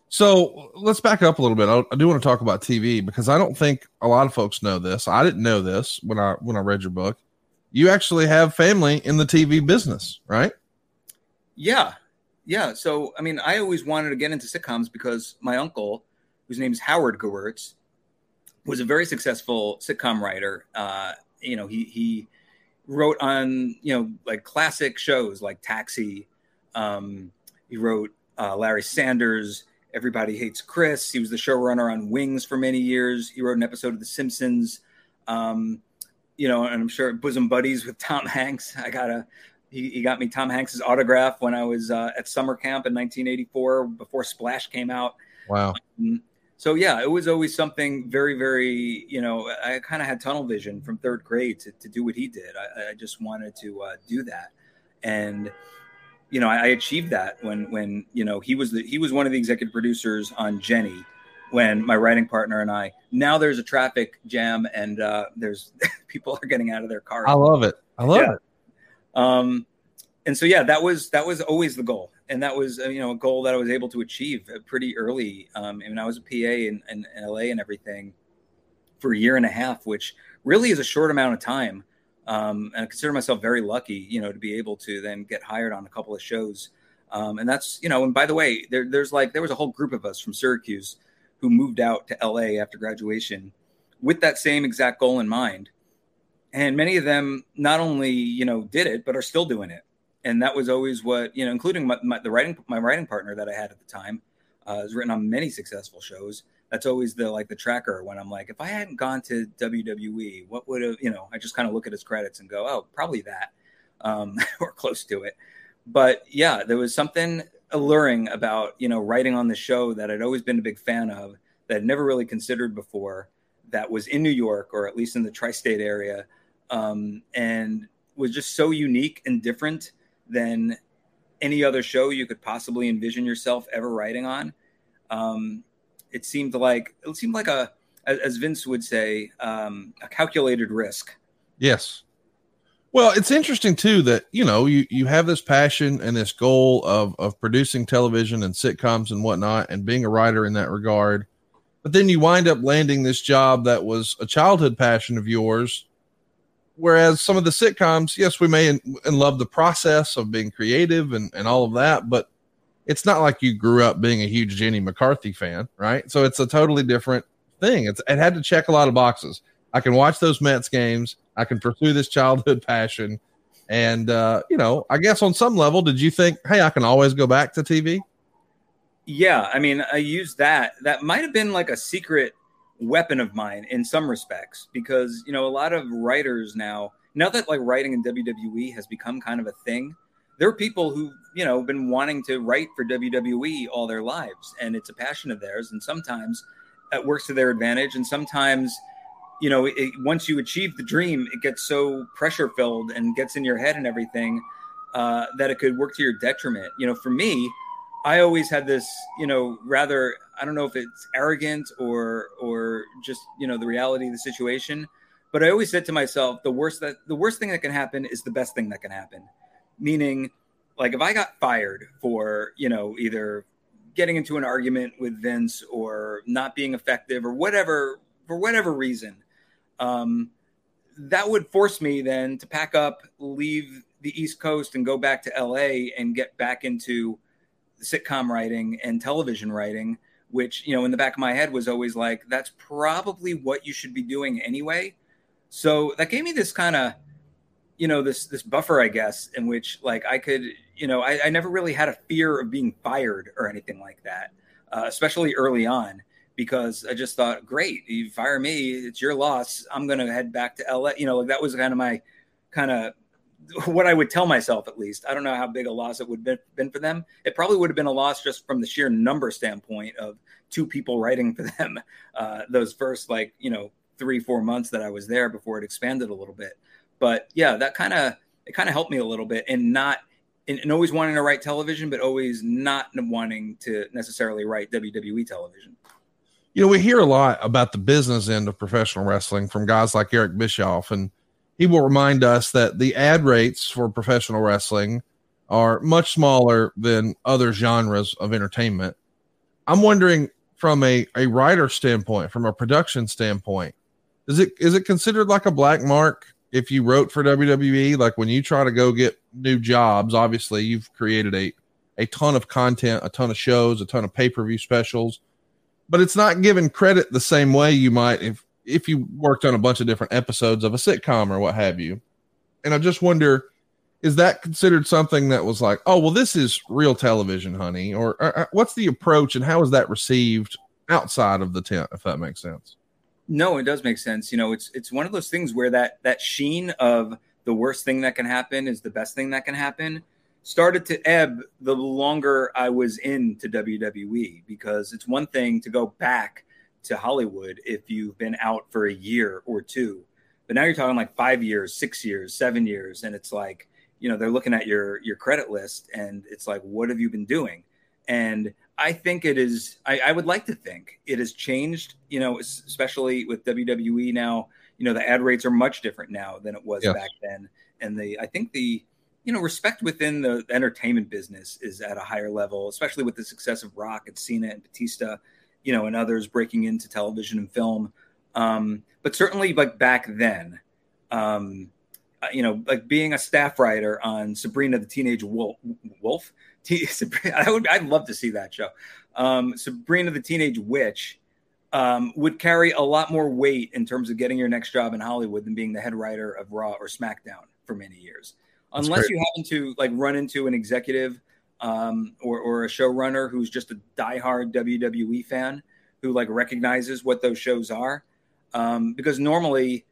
So let's back up a little bit. I, I, do want to talk about TV because I don't think a lot of folks know this. I didn't know this when I when I read your book. You actually have family in the TV business, right? Yeah, yeah. So I mean, I always wanted to get into sitcoms because my uncle, whose name is Howard Gewirtz, was a very successful sitcom writer. Uh, you know, he he wrote on you know like classic shows like Taxi. Um, he wrote uh, Larry Sanders. Everybody Hates Chris. He was the showrunner on Wings for many years. He wrote an episode of The Simpsons. Um, you know, and I'm sure bosom buddies with Tom Hanks. I got a he, he got me Tom Hanks's autograph when I was uh, at summer camp in 1984 before Splash came out. Wow. Um, so yeah, it was always something very, very, you know, I kind of had tunnel vision from third grade to, to do what he did. I, I just wanted to uh, do that. And you know, I, I, achieved that when when you know he was the he was one of the executive producers on Jenny when my writing partner and I now there's a traffic jam and uh, there's people are getting out of their cars. I love it. I love yeah. it. Um, and so yeah, that was that was always the goal, and that was you know a goal that I was able to achieve pretty early. Um, I mean, I was a PA in, in, in LA and everything for a year and a half, which really is a short amount of time. Um, and I consider myself very lucky, you know, to be able to then get hired on a couple of shows. Um, and that's, you know, and by the way, there, there's like, there was a whole group of us from Syracuse who moved out to LA after graduation with that same exact goal in mind. And many of them not only, you know, did it, but are still doing it. And that was always what, you know, including my, my the writing, my writing partner that I had at the time, uh, has written on many successful shows that's always the like the tracker when I'm like, if I hadn't gone to WWE, what would have you know? I just kind of look at his credits and go, oh, probably that, um, or close to it. But yeah, there was something alluring about you know writing on the show that I'd always been a big fan of that I'd never really considered before that was in New York or at least in the tri-state area um, and was just so unique and different than any other show you could possibly envision yourself ever writing on. Um, it seemed like it seemed like a as Vince would say um, a calculated risk. Yes. Well, it's interesting too that you know you you have this passion and this goal of of producing television and sitcoms and whatnot, and being a writer in that regard. But then you wind up landing this job that was a childhood passion of yours. Whereas some of the sitcoms, yes, we may and love the process of being creative and, and all of that, but it's not like you grew up being a huge Jenny McCarthy fan, right? So it's a totally different thing. It's, it had to check a lot of boxes. I can watch those Mets games. I can pursue this childhood passion. And, uh, you know, I guess on some level, did you think, hey, I can always go back to TV? Yeah. I mean, I used that. That might have been like a secret weapon of mine in some respects because, you know, a lot of writers now, now that like writing in WWE has become kind of a thing, there are people who, you know, been wanting to write for WWE all their lives and it's a passion of theirs. And sometimes it works to their advantage. And sometimes, you know, it, once you achieve the dream, it gets so pressure filled and gets in your head and everything uh, that it could work to your detriment. You know, for me, I always had this, you know, rather I don't know if it's arrogant or or just you know the reality of the situation, but I always said to myself, the worst that the worst thing that can happen is the best thing that can happen. Meaning, like if I got fired for you know either getting into an argument with Vince or not being effective or whatever for whatever reason, um, that would force me then to pack up, leave the East Coast, and go back to LA and get back into sitcom writing and television writing. Which you know, in the back of my head was always like, that's probably what you should be doing anyway. So that gave me this kind of, you know, this this buffer, I guess, in which like I could, you know, I, I never really had a fear of being fired or anything like that, uh, especially early on because I just thought, great, you fire me, it's your loss. I'm going to head back to LA. You know, like that was kind of my kind of what I would tell myself at least. I don't know how big a loss it would have been for them. It probably would have been a loss just from the sheer number standpoint of two people writing for them uh, those first like you know three four months that I was there before it expanded a little bit. But yeah, that kind of it kind of helped me a little bit and not and always wanting to write television, but always not wanting to necessarily write WWE television you know, we hear a lot about the business end of professional wrestling from guys like Eric Bischoff, and he will remind us that the ad rates for professional wrestling are much smaller than other genres of entertainment. I'm wondering from a, a writer standpoint, from a production standpoint, is it is it considered like a black mark if you wrote for WWE? Like when you try to go get new jobs, obviously you've created a a ton of content, a ton of shows, a ton of pay-per-view specials but it's not given credit the same way you might if if you worked on a bunch of different episodes of a sitcom or what have you. And I just wonder is that considered something that was like, oh, well, this is real television, honey? Or, or, or what's the approach and how is that received outside of the tent, if that makes sense? No, it does make sense. You know, it's it's one of those things where that that sheen of the worst thing that can happen is the best thing that can happen started to ebb the longer I was into WWE because it's one thing to go back to Hollywood if you've been out for a year or two, but now you're talking like five years, six years, seven years, and it's like you know they're looking at your your credit list and it's like what have you been doing? And I think it is. I, I would like to think it has changed. You know, especially with WWE now. You know, the ad rates are much different now than it was yes. back then, and the I think the you know, respect within the entertainment business is at a higher level, especially with the success of Rock and Cena and Batista, you know, and others breaking into television and film. Um, but certainly, like back then, um, uh, you know, like being a staff writer on Sabrina the Teenage Wolf, Wolf, I would, I'd love to see that show. Um, Sabrina the Teenage Witch um, would carry a lot more weight in terms of getting your next job in Hollywood than being the head writer of Raw or SmackDown for many years unless you happen to like run into an executive um, or, or a showrunner who's just a diehard WWE fan who like recognizes what those shows are. Um, because normally,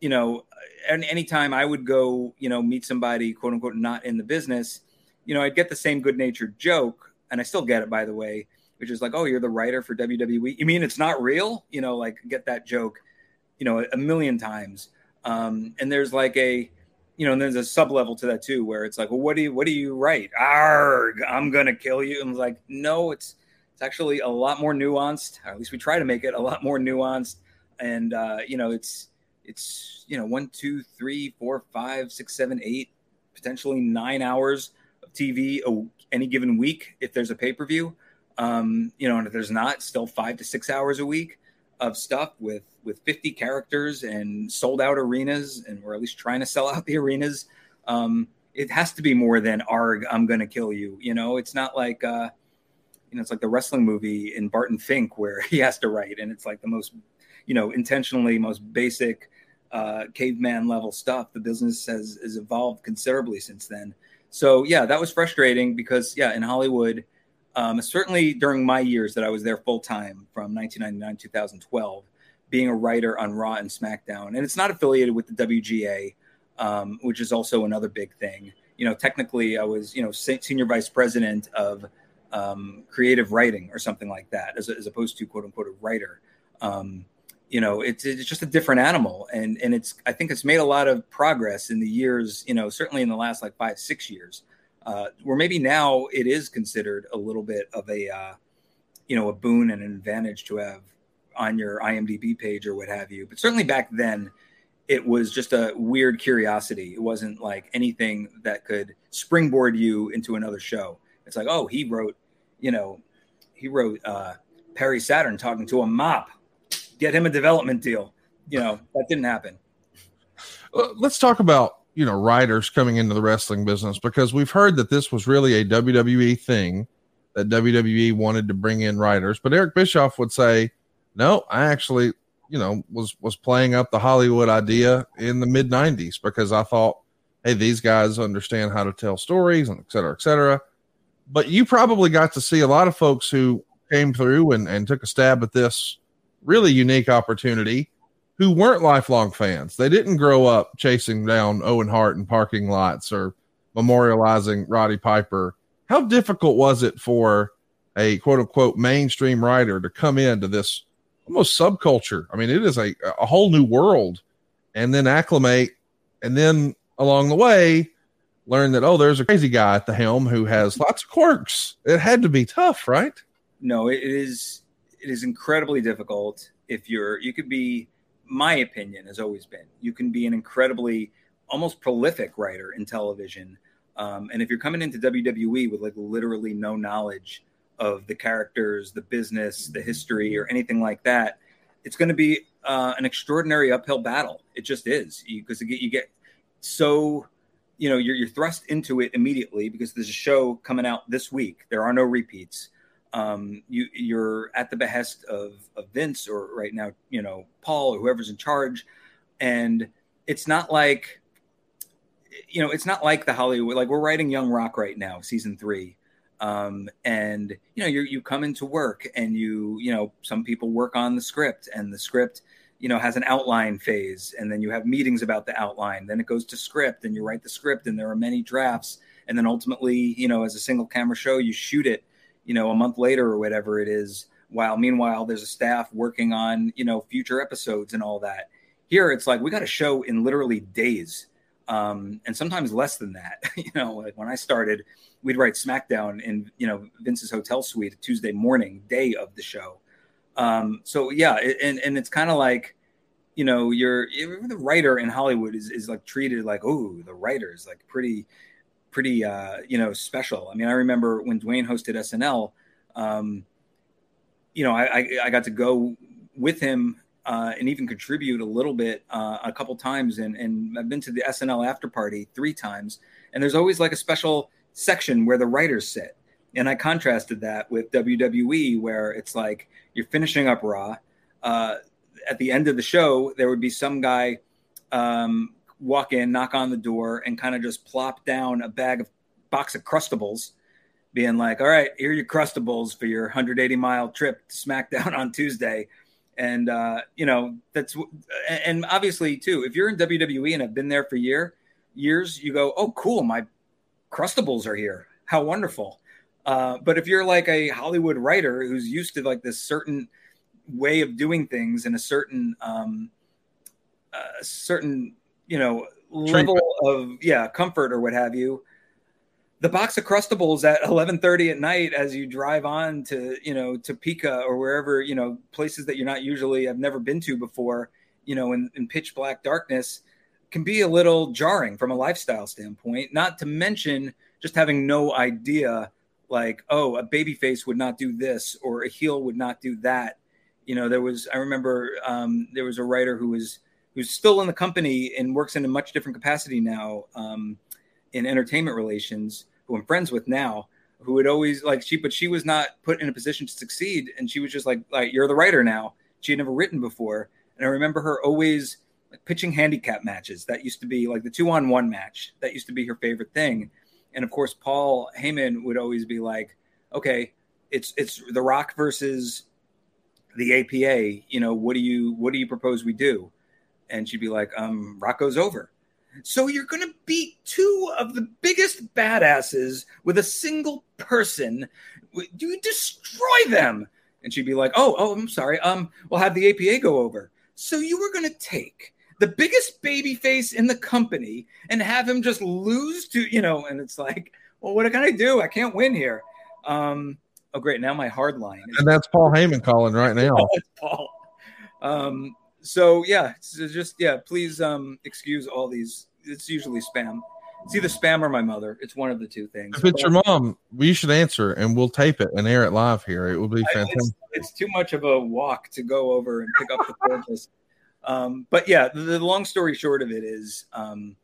you know, any anytime I would go, you know, meet somebody, quote unquote, not in the business, you know, I'd get the same good natured joke, and I still get it by the way, which is like, oh, you're the writer for WWE. You mean it's not real? You know, like get that joke, you know, a, a million times. Um, and there's like a, you know, and there's a sub level to that too, where it's like, well, what do you, what do you write? Arg, I'm gonna kill you. And like, no, it's, it's actually a lot more nuanced. Or at least we try to make it a lot more nuanced. And uh, you know, it's, it's you know one, two, three, four, five, six, seven, eight, potentially nine hours of TV a, any given week if there's a pay per view. Um, you know, and if there's not, still five to six hours a week of stuff with with 50 characters and sold out arenas, and we're at least trying to sell out the arenas. Um, it has to be more than "arg, I'm gonna kill you." You know, it's not like uh, you know, it's like the wrestling movie in Barton Fink where he has to write, and it's like the most, you know, intentionally most basic uh, caveman level stuff. The business has, has evolved considerably since then. So yeah, that was frustrating because yeah, in Hollywood, um, certainly during my years that I was there full time from 1999 2012, being a writer on Raw and SmackDown, and it's not affiliated with the WGA, um, which is also another big thing. You know, technically, I was you know senior vice president of um, creative writing or something like that, as, as opposed to quote unquote a writer. Um, you know it's, it's just a different animal and and it's i think it's made a lot of progress in the years you know certainly in the last like five six years uh, where maybe now it is considered a little bit of a uh, you know a boon and an advantage to have on your imdb page or what have you but certainly back then it was just a weird curiosity it wasn't like anything that could springboard you into another show it's like oh he wrote you know he wrote uh, perry saturn talking to a mop get him a development deal. You know, that didn't happen. Let's talk about, you know, writers coming into the wrestling business because we've heard that this was really a WWE thing that WWE wanted to bring in writers, but Eric Bischoff would say, "No, I actually, you know, was was playing up the Hollywood idea in the mid 90s because I thought, hey, these guys understand how to tell stories and et cetera, et cetera." But you probably got to see a lot of folks who came through and, and took a stab at this really unique opportunity who weren't lifelong fans. They didn't grow up chasing down Owen Hart in parking lots or memorializing Roddy Piper. How difficult was it for a quote unquote mainstream writer to come into this almost subculture? I mean, it is a, a whole new world and then acclimate and then along the way learn that, oh, there's a crazy guy at the helm who has lots of quirks. It had to be tough, right? No, it is it is incredibly difficult if you're you could be my opinion has always been you can be an incredibly almost prolific writer in television um, and if you're coming into wwe with like literally no knowledge of the characters the business the history or anything like that it's going to be uh, an extraordinary uphill battle. It just is. Because you, you, get so you know you're, you're thrust into it immediately because there's a show coming out this week. There are no repeats um, you you're at the behest of, of Vince or right now, you know, Paul or whoever's in charge. And it's not like, you know, it's not like the Hollywood, like we're writing Young Rock right now, season three. Um, and you know, you you come into work and you, you know, some people work on the script and the script, you know, has an outline phase and then you have meetings about the outline. Then it goes to script and you write the script and there are many drafts. And then ultimately, you know, as a single camera show, you shoot it you know, a month later or whatever it is. While meanwhile, there's a staff working on, you know, future episodes and all that. Here, it's like we got a show in literally days, um, and sometimes less than that. you know, like when I started, we'd write SmackDown in, you know, Vince's hotel suite Tuesday morning, day of the show. Um, so yeah, and and it's kind of like, you know, you're, you're the writer in Hollywood is is like treated like, oh, the writer's like pretty pretty uh, you know special. I mean, I remember when Dwayne hosted SNL. Um, you know, I, I, I got to go with him uh, and even contribute a little bit uh, a couple times. And, and I've been to the SNL after party three times, and there's always like a special section where the writers sit. And I contrasted that with WWE, where it's like you're finishing up Raw. Uh, at the end of the show, there would be some guy um, walk in, knock on the door, and kind of just plop down a bag of box of Crustables, being like, "All right, here are your Crustables for your 180 mile trip to SmackDown on Tuesday." And uh, you know that's and obviously too, if you're in WWE and have been there for year years, you go, "Oh, cool, my Crustables are here. How wonderful." Uh, but if you're like a Hollywood writer who's used to like this certain way of doing things in a certain um, uh, certain you know level of yeah comfort or what have you, the box of crustables at 11:30 at night as you drive on to you know Topeka or wherever you know places that you're not usually have never been to before you know in, in pitch black darkness can be a little jarring from a lifestyle standpoint not to mention just having no idea like oh a baby face would not do this or a heel would not do that. You know there was i remember um, there was a writer who was who's still in the company and works in a much different capacity now um, in entertainment relations who i'm friends with now who would always like she but she was not put in a position to succeed. And she was just like like you're the writer now. She had never written before. And i remember her always like pitching handicap matches. That used to be like the two on one match. That used to be her favorite thing. And of course, Paul Heyman would always be like, okay, it's it's The Rock versus the APA. You know, what do you what do you propose we do? And she'd be like, um, Rock goes over. So you're going to beat two of the biggest badasses with a single person. Do You destroy them. And she'd be like, "Oh, oh, I'm sorry. Um, we'll have the APA go over." So you were going to take the biggest baby face in the company and have him just lose to, you know, and it's like, well, what can I do? I can't win here. Um, oh, great. Now my hard line. Is- and that's Paul Heyman calling right now. Paul. Um, so yeah, so just, yeah, please um, excuse all these. It's usually spam. It's either spam or my mother. It's one of the two things. If it's but, your mom, we should answer and we'll tape it and air it live here. It will be fantastic. It's, it's, too much of a walk to go over and pick up the purchase. Um, but yeah, the, the, long story short of it is, um,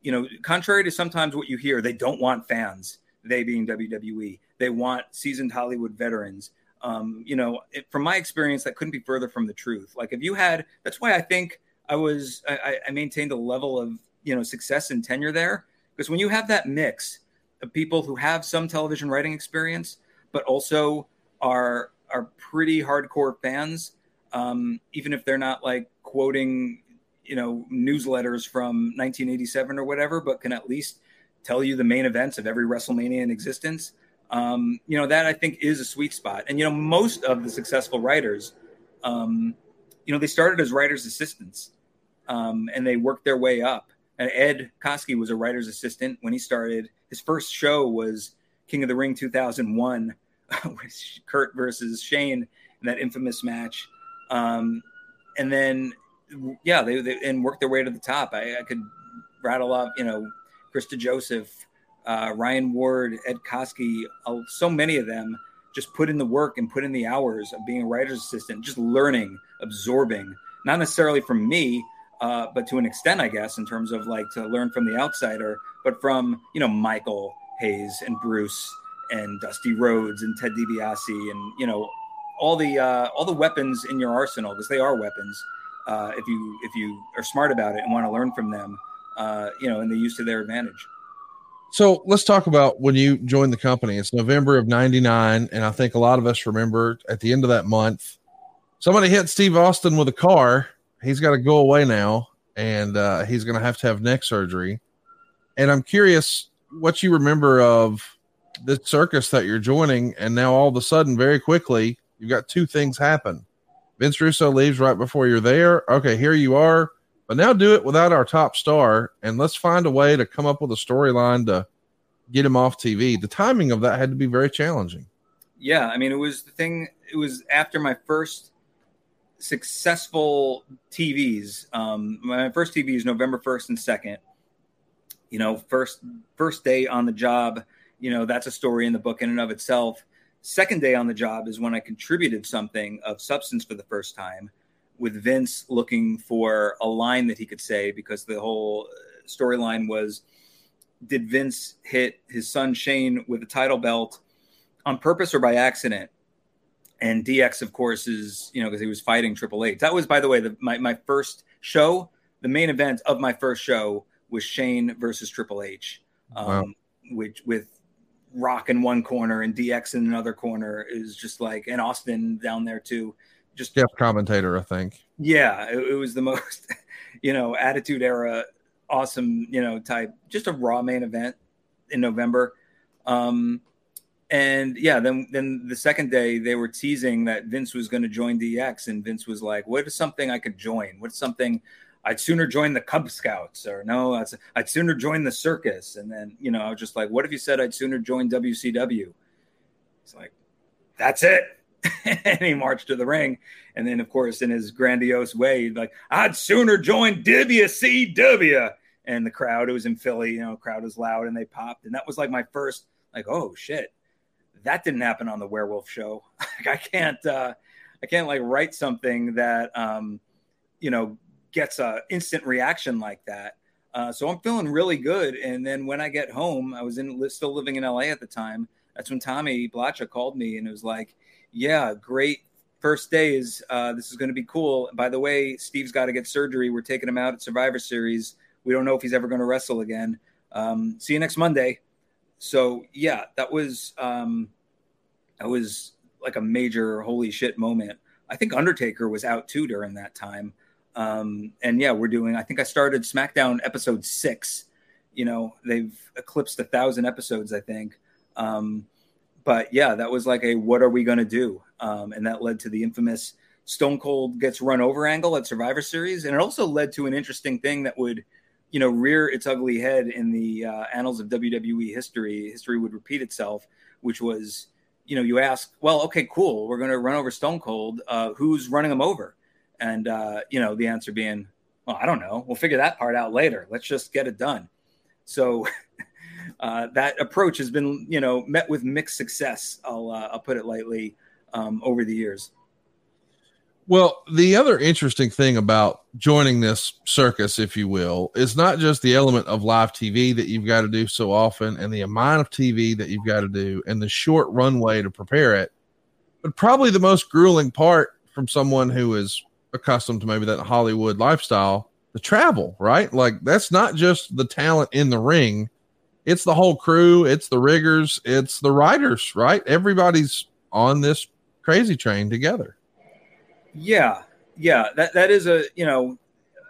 you know, contrary to sometimes what you hear, they don't want fans. They being WWE, they want seasoned Hollywood veterans. Um, you know, it, from my experience, that couldn't be further from the truth. Like if you had, that's why I think I was, I, I maintained a level of you know success and tenure there because when you have that mix of people who have some television writing experience, but also are are pretty hardcore fans, um, even if they're not like quoting, you know, newsletters from 1987 or whatever, but can at least tell you the main events of every WrestleMania in existence. Um, you know, that I think is a sweet spot. And, you know, most of the successful writers, um, you know, they started as writer's assistants um, and they worked their way up. And Ed Koskey was a writer's assistant when he started. His first show was King of the Ring 2001, with Kurt versus Shane in that infamous match. Um, and then yeah, they, they and work their way to the top. I, I could rattle off, you know, Chris DeJoseph, uh, Ryan Ward, Ed Koskey, uh, so many of them just put in the work and put in the hours of being a writer's assistant, just learning, absorbing, not necessarily from me, uh, but to an extent, I guess, in terms of like to learn from the outsider, but from, you know, Michael Hayes and Bruce and Dusty Rhodes and Ted DiBiase and, you know, all the uh, all the weapons in your arsenal because they are weapons. Uh, if you if you are smart about it and want to learn from them, uh, you know, and they use to their advantage. So let's talk about when you joined the company. It's November of '99, and I think a lot of us remember at the end of that month, somebody hit Steve Austin with a car. He's got to go away now, and uh, he's going to have to have neck surgery. And I'm curious what you remember of this circus that you're joining, and now all of a sudden, very quickly, You've got two things happen. Vince Russo leaves right before you're there. Okay, here you are. But now do it without our top star, and let's find a way to come up with a storyline to get him off TV. The timing of that had to be very challenging. Yeah, I mean, it was the thing. It was after my first successful TVs. Um, my first TV is November first and second. You know, first first day on the job. You know, that's a story in the book in and of itself. Second day on the job is when I contributed something of substance for the first time, with Vince looking for a line that he could say because the whole uh, storyline was did Vince hit his son Shane with a title belt on purpose or by accident? And DX, of course, is, you know, because he was fighting Triple H. That was, by the way, the, my, my first show. The main event of my first show was Shane versus Triple H, um, wow. which with Rock in one corner and DX in another corner is just like, and Austin down there too. Just Jeff commentator, I think. Yeah, it, it was the most, you know, attitude era, awesome, you know, type. Just a raw main event in November. Um, and yeah, then then the second day they were teasing that Vince was going to join DX, and Vince was like, "What is something I could join? What's something I'd sooner join the Cub Scouts, or no, I'd, I'd sooner join the circus." And then you know, I was just like, "What if you said I'd sooner join WCW?" It's like, "That's it." and he marched to the ring, and then of course, in his grandiose way, like, "I'd sooner join WCW." And the crowd, it was in Philly, you know, crowd was loud, and they popped, and that was like my first, like, "Oh shit." that didn't happen on the werewolf show i can't uh i can't like write something that um you know gets a instant reaction like that uh, so i'm feeling really good and then when i get home i was in still living in la at the time that's when tommy blacha called me and it was like yeah great first day is uh, this is going to be cool by the way steve's got to get surgery we're taking him out at survivor series we don't know if he's ever going to wrestle again um, see you next monday so yeah, that was um, that was like a major holy shit moment. I think Undertaker was out too during that time. Um, and yeah, we're doing. I think I started SmackDown episode six. You know, they've eclipsed a thousand episodes, I think. Um, but yeah, that was like a what are we going to do? Um, and that led to the infamous Stone Cold gets run over angle at Survivor Series, and it also led to an interesting thing that would you know, rear its ugly head in the uh, annals of WWE history. History would repeat itself, which was, you know, you ask, well, okay, cool, we're going to run over Stone Cold. Uh, who's running him over? And uh, you know, the answer being, well, I don't know. We'll figure that part out later. Let's just get it done. So uh, that approach has been, you know, met with mixed success. I'll uh, I'll put it lightly um, over the years. Well, the other interesting thing about joining this circus, if you will, is not just the element of live TV that you've got to do so often and the amount of TV that you've got to do and the short runway to prepare it, but probably the most grueling part from someone who is accustomed to maybe that Hollywood lifestyle, the travel, right? Like that's not just the talent in the ring, it's the whole crew, it's the riggers, it's the writers, right? Everybody's on this crazy train together. Yeah, yeah, that that is a you know,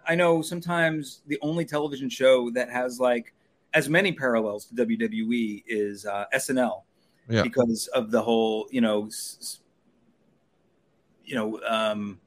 I know sometimes the only television show that has like as many parallels to WWE is uh, SNL, yeah. because of the whole you know, s- you know, um,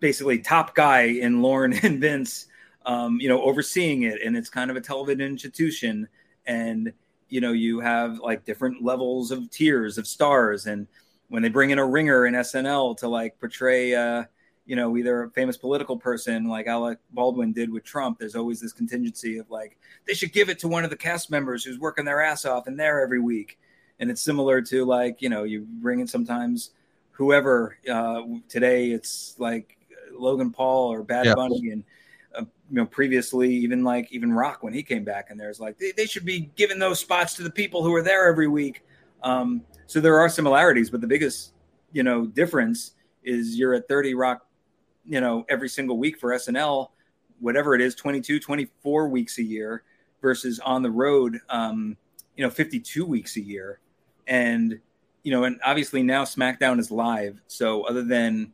basically top guy in Lorne and Vince, um, you know, overseeing it, and it's kind of a television institution, and you know, you have like different levels of tiers of stars and when they bring in a ringer in SNL to like portray, uh, you know, either a famous political person like Alec Baldwin did with Trump, there's always this contingency of like, they should give it to one of the cast members who's working their ass off and there every week. And it's similar to like, you know, you bring in sometimes whoever, uh, today it's like Logan Paul or Bad yeah. Bunny and, uh, you know, previously even like even Rock when he came back and there's like, they, they should be giving those spots to the people who are there every week. Um, so there are similarities, but the biggest, you know, difference is you're at 30 Rock, you know, every single week for SNL, whatever it is, 22, 24 weeks a year versus on the road, um, you know, 52 weeks a year. And, you know, and obviously now SmackDown is live. So other than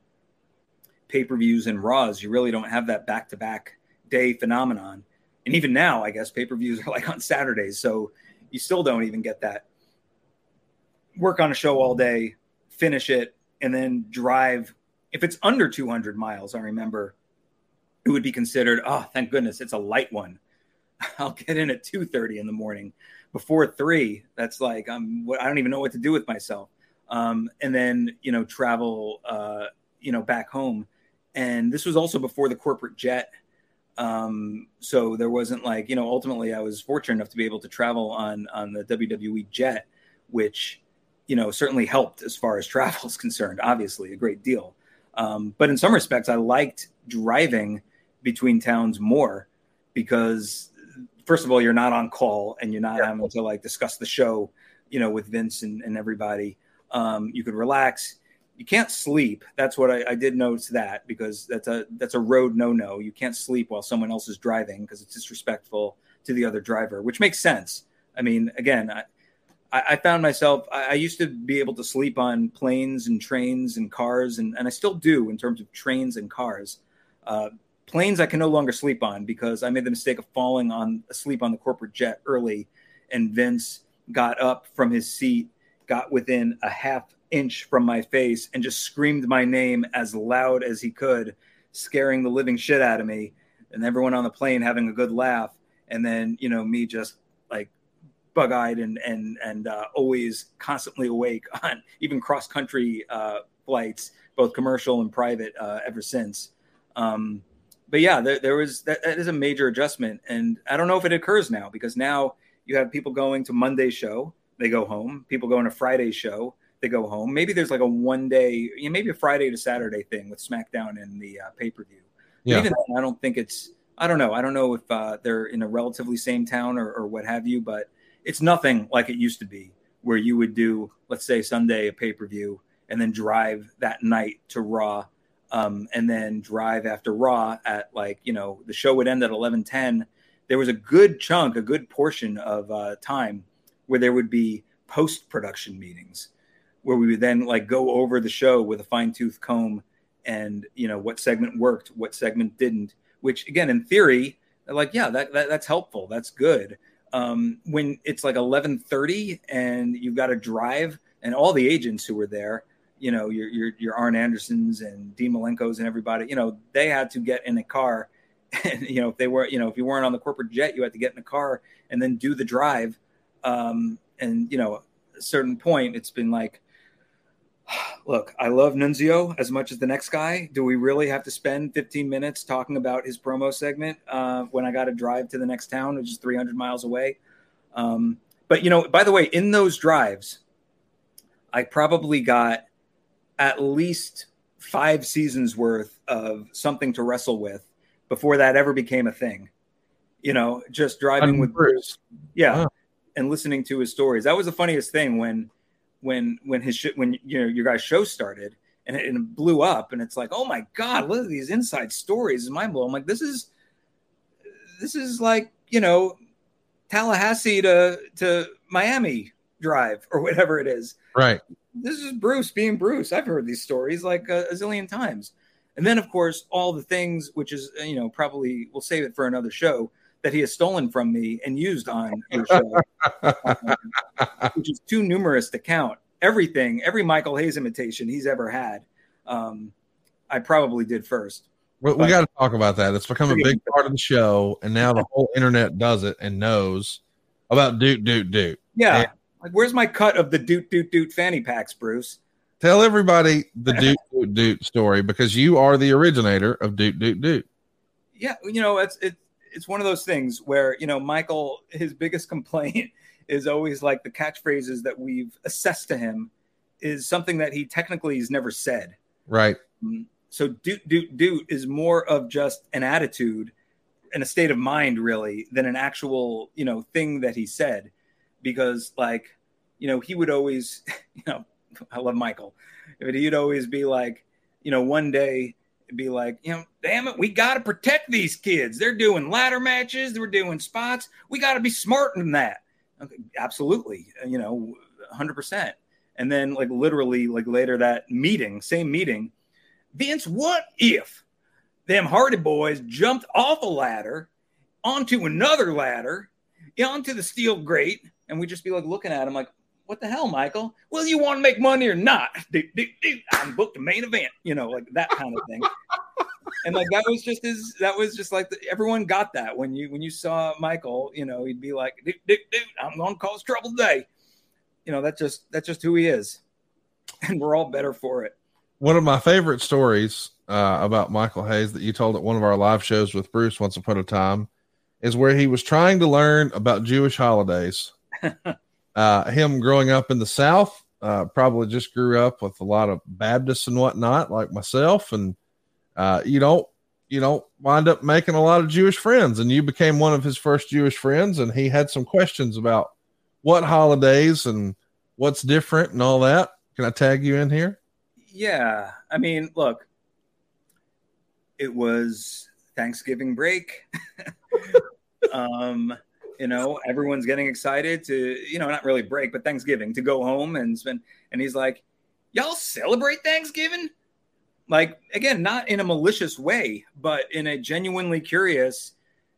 pay per views and Raws, you really don't have that back to back day phenomenon. And even now, I guess pay per views are like on Saturdays. So you still don't even get that work on a show all day, finish it, and then drive. If it's under 200 miles, I remember it would be considered, oh, thank goodness, it's a light one. I'll get in at 2:30 in the morning. Before three, that's like I'm. I don't even know what to do with myself. Um, and then you know travel, uh, you know, back home. And this was also before the corporate jet. Um, so there wasn't like you know. Ultimately, I was fortunate enough to be able to travel on on the WWE jet, which you know, certainly helped as far as travel is concerned, obviously, a great deal. Um, but in some respects, I liked driving between towns more because, first of all, you're not on call and you're not yeah. having to like discuss the show, you know, with Vince and, and everybody. Um, you could relax. You can't sleep. That's what I, I, did notice that because that's a that's a road no no. You can't sleep while someone else is driving because it's disrespectful to the other driver, which makes sense. I mean, again, I, I, found myself, I, I, used to be able to sleep on planes and trains and cars, and, and I still do in terms of trains and cars. Uh, planes I can no longer sleep on because I made the mistake of falling on asleep on the corporate jet early, and Vince got up from his seat, got within a half inch from my face, and just screamed my name as loud as he could, scaring the living shit out of me. And everyone on the plane having a good laugh. And then, you know, me just like bug eyed and, and, and uh, always constantly awake on even cross country uh, flights, both commercial and private, uh, ever since. Um, but yeah, there, there was that, that is a major adjustment. And I don't know if it occurs now because now you have people going to Monday show, they go home. People going to Friday show, they go home. Maybe there's like a one day, you know, maybe a Friday to Saturday thing with SmackDown and the uh, pay per view. Yeah. Even then, I don't think it's. I don't know. I don't know if uh, they're in a relatively same town or, or what have you, but it's nothing like it used to be, where you would do, let's say, Sunday a pay per view and then drive that night to Raw, um, and then drive after Raw at like you know the show would end at eleven ten there was a good chunk, a good portion of uh, time where there would be post production meetings where we would then like go over the show with a fine tooth comb and you know what segment worked, what segment didn't. Which again, in theory, like yeah, that, that that's helpful, that's good. Um, when it's like eleven thirty and you've got to drive, and all the agents who were there, you know, your your your Arn Andersons and Dean Malenkos and everybody, you know, they had to get in a car and you know if they were you know if you weren't on the corporate jet you had to get in a car and then do the drive um, and you know a certain point it's been like look i love nunzio as much as the next guy do we really have to spend 15 minutes talking about his promo segment uh, when i got to drive to the next town which is 300 miles away um, but you know by the way in those drives i probably got at least five seasons worth of something to wrestle with before that ever became a thing. You know, just driving with Bruce. Yeah. Wow. And listening to his stories. That was the funniest thing when when when his sh- when you know your guys' show started and it, and it, blew up and it's like, oh my God, look at these inside stories. is mind blowing. I'm like, this is this is like, you know, Tallahassee to to Miami drive or whatever it is. Right. This is Bruce being Bruce. I've heard these stories like a, a zillion times. And then, of course, all the things, which is, you know, probably we'll save it for another show, that he has stolen from me and used on your show, um, which is too numerous to count. Everything, every Michael Hayes imitation he's ever had, um, I probably did first. We, we got to talk about that. It's become a big part of the show, and now the whole internet does it and knows about Doot Doot Doot. Yeah, and, like where's my cut of the Doot Doot Doot fanny packs, Bruce? Tell everybody the Doot Doot Doot story because you are the originator of Doot Doot Doot. Yeah, you know it's it, it's one of those things where you know Michael his biggest complaint is always like the catchphrases that we've assessed to him is something that he technically has never said. Right. Mm, so doot doot doot is more of just an attitude and a state of mind really than an actual you know thing that he said because like you know he would always you know I love Michael. But he'd always be like, you know, one day be like, you know, damn it, we got to protect these kids. They're doing ladder matches, they're doing spots. We got to be smarter than that. Okay, absolutely, you know, hundred percent. And then, like literally, like later that meeting, same meeting, Vince, what if them Hardy Boys jumped off a ladder onto another ladder, onto the steel grate, and we just be like looking at him like, what the hell, Michael? Well, you want to make money or not? I'm booked a main event, you know, like that kind of thing. and like that was just his. That was just like the, everyone got that when you when you saw Michael, you know, he'd be like, dude, dude, dude, I'm gonna cause trouble today. You know, that's just that's just who he is, and we're all better for it. One of my favorite stories uh, about Michael Hayes that you told at one of our live shows with Bruce once upon a time is where he was trying to learn about Jewish holidays. Uh, him growing up in the South, uh, probably just grew up with a lot of Baptists and whatnot, like myself, and uh, you don't you don't wind up making a lot of Jewish friends, and you became one of his first Jewish friends, and he had some questions about what holidays and what's different and all that. Can I tag you in here? Yeah, I mean, look, it was Thanksgiving break. um, you know everyone's getting excited to you know not really break but thanksgiving to go home and spend and he's like y'all celebrate thanksgiving like again not in a malicious way but in a genuinely curious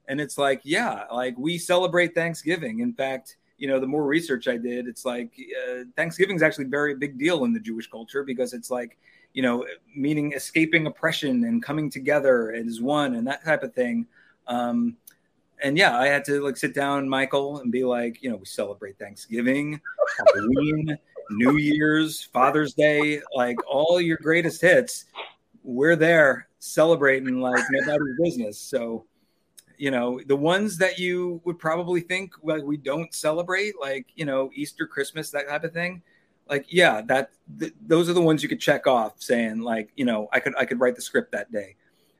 and it's like yeah like we celebrate thanksgiving in fact you know, the more research I did, it's like uh, Thanksgiving is actually very big deal in the Jewish culture because it's like, you know, meaning escaping oppression and coming together as one and that type of thing. Um, and yeah, I had to like sit down, Michael, and be like, you know, we celebrate Thanksgiving, Halloween, New Year's, Father's Day, like all your greatest hits. We're there celebrating like nobody's business. So, you know, the ones that you would probably think like we don't celebrate, like you know, Easter, Christmas, that type of thing. Like, yeah, that th- those are the ones you could check off, saying like, you know, I could I could write the script that day.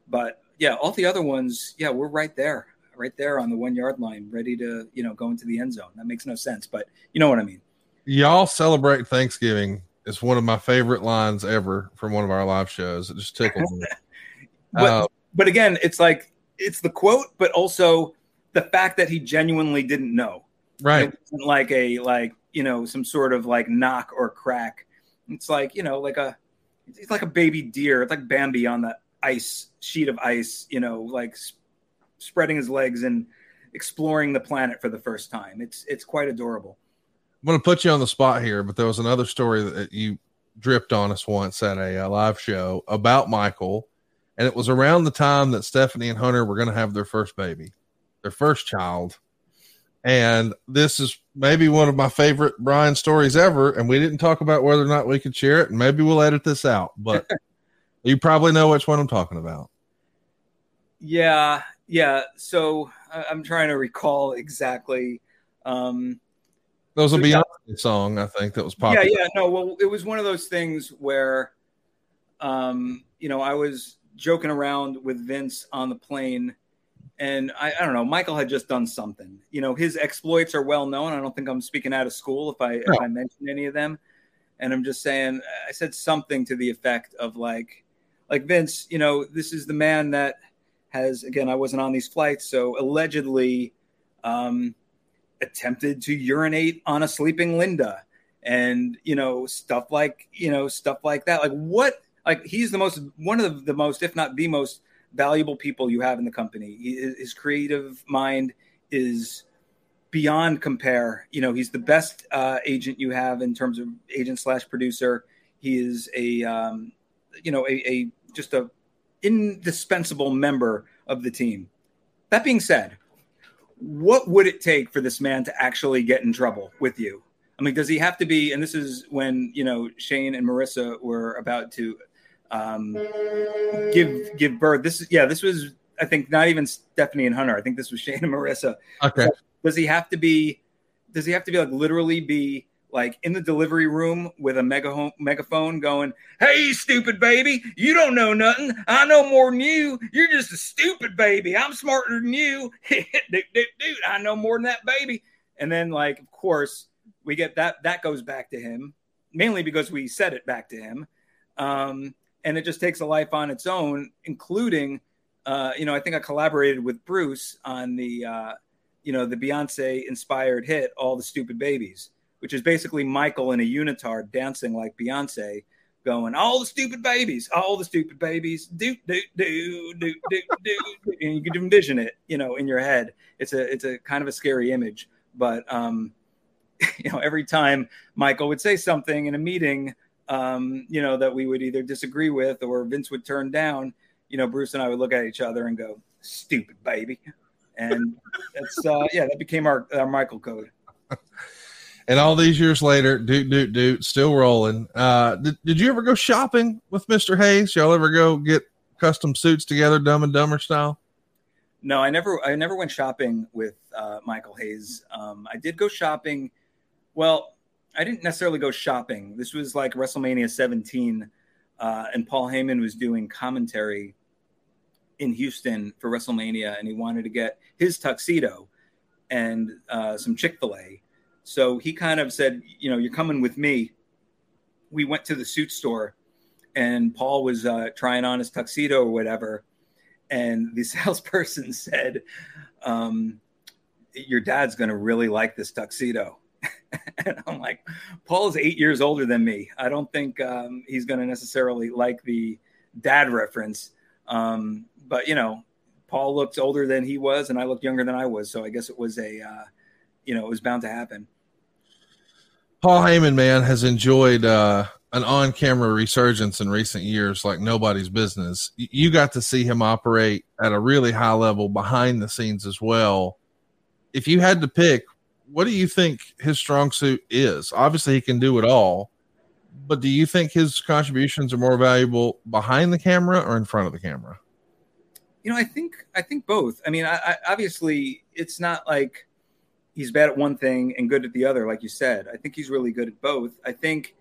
But yeah, all the other ones, yeah, we're right there right there on the one yard line, ready to you know go into the end zone. That makes no sense, but you know what I mean. Y'all celebrate Thanksgiving. It's one of my favorite lines ever from one of our live shows. It just tickled me. but, uh, but again, it's like it's the quote, but also the fact that he genuinely didn't know. Right. It wasn't like a like you know some sort of like knock or crack. It's like you know like a it's like a baby deer. It's like Bambi on the ice sheet of ice. You know, like spreading his legs and exploring the planet for the first time. It's it's quite adorable. I'm going to put you on the spot here, but there was another story that you dripped on us once at a, a live show about Michael, and it was around the time that Stephanie and Hunter were going to have their first baby, their first child. And this is maybe one of my favorite Brian stories ever. And we didn't talk about whether or not we could share it. And maybe we'll edit this out, but you probably know which one I'm talking about. Yeah, yeah. So I'm trying to recall exactly. Um, there was a Beyonce song, I think, that was popular. Yeah, yeah. No, well, it was one of those things where, um, you know, I was joking around with Vince on the plane, and I, I don't know. Michael had just done something. You know, his exploits are well known. I don't think I'm speaking out of school if I no. if I mention any of them. And I'm just saying, I said something to the effect of like, like Vince, you know, this is the man that has again I wasn't on these flights, so allegedly um, attempted to urinate on a sleeping Linda, and you know stuff like you know stuff like that. Like what? Like he's the most one of the, most, if not the most valuable people you have in the company. He, his creative mind is beyond compare. You know, he's the best uh, agent you have in terms of agent slash producer. He is a, um, you know, a, a just a indispensable member of the team. That being said, what would it take for this man to actually get in trouble with you? I mean, does he have to be? And this is when you know Shane and Marissa were about to um, give give birth. This is yeah, this was I think not even Stephanie and Hunter. I think this was Shane and Marissa. Okay. Does he have to be? Does he have to be like literally be like in the delivery room with a megaphone, megaphone going, Hey, stupid baby, you don't know nothing. I know more than you. You're just a stupid baby. I'm smarter than you. dude, dude, dude, I know more than that baby. And then, like, of course, we get that, that goes back to him, mainly because we said it back to him. Um, and it just takes a life on its own, including, uh, you know, I think I collaborated with Bruce on the, uh, you know, the Beyonce inspired hit, All the Stupid Babies which is basically Michael in a unitard dancing like Beyonce, going all the stupid babies, all the stupid babies, do do do do do do, and you can envision it, you know, in your head. It's a it's a kind of a scary image, but um, you know, every time Michael would say something in a meeting, um, you know, that we would either disagree with or Vince would turn down, you know, Bruce and I would look at each other and go, "Stupid baby," and that's uh, yeah, that became our our Michael code. And all these years later, doot doot doot, still rolling. Uh, did, did you ever go shopping with Mr. Hayes? Y'all ever go get custom suits together, Dumb and Dumber style? No, I never. I never went shopping with uh, Michael Hayes. Um, I did go shopping. Well, I didn't necessarily go shopping. This was like WrestleMania 17, uh, and Paul Heyman was doing commentary in Houston for WrestleMania, and he wanted to get his tuxedo and uh, some Chick Fil A so he kind of said, you know, you're coming with me. We went to the suit store and Paul was uh, trying on his tuxedo or whatever. And the salesperson said, um, your dad's going to really like this tuxedo. and I'm like, Paul's eight years older than me. I don't think um, he's going to necessarily like the dad reference. Um, but, you know, Paul looked older than he was, and I looked younger than I was. So I guess it was a, uh, you know, it was bound to happen. Paul Heyman, man, has enjoyed uh, an on-camera resurgence in recent years like nobody's business. You got to see him operate at a really high level behind the scenes as well. If you had to pick, what do you think his strong suit is? Obviously, he can do it all, but do you think his contributions are more valuable behind the camera or in front of the camera? You know, I think I think both. I mean, I, I, obviously, it's not like he's bad at one thing and good at the other, like you said. I think he's really good at both. I think,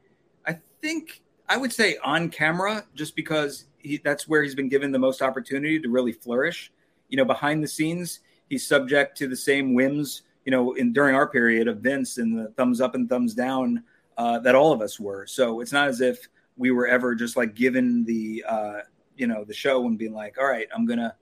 I think I would say on camera, just because he, that's where he's been given the most opportunity to really flourish. You know, behind the scenes, he's subject to the same whims. You know, in during our period of Vince and the thumbs up and thumbs down uh, that all of us were. So it's not as if we were ever just like given the uh, you know the show and being like, all right, I'm gonna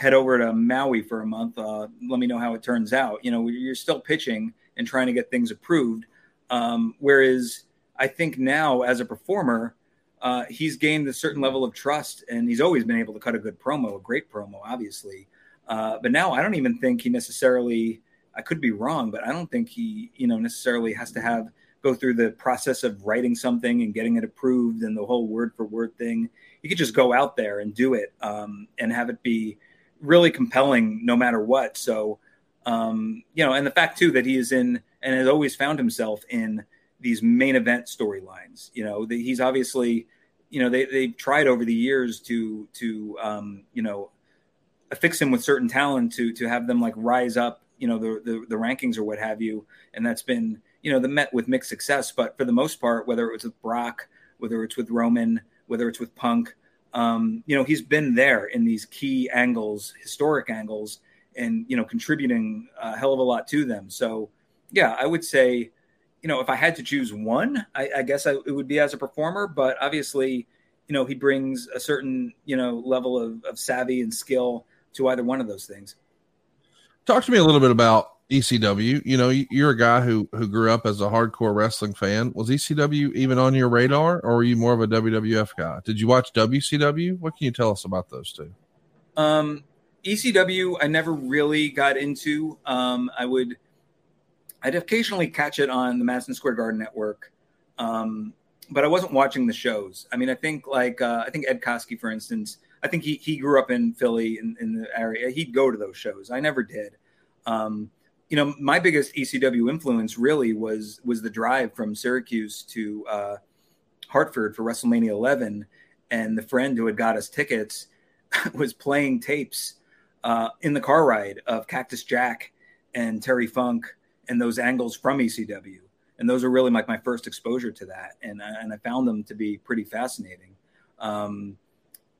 head over to Maui for a month. Uh, let me know how it turns out. You know, you're still pitching and trying to get things approved. Um, whereas I think now as a performer, uh, he's gained a certain level of trust and he's always been able to cut a good promo, a great promo, obviously. Uh, but now I don't even think he necessarily, I could be wrong, but I don't think he, you know, necessarily has to have go through the process of writing something and getting it approved and the whole word for word thing. You could just go out there and do it um, and have it be really compelling no matter what. So, um, you know, and the fact too that he is in and has always found himself in these main event storylines. You know, he's obviously, you know, they they've tried over the years to to um, you know affix him with certain talent to to have them like rise up, you know, the the, the rankings or what have you, and that's been you know the met with mixed success. But for the most part, whether it was with Brock, whether it's with Roman, whether it's with Punk, um, you know, he's been there in these key angles, historic angles, and you know, contributing a hell of a lot to them. So, yeah, I would say, you know, if I had to choose one, I, I guess I, it would be as a performer. But obviously, you know, he brings a certain you know level of, of savvy and skill to either one of those things. Talk to me a little bit about ECW. You know, you're a guy who who grew up as a hardcore wrestling fan. Was ECW even on your radar, or were you more of a WWF guy? Did you watch WCW? What can you tell us about those two? Um, ECW, I never really got into. Um, I would, I'd occasionally catch it on the Madison Square Garden Network, um, but I wasn't watching the shows. I mean, I think like uh, I think Ed Koskey, for instance, I think he he grew up in Philly in, in the area. He'd go to those shows. I never did. Um, you know, my biggest ECW influence really was was the drive from Syracuse to uh, Hartford for WrestleMania 11, and the friend who had got us tickets was playing tapes uh, in the car ride of Cactus Jack and Terry Funk and those angles from ECW, and those are really like my first exposure to that, and and I found them to be pretty fascinating. Um,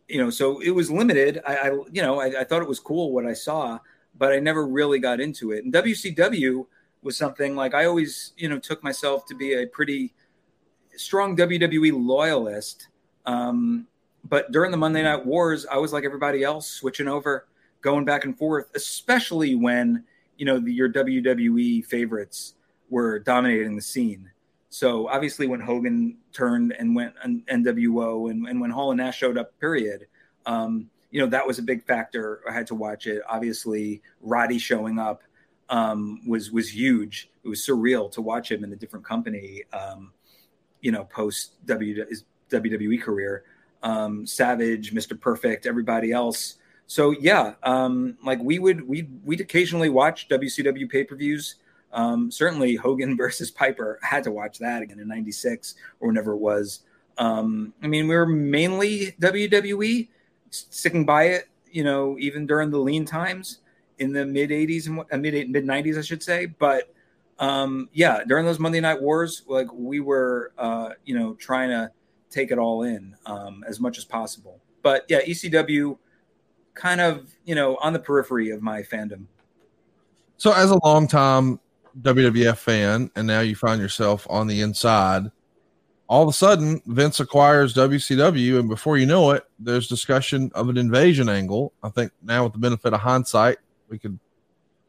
you know, so it was limited. I, I you know, I, I thought it was cool what I saw but I never really got into it. And WCW was something like I always, you know, took myself to be a pretty strong WWE loyalist. Um, but during the Monday Night Wars, I was like everybody else, switching over, going back and forth, especially when you know the, your WWE favorites were dominating the scene. So obviously, when Hogan turned and went NWO, and, and when Hall and Nash showed up, period. Um, you know that was a big factor. I had to watch it. Obviously, Roddy showing up um, was was huge. It was surreal to watch him in a different company. Um, you know, post WWE career, um, Savage, Mister Perfect, everybody else. So yeah, um, like we would we we'd occasionally watch WCW pay per views. Um, certainly, Hogan versus Piper I had to watch that again in '96 or whenever it was. Um, I mean, we were mainly WWE sticking by it, you know, even during the lean times in the mid 80s and uh, mid mid 90s, I should say. But um, yeah, during those Monday Night Wars, like we were, uh, you know, trying to take it all in um, as much as possible. But yeah, ECW kind of, you know, on the periphery of my fandom. So, as a long time WWF fan, and now you find yourself on the inside, all of a sudden Vince acquires WCW, and before you know it, there's discussion of an invasion angle. I think now, with the benefit of hindsight, we could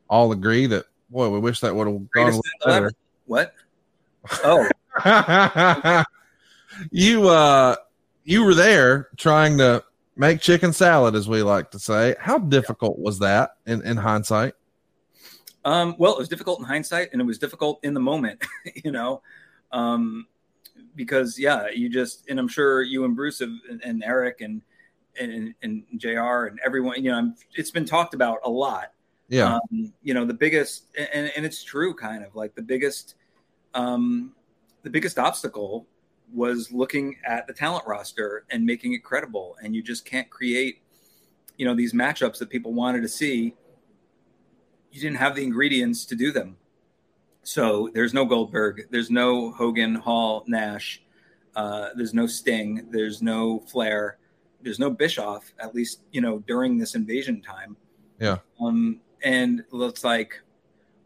all agree that boy, we wish that would have gone a little better. What? Oh, you uh, you were there trying to make chicken salad, as we like to say. How difficult was that in in hindsight? Um, well, it was difficult in hindsight, and it was difficult in the moment, you know, um, because yeah, you just and I'm sure you and Bruce have, and, and Eric and, and and Jr. and everyone, you know, I'm, it's been talked about a lot. Yeah, Um, you know, the biggest, and, and it's true, kind of like the biggest, um, the biggest obstacle was looking at the talent roster and making it credible. And you just can't create, you know, these matchups that people wanted to see. You didn't have the ingredients to do them. So there's no Goldberg, there's no Hogan, Hall, Nash, uh, there's no Sting, there's no Flair, there's no Bischoff. At least you know during this invasion time. Yeah. Um, and it's like,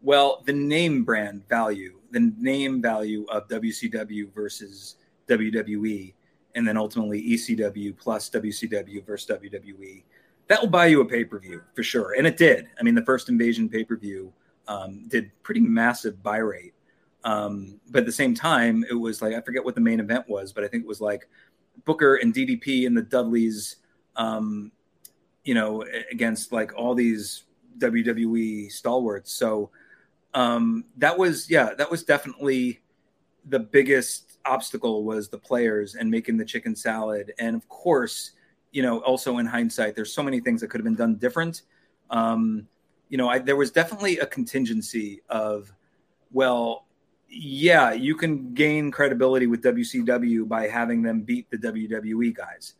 well, the name brand value, the name value of WCW versus WWE, and then ultimately ECW plus WCW versus WWE, that will buy you a pay per view for sure. And it did. I mean, the first Invasion pay per view um, did pretty massive buy rate. Um, but at the same time, it was like, I forget what the main event was, but I think it was like Booker and DDP and the Dudleys, um, you know, against like all these WWE stalwarts. So um, that was, yeah, that was definitely the biggest obstacle was the players and making the chicken salad. And of course, you know, also in hindsight, there's so many things that could have been done different. Um, you know, I, there was definitely a contingency of, well, yeah, you can gain credibility with WCW by having them beat the WWE guys.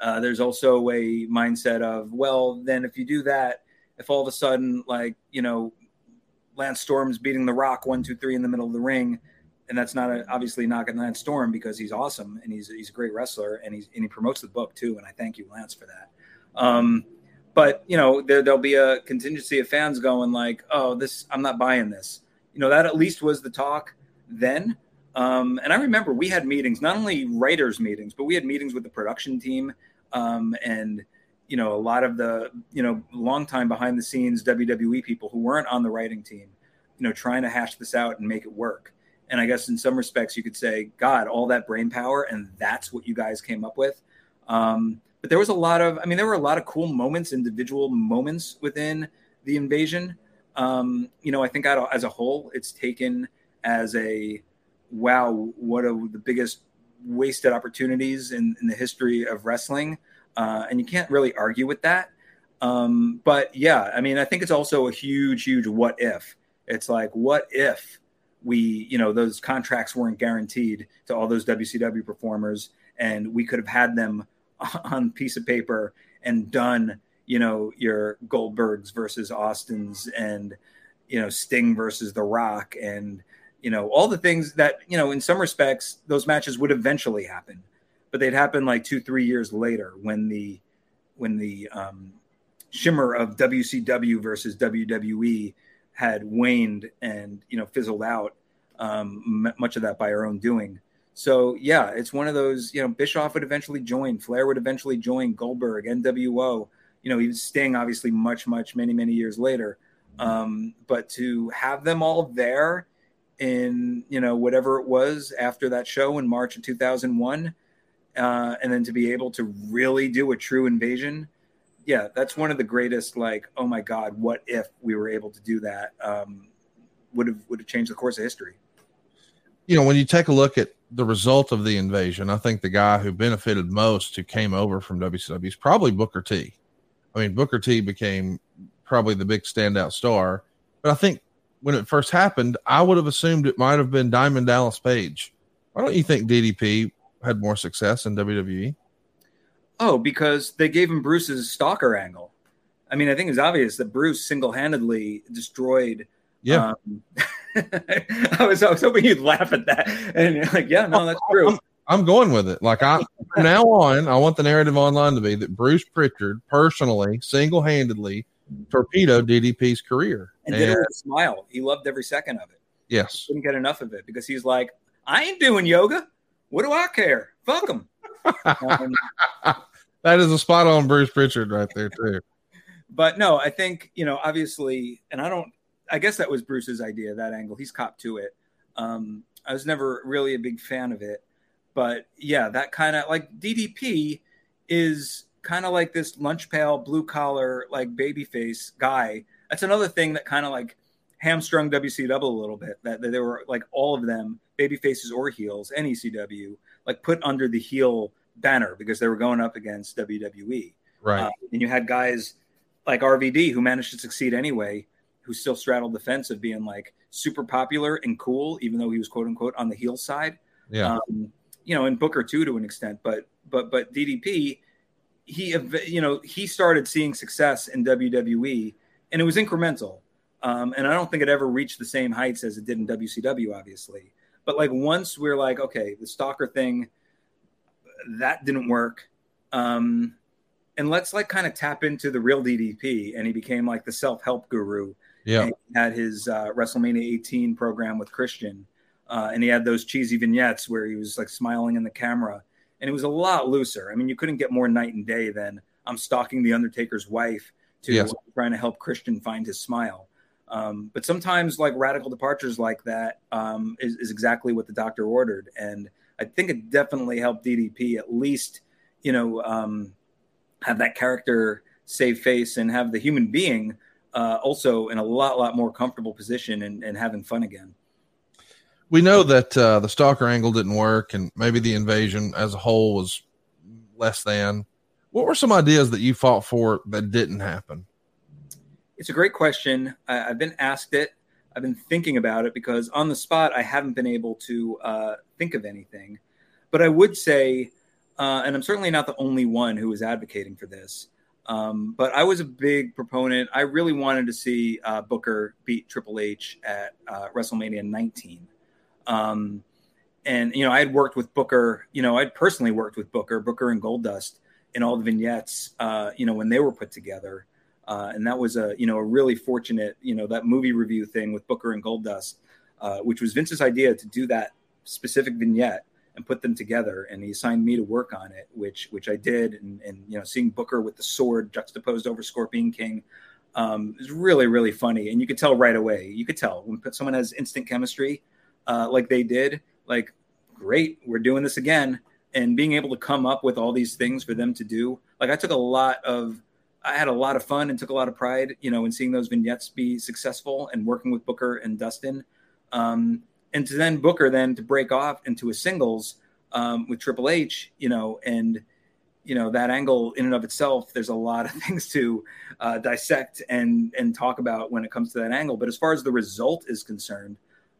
Uh, there's also a mindset of, well, then if you do that, if all of a sudden, like, you know, Lance Storm's beating The Rock one, two, three in the middle of the ring, and that's not a, obviously knocking Lance Storm because he's awesome and he's he's a great wrestler and he's and he promotes the book too, and I thank you, Lance, for that. Um, but you know, there, there'll be a contingency of fans going like, "Oh, this, I'm not buying this." You know, that at least was the talk then. Um, and I remember we had meetings, not only writers' meetings, but we had meetings with the production team um, and you know a lot of the you know long time behind the scenes WWE people who weren't on the writing team, you know, trying to hash this out and make it work. And I guess in some respects you could say, God, all that brain power, and that's what you guys came up with. Um, but there was a lot of, I mean, there were a lot of cool moments, individual moments within the invasion. Um, you know, I think as a whole, it's taken as a wow, what are the biggest wasted opportunities in, in the history of wrestling. Uh, and you can't really argue with that. Um, but yeah, I mean, I think it's also a huge, huge what if. It's like, what if we, you know, those contracts weren't guaranteed to all those WCW performers and we could have had them on piece of paper and done, you know, your Goldbergs versus Austins and, you know, Sting versus The Rock and, you know, all the things that, you know, in some respects, those matches would eventually happen, but they'd happen like two, three years later when the, when the um, shimmer of WCW versus WWE had waned and, you know, fizzled out, um, m- much of that by our own doing. So yeah, it's one of those. You know, Bischoff would eventually join, Flair would eventually join, Goldberg, NWO. You know, even Sting, obviously, much, much, many, many years later. Um, but to have them all there in you know whatever it was after that show in March of 2001, uh, and then to be able to really do a true invasion, yeah, that's one of the greatest. Like, oh my God, what if we were able to do that? Um, would have would have changed the course of history. You know, when you take a look at the result of the invasion, I think the guy who benefited most who came over from WCW is probably Booker T. I mean, Booker T became probably the big standout star, but I think when it first happened, I would have assumed it might have been Diamond Dallas Page. Why don't you think DDP had more success in WWE? Oh, because they gave him Bruce's stalker angle. I mean, I think it's obvious that Bruce single handedly destroyed. Yeah. Um, I was I was hoping you'd laugh at that, and you're like, yeah, no, that's true. I'm, I'm going with it. Like I from now on, I want the narrative online to be that Bruce Pritchard personally, single handedly, torpedoed DDP's career. and did it with a smile. He loved every second of it. yes, Couldn't get enough of it because he's like, I ain't doing yoga. What do I care? Fuck him. um, that is a spot on Bruce Pritchard right there too. but no, I think you know, obviously, and I don't. I guess that was Bruce's idea. That angle, he's copped to it. Um, I was never really a big fan of it, but yeah, that kind of like DDP is kind of like this lunch pail, blue collar, like baby face guy. That's another thing that kind of like hamstrung WCW a little bit. That, that they were like all of them, baby faces or heels, and ECW, like put under the heel banner because they were going up against WWE. Right. Uh, and you had guys like RVD who managed to succeed anyway, who still straddled the fence of being like super popular and cool, even though he was quote unquote on the heel side. yeah. Um, you know, and Booker too to an extent, but but but DDP, he you know he started seeing success in WWE, and it was incremental. Um, and I don't think it ever reached the same heights as it did in WCW, obviously. But like once we're like, okay, the stalker thing, that didn't work. Um, and let's like kind of tap into the real DDP, and he became like the self help guru. Yeah. And he had his uh, WrestleMania 18 program with Christian, uh, and he had those cheesy vignettes where he was like smiling in the camera, and it was a lot looser. I mean, you couldn't get more night and day than I'm stalking the Undertaker's wife to Yes. trying to help Christian find his smile. Um, but sometimes, like radical departures like that, um, is, is exactly what the doctor ordered, and I think it definitely helped DDP at least, you know, um, have that character save face and have the human being uh, also in a lot, lot more comfortable position and, and having fun again. we know that uh, the stalker angle didn't work and maybe the invasion as a whole was less than what were some ideas that you fought for that didn't happen It's a great question. I, I've been asked it. I've been thinking about it because on the spot, I haven't been able to uh, think of anything. But I would say, uh, and I'm certainly not the only one who is advocating for this, um, but I was a big proponent. I really wanted to see uh, Booker beat Triple H at uh, WrestleMania 19. Um, and, you know, I had worked with Booker, you know, I'd personally worked with Booker, Booker and Goldust in all the vignettes, uh, you know, when they were put together. Uh, and that was a you know a really fortunate you know that movie review thing with Booker and Goldust, uh, which was Vince's idea to do that specific vignette and put them together, and he assigned me to work on it, which which I did, and, and you know seeing Booker with the sword juxtaposed over Scorpion King um, is really really funny, and you could tell right away. You could tell when someone has instant chemistry, uh, like they did, like great, we're doing this again, and being able to come up with all these things for them to do. Like I took a lot of I had a lot of fun and took a lot of pride, you know, in seeing those vignettes be successful and working with Booker and Dustin. Um, and to then Booker then to break off into a singles um, with Triple H, you know, and you know that angle in and of itself, there's a lot of things to uh, dissect and and talk about when it comes to that angle. But as far as the result is concerned,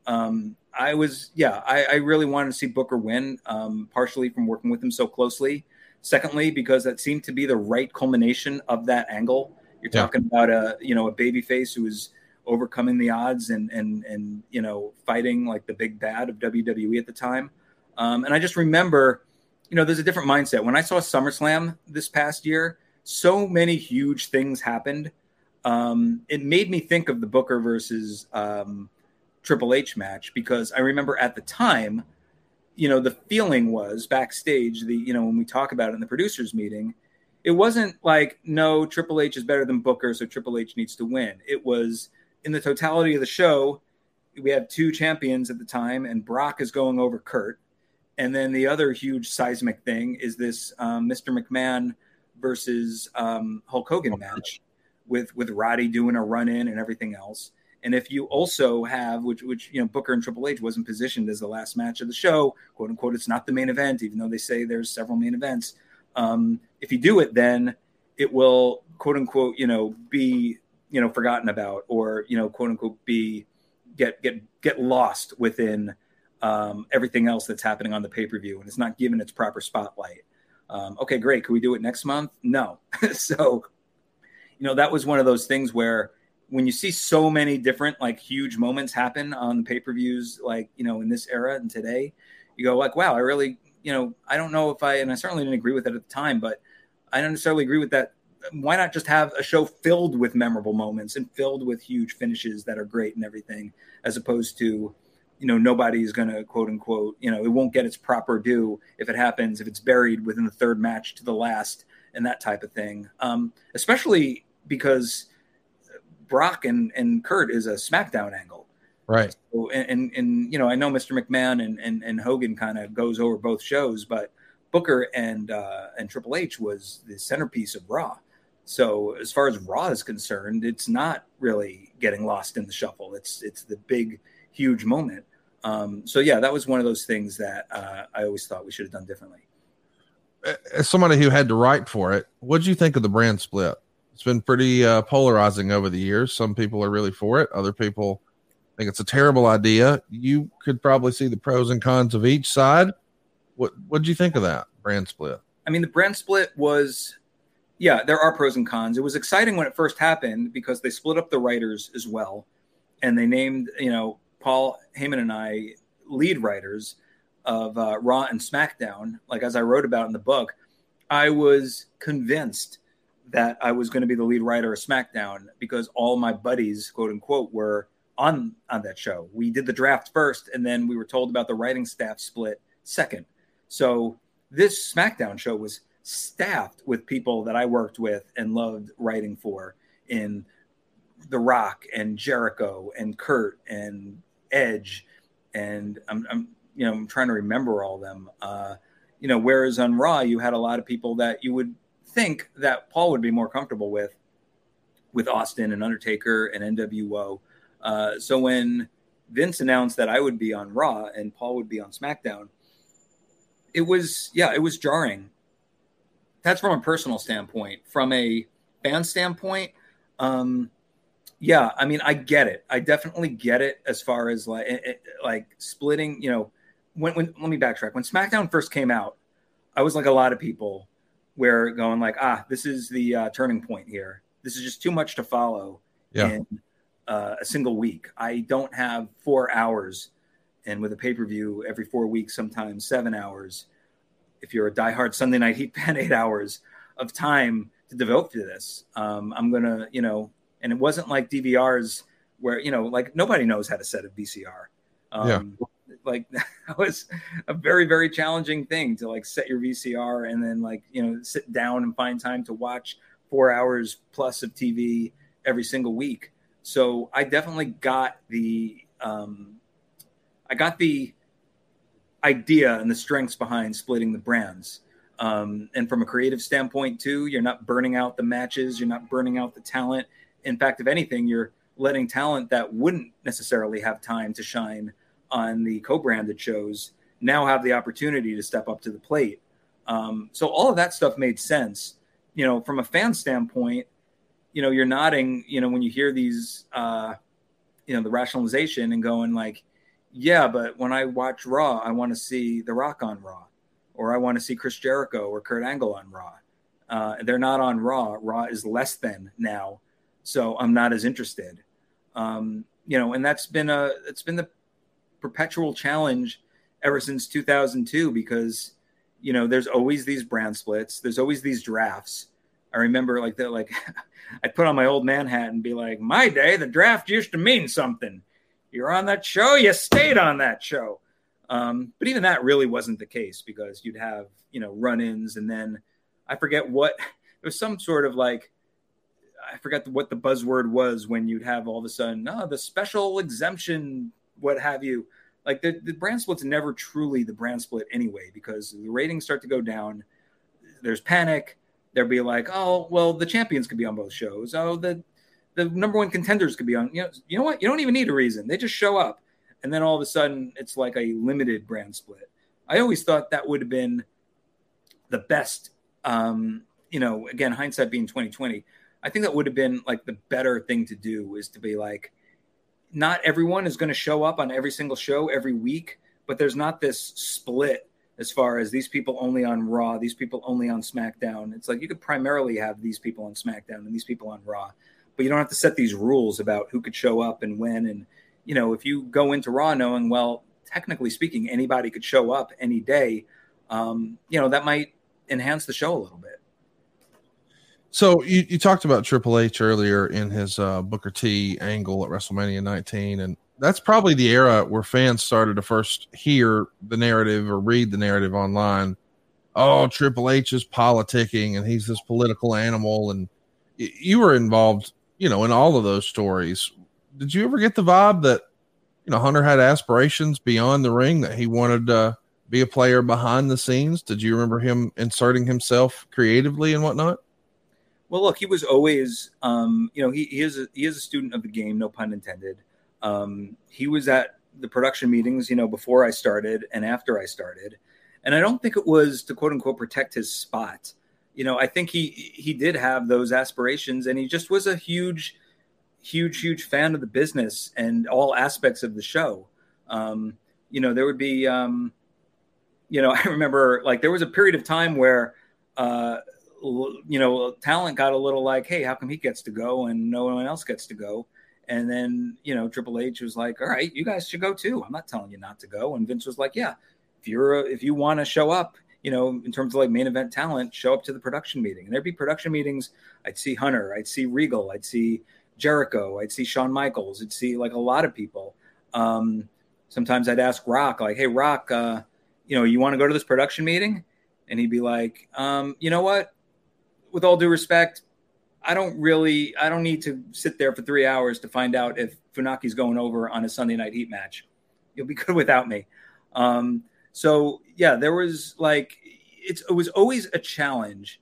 um, I was yeah, I, I really wanted to see Booker win, um, partially from working with him so closely. Secondly, because that seemed to be the right culmination of that angle. You're Yeah. talking about a you know a baby face who is overcoming the odds and and and you know fighting like the big bad of WWE at the time. Um, and I just remember, you know, there's a different mindset. When I saw SummerSlam this past year, so many huge things happened. Um, it made me think of the Booker versus um, Triple H match because I remember at the time, you know, the feeling was backstage, the, you know, when we talk about it in the producers meeting, it wasn't like, no, Triple H is better than Booker, so Triple H needs to win. It was in the totality of the show, we had two champions at the time, and Brock is going over Kurt. And then the other huge seismic thing is this um, Mr. McMahon versus um, Hulk Hogan match with with Roddy doing a run in and everything else. And if you also have, which which you know, Booker and Triple H wasn't positioned as the last match of the show, quote unquote, it's not the main event, even though they say there's several main events. Um, if you do it, then it will quote unquote, you know, be you know forgotten about, or you know, quote unquote, be get get get lost within um, everything else that's happening on the pay per view, and it's not given its proper spotlight. Um, okay, great. Can we do it next month? No. so, you know, that was one of those things where when you see so many different like huge moments happen on the pay per views, like you know, in this era and today, you go like, wow, I really, you know, I don't know if I, and I certainly didn't agree with it at the time, but I don't necessarily agree with that. Why not just have a show filled with memorable moments and filled with huge finishes that are great and everything, as opposed to, you know, nobody's going to quote unquote, you know, it won't get its proper due if it happens, if it's buried within the third match to the last and that type of thing. Um, especially because Brock and, and Kurt is a SmackDown angle. Right. So, and, and, and, you know, I know Mr. McMahon and, and, and Hogan kind of goes over both shows, but Booker and, uh, and Triple H was the centerpiece of Raw. So as far as Raw is concerned, it's not really getting lost in the shuffle. It's it's the big, huge moment. Um, so yeah, that was one of those things that uh, I always thought we should have done differently. As somebody who had to write for it, what did you think of the brand split? It's been pretty uh, polarizing over the years. Some people are really for it. Other people think it's a terrible idea. You could probably see the pros and cons of each side. What what did you think of that brand split? I mean, the brand split was, yeah, there are pros and cons. It was exciting when it first happened because they split up the writers as well, and they named you know Paul Heyman and I lead writers of uh, Raw and SmackDown. Like as I wrote about in the book, I was convinced that I was going to be the lead writer of SmackDown because all my buddies, quote unquote, were on on that show. We did the draft first, and then we were told about the writing staff split second. So this SmackDown show was staffed with people that I worked with and loved writing for in The Rock and Jericho and Kurt and Edge, and I'm, I'm you know I'm trying to remember all them. Uh, you know, whereas on Raw you had a lot of people that you would think that Paul would be more comfortable with, with Austin and Undertaker and NWO. Uh, so when Vince announced that I would be on Raw and Paul would be on SmackDown, it was yeah, it was jarring. That's from a personal standpoint. From a fan standpoint, um, yeah, I mean, I get it. I definitely get it as far as like it, it, like splitting. You know, when when let me backtrack. When SmackDown first came out, I was like a lot of people, where going like, ah, this is the uh, turning point here. This is just too much to follow Yeah. in uh, a single week. I don't have four hours, and with a pay per view every four weeks, sometimes seven hours. If you're a diehard Sunday night Heat fan, eight hours of time to devote to this. Um, I'm gonna, you know, and it wasn't like DVRs where you know, like nobody knows how to set a VCR. Um, Like that was a very very challenging thing to like set your VCR and then like you know sit down and find time to watch four hours plus of TV every single week. So I definitely got the um, I got the idea and the strengths behind splitting the brands. Um, and from a creative standpoint too, you're not burning out the matches, you're not burning out the talent. In fact, if anything, you're letting talent that wouldn't necessarily have time to shine on the co-branded shows now have the opportunity to step up to the plate. Um, so all of that stuff made sense. You know, from a fan standpoint, you know, you're nodding, you know, when you hear these, uh, you know, the rationalization and going like, yeah, but when I watch Raw, I want to see The Rock on Raw, or I want to see Chris Jericho or Kurt Angle on Raw. Uh, they're not on Raw. Raw is less than now, so I'm not as interested. Um, you know, and that's been a it's been the perpetual challenge ever since 2002 because you know there's always these brand splits there's always these drafts i remember like that like i'd put on my old man hat and be like my day the draft used to mean something you're on that show you stayed on that show. Um, but even that really wasn't the case because you'd have you know run-ins and then i forget what it was some sort of like i forgot what the buzzword was when you'd have all of a sudden oh the special exemption what have you. Like the, the brand split's never truly the brand split anyway because the ratings start to go down there's panic there'll be like oh well the champions could be on both shows. Oh the the number one contenders could be on you know you know what? You don't even need a reason. They just show up. And then all of a sudden it's like a limited brand split. I always thought that would have been the best um you know again hindsight being 2020 i think that would have been like the better thing to do is to be like not everyone is going to show up on every single show every week, but there's not this split as far as these people only on Raw, these people only on SmackDown. It's like you could primarily have these people on SmackDown and these people on Raw, but you don't have to set these rules about who could show up and when. And, you know, if you go into Raw knowing, well, technically speaking, anybody could show up any day, um, you know, that might enhance the show a little bit. So you, you talked about Triple H earlier in his uh, Booker T angle at WrestleMania 19, and that's probably the era where fans started to first hear the narrative or read the narrative online. Oh, Triple H is politicking, and he's this political animal, and you were involved, you know, in all of those stories. Did you ever get the vibe that you know Hunter had aspirations beyond the ring that he wanted to be a player behind the scenes? Did you remember him inserting himself creatively and whatnot? Well, look, he was always, um, you know, he, he is a, he is a student of the game, no pun intended. Um, he was at the production meetings, you know, before I started and after I started, and I don't think it was to quote unquote protect his spot. You know, I think he he did have those aspirations, and he just was a huge, huge, huge fan of the business and all aspects of the show. Um, you know, there would be, um, you know, I remember like there was a period of time where. Uh, you know, talent got a little like, hey, how come he gets to go and no one else gets to go? And then, you know, Triple H was like, all right, you guys should go too. I'm not telling you not to go. And Vince was like, yeah, if you're, a, if you want to show up, you know, in terms of like main event talent, show up to the production meeting. And there'd be production meetings. I'd see Hunter, I'd see Regal, I'd see Jericho, I'd see Shawn Michaels, I'd see like a lot of people. Um, sometimes I'd ask Rock, like, hey, Rock, uh, you know, you want to go to this production meeting? And he'd be like, um, you know what? with all due respect, I don't really, I don't need to sit there for three hours to find out if Funaki's going over on a Sunday night heat match. You'll be good without me. Um, so yeah, there was like, it's, it was always a challenge.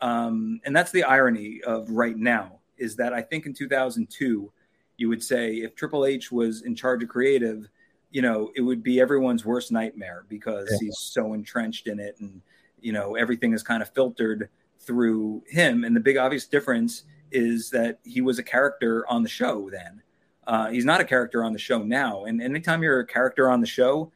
Um, and that's the irony of right now is that I think in 2002, you would say if Triple H was in charge of creative, you know, it would be everyone's worst nightmare because yeah. he's so entrenched in it and, you know, everything is kind of filtered through him. And the big obvious difference is that he was a character on the show then. Uh, he's not a character on the show now. And anytime you're a character on the show,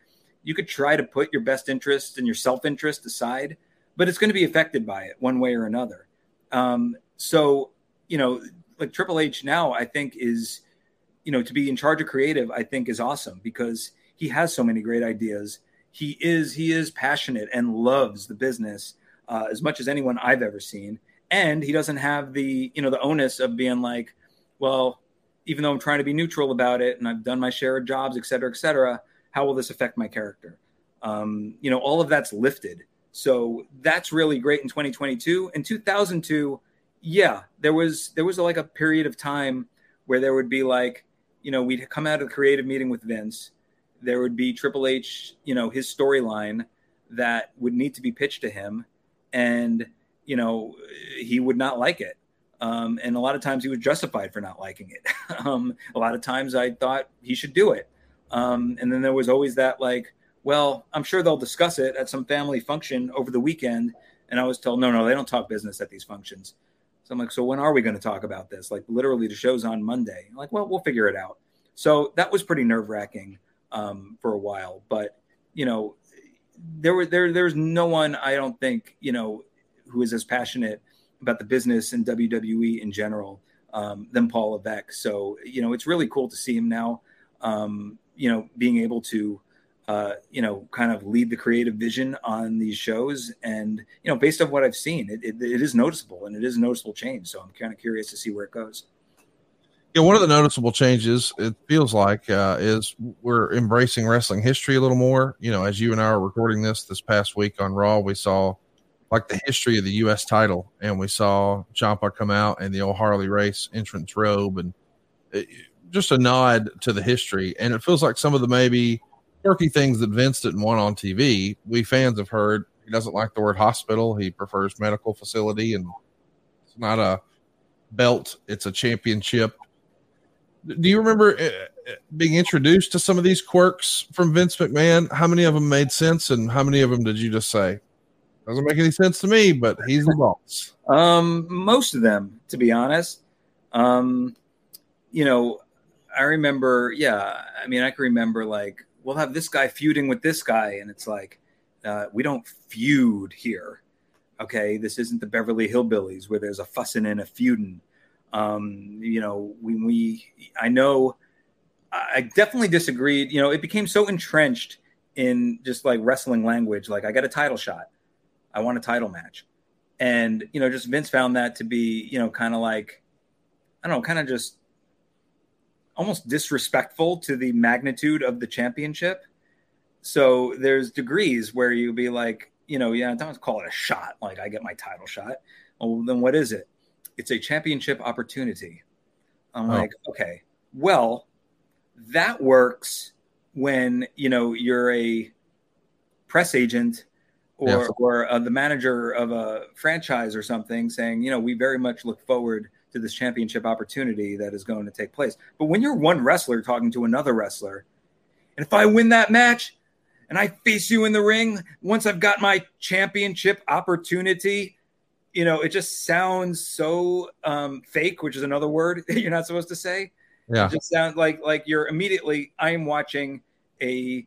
you could try to put your best interest and your self interest aside, but it's going to be affected by it one way or another. Um, so, you know, like Triple H now, I think is, you know, to be in charge of creative, I think is awesome because he has so many great ideas. He is he is passionate and loves the business uh, as much as anyone I've ever seen. And he doesn't have the you know the onus of being like, well, even though I'm trying to be neutral about it and I've done my share of jobs, et cetera, et cetera, how will this affect my character? Um, you know, all of that's lifted. So that's really great in 2022. In 2002, yeah, there was there was like a period of time where there would be like, you know, we'd come out of the creative meeting with Vince. There would be Triple H, you know, his storyline that would need to be pitched to him and you know he would not like it um, and a lot of times he was justified for not liking it um, a lot of times i thought he should do it um, and then there was always that like well i'm sure they'll discuss it at some family function over the weekend. And i was told no no they don't talk business at these functions. So i'm like so when are we going to talk about this? Like literally the show's on monday. I'm like well we'll figure it out. So that was pretty nerve wracking um, for a while. But you know there were there there's no one I don't think you know who is as passionate about the business and WWE in general um, than Paul Levesque. So you know it's really cool to see him now. Um, you know, being able to uh, you know kind of lead the creative vision on these shows, and you know based on what I've seen, it, it, it is noticeable and it is a noticeable change. So I'm kind of curious to see where it goes. Yeah, one of the noticeable changes it feels like uh, is we're embracing wrestling history a little more. You know, as you and I are recording this this past week on Raw, we saw like the history of the U.S. title, and we saw Ciampa come out in the old Harley Race entrance robe, and it, just a nod to the history. And it feels like some of the maybe quirky things that Vince didn't want on TV. We fans have heard he doesn't like the word hospital; he prefers medical facility, and it's not a belt; it's a championship do you remember uh, uh, being introduced to some of these quirks from Vince McMahon? How many of them made sense, and how many of them did you just say doesn't make any sense to me? But he's the boss. Um, most of them, to be honest. Um, you know, I remember. Yeah, I mean, I can remember like we'll have this guy feuding with this guy, and it's like uh, we don't feud here. Okay, this isn't the Beverly Hillbillies where there's a fussing and a feuding um, you know, when we, I know, I definitely disagreed. You know, it became so entrenched in just like wrestling language. Like, I got a title shot, I want a title match, and you know, just Vince found that to be, you know, kind of like, I don't know, kind of just almost disrespectful to the magnitude of the championship. So there's degrees where you be like, you know, yeah, I don't call it a shot. Like I get my title shot. Well, then what is it? it's a championship opportunity. I'm oh. like, okay, well, that works when you know you're a press agent or Yeah. or uh, the manager of a franchise or something saying, you know, we very much look forward to this championship opportunity that is going to take place. But when you're one wrestler talking to another wrestler, and if I win that match and I face you in the ring, once I've got my championship opportunity, you know, it just sounds so um, fake, which is another word that you're not supposed to say. Yeah. It just sounds like like you're immediately. I am watching a,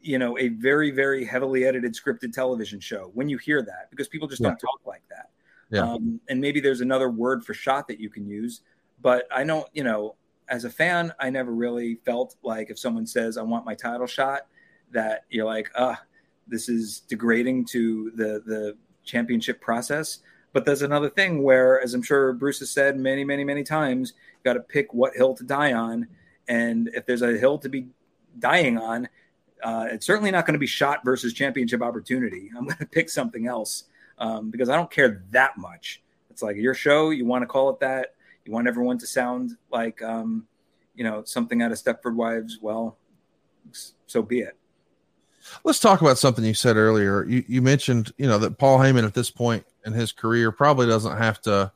you know, a very very heavily edited scripted television show. When you hear that, because people just Yeah. don't talk like that. Yeah. Um, and maybe there's another word for shot that you can use, but I don't. You know, as a fan, I never really felt like if someone says I want my title shot, that you're like, ah, this is degrading to the the championship process. But there's another thing where, as I'm sure Bruce has said many, many, many times, you got to pick what hill to die on. And if there's a hill to be dying on, uh, it's certainly not going to be shot versus championship opportunity. I'm going to pick something else um, because I don't care that much. It's like your show, you want to call it that. You want everyone to sound like, um, you know, something out of Stepford Wives. Well, so be it. Let's talk about something you said earlier. You, you mentioned, you know, that Paul Heyman at this point in his career probably doesn't have to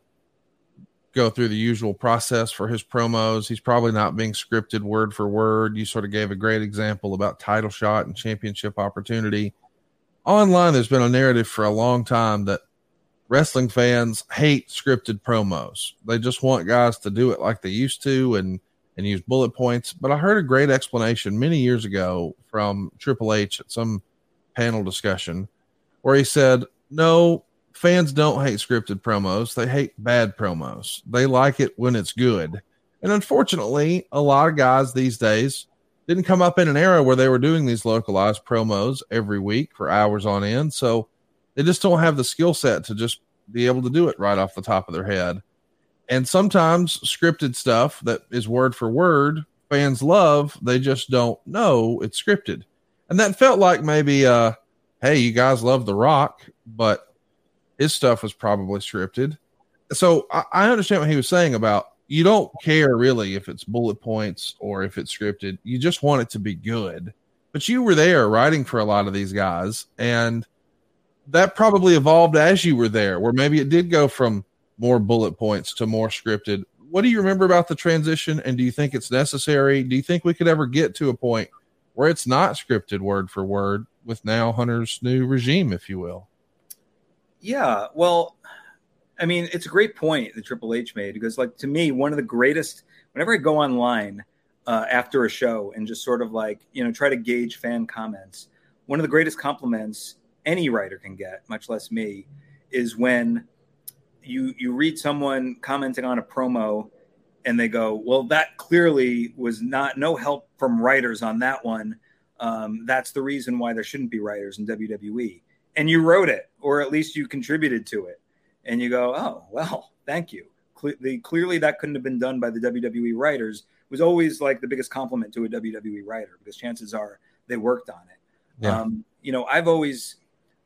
go through the usual process for his promos. He's probably not being scripted word for word. You sort of gave a great example about title shot and championship opportunity. Online, there's been a narrative for a long time that wrestling fans hate scripted promos. They just want guys to do it like they used to and and use bullet points. But I heard a great explanation many years ago from Triple H at some panel discussion where he said, No, fans don't hate scripted promos. They hate bad promos. They like it when it's good. And unfortunately, a lot of guys these days didn't come up in an era where they were doing these localized promos every week for hours on end. So they just don't have the skill set to just be able to do it right off the top of their head. And sometimes scripted stuff that is word for word, fans love, they just don't know it's scripted. And that felt like maybe, uh, hey, you guys love The Rock, but his stuff was probably scripted. So I, I understand what he was saying about you don't care really if it's bullet points or if it's scripted. You just want it to be good. But you were there writing for a lot of these guys, and that probably evolved as you were there, where maybe it did go from more bullet points to more scripted. What do you remember about the transition? And do you think it's necessary? Do you think we could ever get to a point where it's not scripted word for word with now Hunter's new regime, if you will? Yeah, well, I mean, it's a great point that Triple H made because, like, to me, one of the greatest. Whenever I go online uh, after a show and just sort of like you know try to gauge fan comments, one of the greatest compliments any writer can get, much less me, is when you you read someone commenting on a promo and they go, "Well, that clearly was not no help from writers on that one. Um, that's the reason why there shouldn't be writers in WWE." And you wrote it, or at least you contributed to it, and you go, "Oh, well, thank you." Cle- the, clearly, that couldn't have been done by the WWE writers. Was always like the biggest compliment to a WWE writer because chances are they worked on it. Yeah. Um, you know, I've always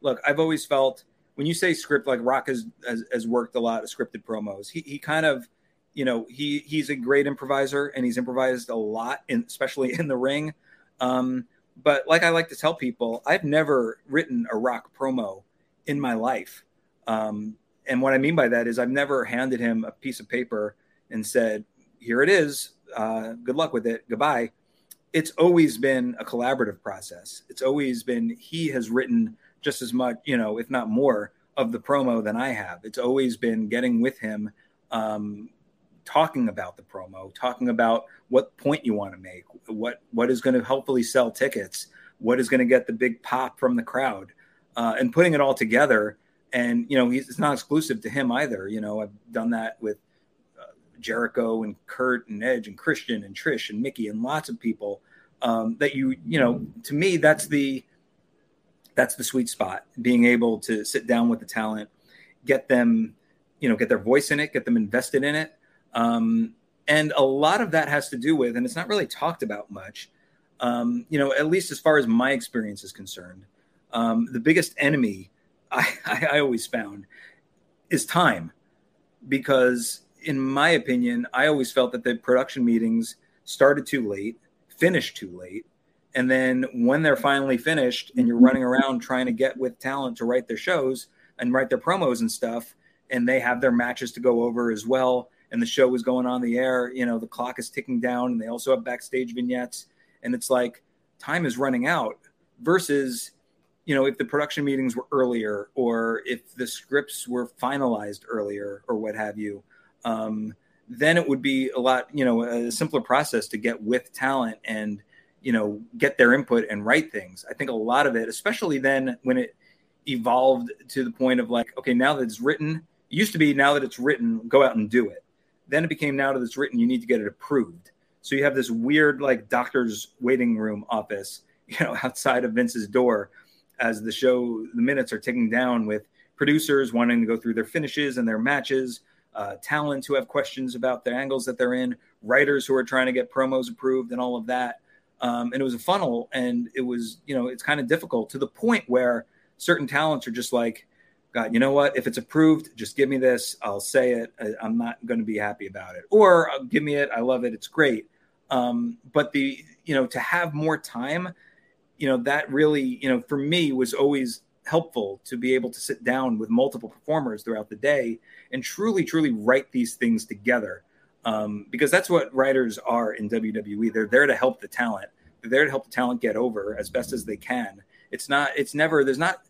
look. I've always felt when you say script, like Rock has has, has worked a lot of scripted promos. He he kind of you know he he's a great improviser and he's improvised a lot in especially in the ring um but like i like to tell people i've never written a rock promo in my life um and what i mean by that is i've never handed him a piece of paper and said here it is uh good luck with it goodbye it's always been a collaborative process it's always been he has written just as much you know if not more of the promo than i have it's always been getting with him um talking about the promo, talking about what point you want to make, what what is going to helpfully sell tickets, what is going to get the big pop from the crowd, uh, and putting it all together. And you know, he's, it's not exclusive to him either. You know, I've done that with uh, Jericho and Kurt and Edge and Christian and Trish and Mickie and lots of people. Um, that you you know, to me, that's the that's the sweet spot. Being able to sit down with the talent, get them, you know, get their voice in it, get them invested in it. Um, and a lot of that has to do with, and it's not really talked about much, um, you know, at least as far as my experience is concerned, um, the biggest enemy I, I, always found is time. Because, in my opinion, I always felt that the production meetings started too late, finished too late, And then when they're finally finished and you're mm-hmm. running around trying to get with talent to write their shows and write their promos and stuff, and they have their matches to go over as well, and the show is going on the air, you know, the clock is ticking down and they also have backstage vignettes. And it's like time is running out versus, you know, if the production meetings were earlier or if the scripts were finalized earlier or what have you. Um, then it would be a lot, you know, a simpler process to get with talent and, you know, get their input and write things. I think a lot of it, especially then when it evolved to the point of like, okay, now that it's written, it used to be now that it's written, go out and do it. Then it became now that it's written, you need to get it approved. So you have this weird like doctor's waiting room office, you know, outside of Vince's door as the show, the minutes are ticking down with producers wanting to go through their finishes and their matches uh, talents who have questions about the angles that they're in, writers who are trying to get promos approved, and all of that. Um, and it was a funnel, and it was you know it's kind of difficult to the point where certain talents are just like, God, you know what? If it's approved, just give me this. I'll say it. I, am not going to be happy about it, or give me it. I love it. It's great. Um, but the you know to have more time, you know that really you know for me was always helpful to be able to sit down with multiple performers throughout the day and truly, truly write these things together. Um, because that's what writers are in WWE. They're there to help the talent. They're there to help the talent get over as best as they can. It's not. It's never. There's not.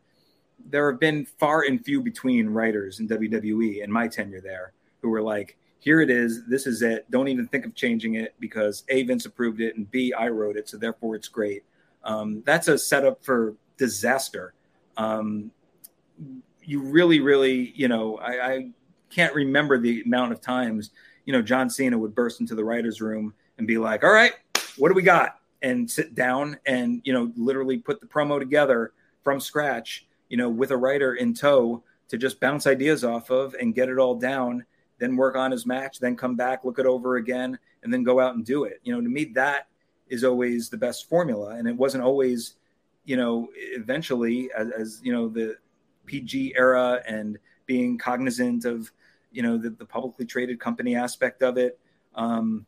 There have been far and few between writers in WWE in my tenure there who were like, "Here it is. This is it. Don't even think of changing it because a Vince approved it and b I wrote it, so therefore it's great." Um, that's a setup for disaster. Um, you really, really, you know, I, I can't remember the amount of times, you know, John Cena would burst into the writer's room and be like, all right, what do we got? And sit down and, you know, literally put the promo together from scratch, you know, with a writer in tow to just bounce ideas off of and get it all down, then work on his match, then come back, look it over again, and then go out and do it. You know, to me, that is always the best formula. And it wasn't always, you know, eventually as, as you know, the PG era and being cognizant of you know the, the publicly traded company aspect of it. Um,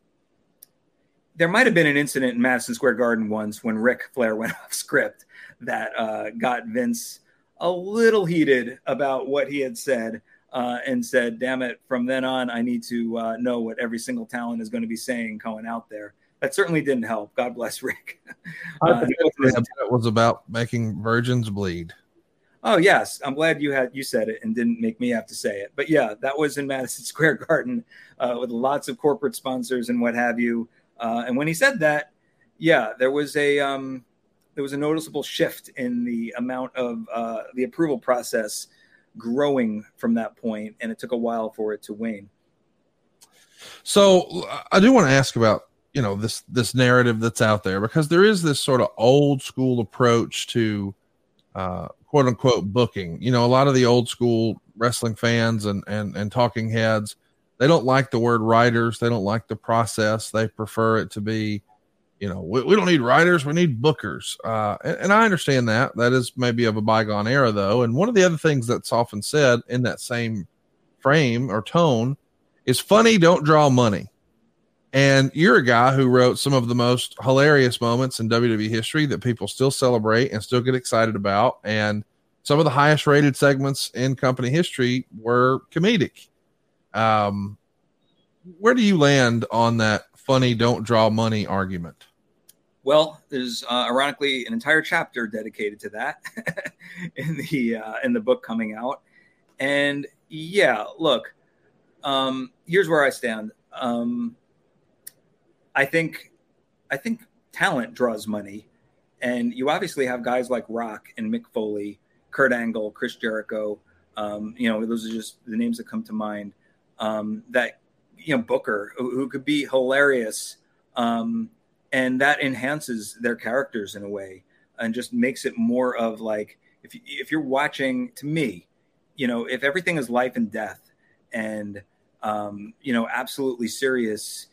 there might have been an incident in Madison Square Garden once when Ric Flair went off script that uh, got Vince a little heated about what he had said uh, and said, "Damn it! From then on, I need to uh, know what every single talent is going to be saying going out there." That certainly didn't help. God bless Ric. uh, that was about making virgins bleed. Oh yes, I'm glad you had you said it and didn't make me have to say it. But yeah, that was in Madison Square Garden uh, with lots of corporate sponsors and what have you. Uh, and when he said that, yeah, there was a um, there was a noticeable shift in the amount of uh, the approval process growing from that point, and it took a while for it to wane. So I do want to ask about you know this this narrative that's out there because there is this sort of old school approach to uh, quote unquote booking. You know, a lot of the old school wrestling fans and and and talking heads, they don't like the word writers. They don't like the process. They prefer it to be, you know, we, we don't need writers. We need bookers. Uh, and, and I understand that. That is maybe of a bygone era though. And one of the other things that's often said in that same frame or tone is funny. Don't draw money. And you're a guy who wrote some of the most hilarious moments in WWE history that people still celebrate and still get excited about. And some of the highest rated segments in company history were comedic. Um, where do you land on that funny don't draw money argument? Well, there's uh, ironically an entire chapter dedicated to that in the uh, in the book coming out. And yeah, look, um, here's where I stand. Um, I think I think talent draws money, and you obviously have guys like Rock and Mick Foley, Kurt Angle, Chris Jericho. Um, you know, those are just the names that come to mind. Um, that you know Booker, who, who could be hilarious, um, and that enhances their characters in a way, and just makes it more of like if if you're watching to me, you know, if everything is life and death, and um, you know, absolutely serious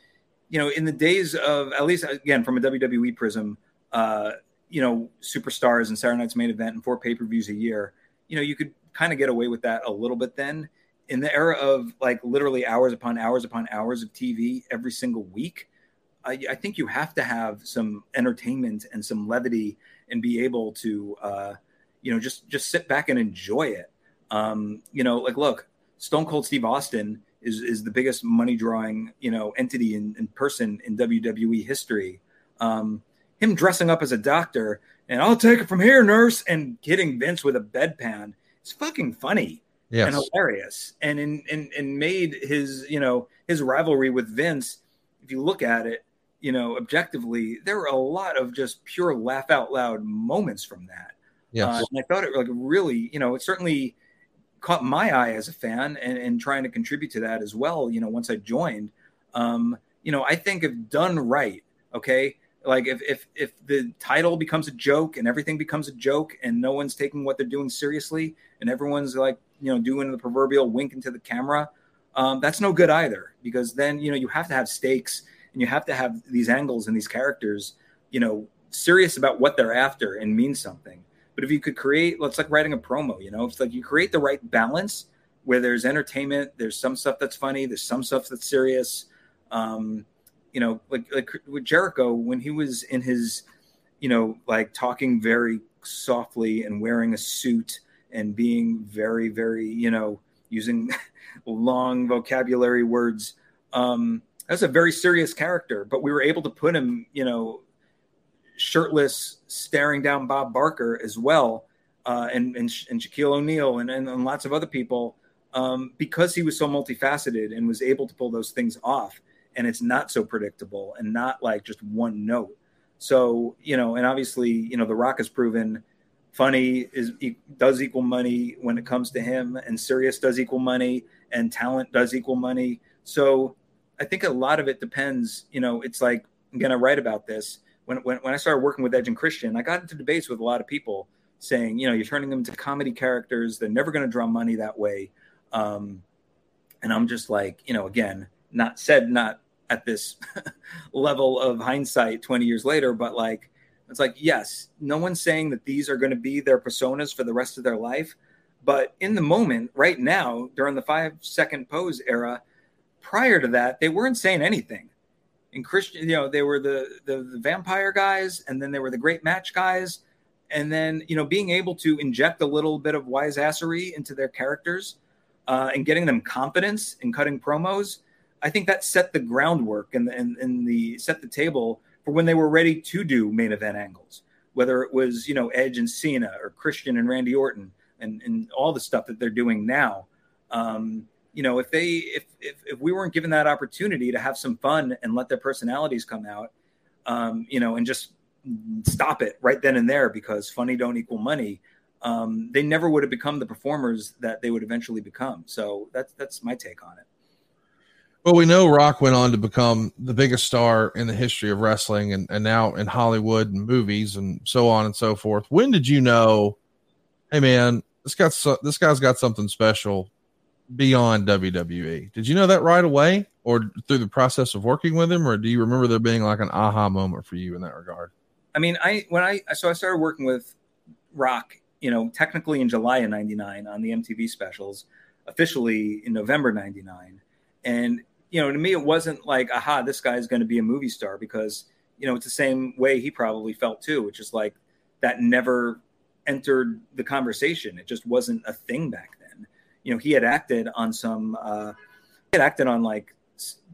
you know, in the days of at least again from a WWE prism, uh, you know, superstars and Saturday Night's main event and four pay per views a year, you know, you could kind of get away with that a little bit then. In the era of like literally hours upon hours upon hours of TV every single week, I, I, think you have to have some entertainment and some levity and be able to, uh, you know, just just sit back and enjoy it. Um, you know, like look, Stone Cold Steve Austin is is the biggest money drawing you know entity in, in person in WWE history. Um, him dressing up as a doctor and I'll take it from here, nurse, and hitting Vince with a bedpan. It's fucking funny yes. and hilarious, and in, and and made his you know his rivalry with Vince. If you look at it, you know objectively, there were a lot of just pure laugh out loud moments from that. Yes. Uh, and I thought it like really, you know, it certainly caught my eye as a fan and, and trying to contribute to that as well. You know, once I joined, um, you know, I think if done right, okay, like if if if the title becomes a joke and everything becomes a joke and no one's taking what they're doing seriously and everyone's like you know doing the proverbial wink into the camera, um, that's no good either because then you know you have to have stakes and you have to have these angles and these characters, you know, serious about what they're after and mean something. But if you could create, let's like writing a promo, you know, it's like you create the right balance where there's entertainment, there's some stuff that's funny, there's some stuff that's serious. Um, you know, like like with Jericho when he was in his, you know, like talking very softly and wearing a suit and being very very you know using long vocabulary words. Um, that's a very serious character, but we were able to put him, you know, shirtless, staring down Bob Barker as well, uh, and, and and Shaquille O'Neal and, and, and lots of other people, um, because he was so multifaceted and was able to pull those things off. And it's not so predictable and not like just one note. So you know, and obviously, you know, The Rock has proven funny is does equal money when it comes to him, and serious does equal money, and talent does equal money. So I think a lot of it depends. You know, it's like I'm gonna write about this when, when, when I started working with Edge and Christian, I got into debates with a lot of people saying, you know, you're turning them into comedy characters. They're never going to draw money that way. Um, and I'm just like, you know, again, not said, not at this level of hindsight 20 years later, but like, it's like, yes, no one's saying that these are going to be their personas for the rest of their life. But in the moment, right now, during the five second pose era, prior to that, they weren't saying anything and Christian, you know, they were the, the, the vampire guys, and then they were the great match guys, and then you know, being able to inject a little bit of wiseassery into their characters uh, and getting them confidence in cutting promos, I think that set the groundwork and and, and the set the table for when they were ready to do main event angles, whether it was you know Edge and Cena or Christian and Randy Orton and and all the stuff that they're doing now. Um, you know, if they if, if if we weren't given that opportunity to have some fun and let their personalities come out, um, you know, and just stop it right then and there because funny don't equal money, um, they never would have become the performers that they would eventually become. So that's that's my take on it. Well, we know Rock went on to become the biggest star in the history of wrestling and, and now in Hollywood and movies and so on and so forth. When did you know, hey man, this got this guy's got something special beyond WWE. Did you know that right away or through the process of working with him or do you remember there being like an aha moment for you in that regard? I mean, I when I so I started working with Rock, you know, technically in July of 99 on the MTV specials, officially in November 99. And you know, to me it wasn't like aha, this guy's going to be a movie star because you know, it's the same way he probably felt too, which is like that never entered the conversation. It just wasn't a thing back you know, he had acted on some, uh, he had acted on like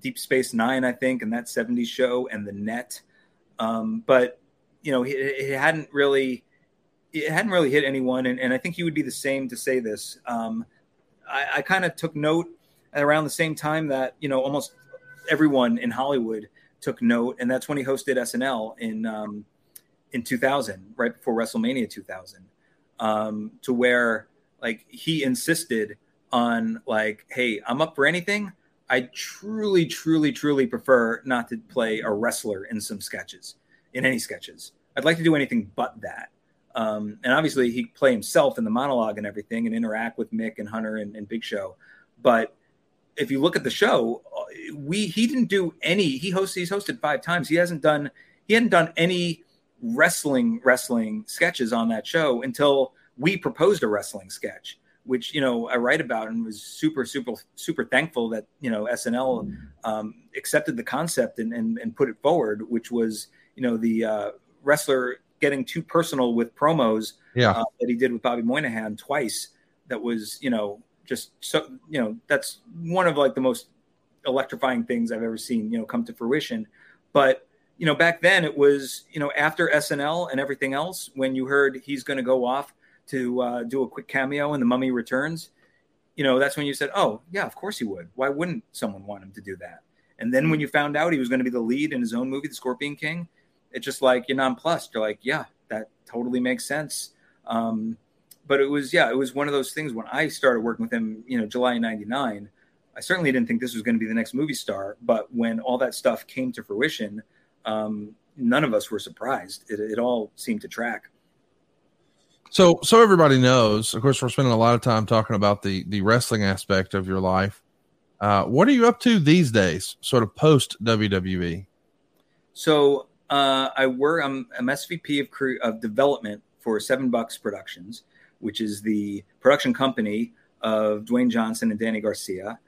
Deep Space Nine, I think, and that 70s show and The Net. Um, but, you know, it, hadn't really, it hadn't really hit anyone. And, and I think he would be the same to say this. Um, I, I kind of took note around the same time that, you know, almost everyone in Hollywood took note. And that's when he hosted SNL in, um, in 2000, right before WrestleMania 2000, um, to where like he insisted on like, hey, I'm up for anything. I truly, truly, truly prefer not to play a wrestler in some sketches, in any sketches. I'd like to do anything but that. Um, and obviously, he play himself in the monologue and everything, and interact with Mick and Hunter and, and Big Show. But if you look at the show, we he didn't do any. He hosts. He's hosted five times. He hasn't done. He hadn't done any wrestling wrestling sketches on that show until we proposed a wrestling sketch which you know I write about and was super super super thankful that you know SNL um, accepted the concept and, and and put it forward, which was you know the uh, wrestler getting too personal with promos Yeah. uh, that he did with Bobby Moynihan twice. That was you know just so you know that's one of like the most electrifying things I've ever seen you know come to fruition. But you know back then it was you know after SNL and everything else when you heard he's going to go off to uh, do a quick cameo in The Mummy Returns, you know that's when you said, oh yeah, of course he would. Why wouldn't someone want him to do that? And then when you found out he was going to be the lead in his own movie, The Scorpion King, it's just like you're nonplussed. You're like, yeah, that totally makes sense. Um, but it was, yeah, it was one of those things when I started working with him, you know, July 99, I certainly didn't think this was going to be the next movie star. But when all that stuff came to fruition, um, none of us were surprised. It, it all seemed to track. So, so everybody knows. Of course, we're spending a lot of time talking about the the wrestling aspect of your life. Uh, what are you up to these days, sort of post? WWE? So uh, I work. I'm, I'm SVP of cre- of development for Seven Bucks Productions, which is the production company of Dwayne Johnson and Dany Garcia,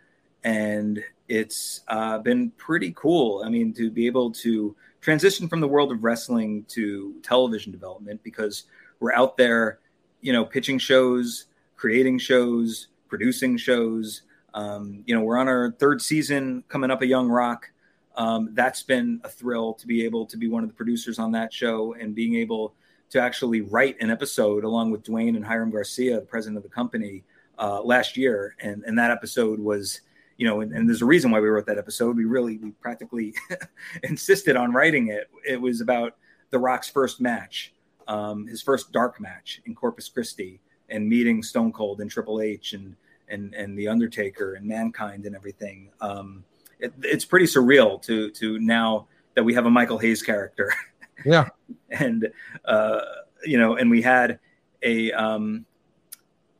and it's uh, been pretty cool. I mean, to be able to transition from the world of wrestling to television development because we're out there, you know, pitching shows, creating shows, producing shows. Um, you know, we're on our third season coming up a Young Rock um, that's been a thrill to be able to be one of the producers on that show and being able to actually write an episode along with Dwayne and Hiram Garcia, the president of the company, uh, last year. And, and that episode was, you know, and, and there's a reason why we wrote that episode. We really, we practically insisted on writing it. It was about The Rock's first match, um, his first dark match in Corpus Christi, and meeting Stone Cold and Triple H and and and the Undertaker and Mankind and everything. Um, it, it's pretty surreal to to now that we have a Michael Hayes character, Yeah, and uh, you know, and we had a um,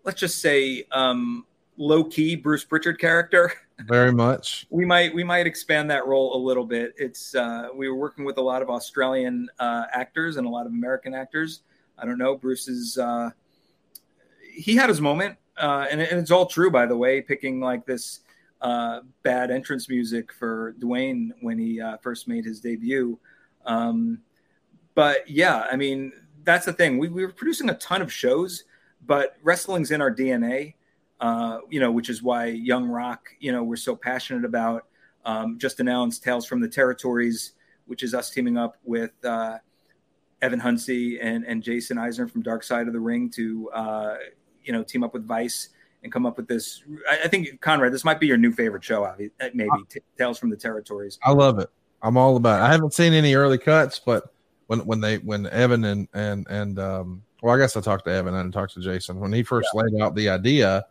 let's just say um, low key Bruce Prichard character. very much. We might we might expand that role a little bit. It's uh, we were working with a lot of Australian uh, actors and a lot of American actors. I don't know. Bruce's uh, he had his moment, uh, and, and it's all true, by the way. Picking like this uh, bad entrance music for Dwayne when he uh, first made his debut. Um, but yeah, I mean that's the thing. We, we were producing a ton of shows, but wrestling's in our DNA. Uh, you know, which is why Young Rock, you know, we're so passionate about. Um, just announced Tales from the Territories, which is us teaming up with uh, Evan Husney and, and Jason Eisener from Dark Side of the Ring to, uh, you know, team up with Vice and come up with this. I, I think Conrad, this might be your new favorite show, uh, maybe T- Tales from the Territories. I love it. I'm all about it. I haven't seen any early cuts, but when when they when Evan and and and um well, I guess I talked to Evan. and didn't to Jason when he first laid out the idea,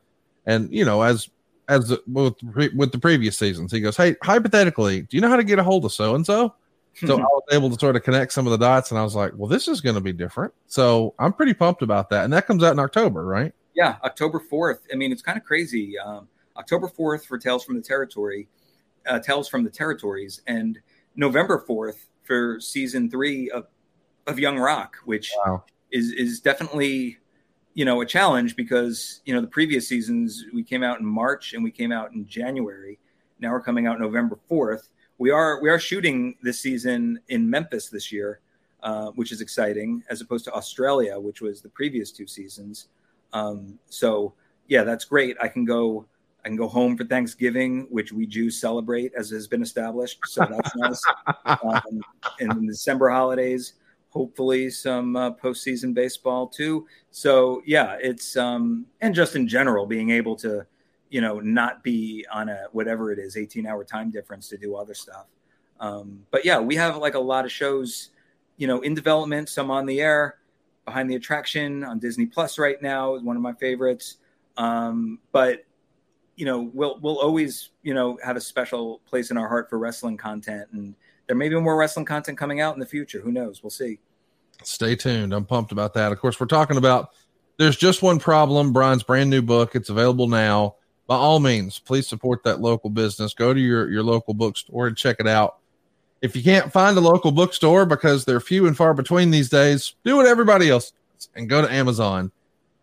and you know as as with with the previous seasons, he goes, "Hey, hypothetically, do you know how to get a hold of so and so?" So I was able to sort of connect some of the dots, and I was like, "Well, this is going to be different." So I'm pretty pumped about that, and that comes out in October, right? Yeah, October 4th. I mean, it's kind of crazy. Um, October 4th for Tales from the Territory, uh, Tales from the Territories, and November 4th for season three of, of Young Rock, which Wow. is is definitely you know a challenge because you know the previous seasons we came out in March and we came out in January. Now we're coming out November 4th. We are we are shooting this season in Memphis this year, uh, which is exciting, as opposed to Australia, which was the previous two seasons. Um, so yeah, that's great. I can go. I can go home for Thanksgiving, which we Jews celebrate, as has been established. So that's nice. Um, and the December holidays, hopefully some uh, postseason baseball too. So yeah, it's um, and just in general, being able to, you know, not be on a whatever it is, eighteen hour time difference to do other stuff. Um, but yeah, we have like a lot of shows, you know, in development, some on the air, behind the attraction on Disney Plus right now is one of my favorites. Um, but you know, we'll we'll always you know have a special place in our heart for wrestling content, and there may be more wrestling content coming out in the future. Who knows? We'll see. Stay tuned. I'm pumped about that. Of course, we're talking about there's just one problem. Brian's brand new book. It's available now. By all means, please support that local business. Go to your, your local bookstore and check it out. If you can't find a local bookstore because they're few and far between these days, do what everybody else and go to Amazon.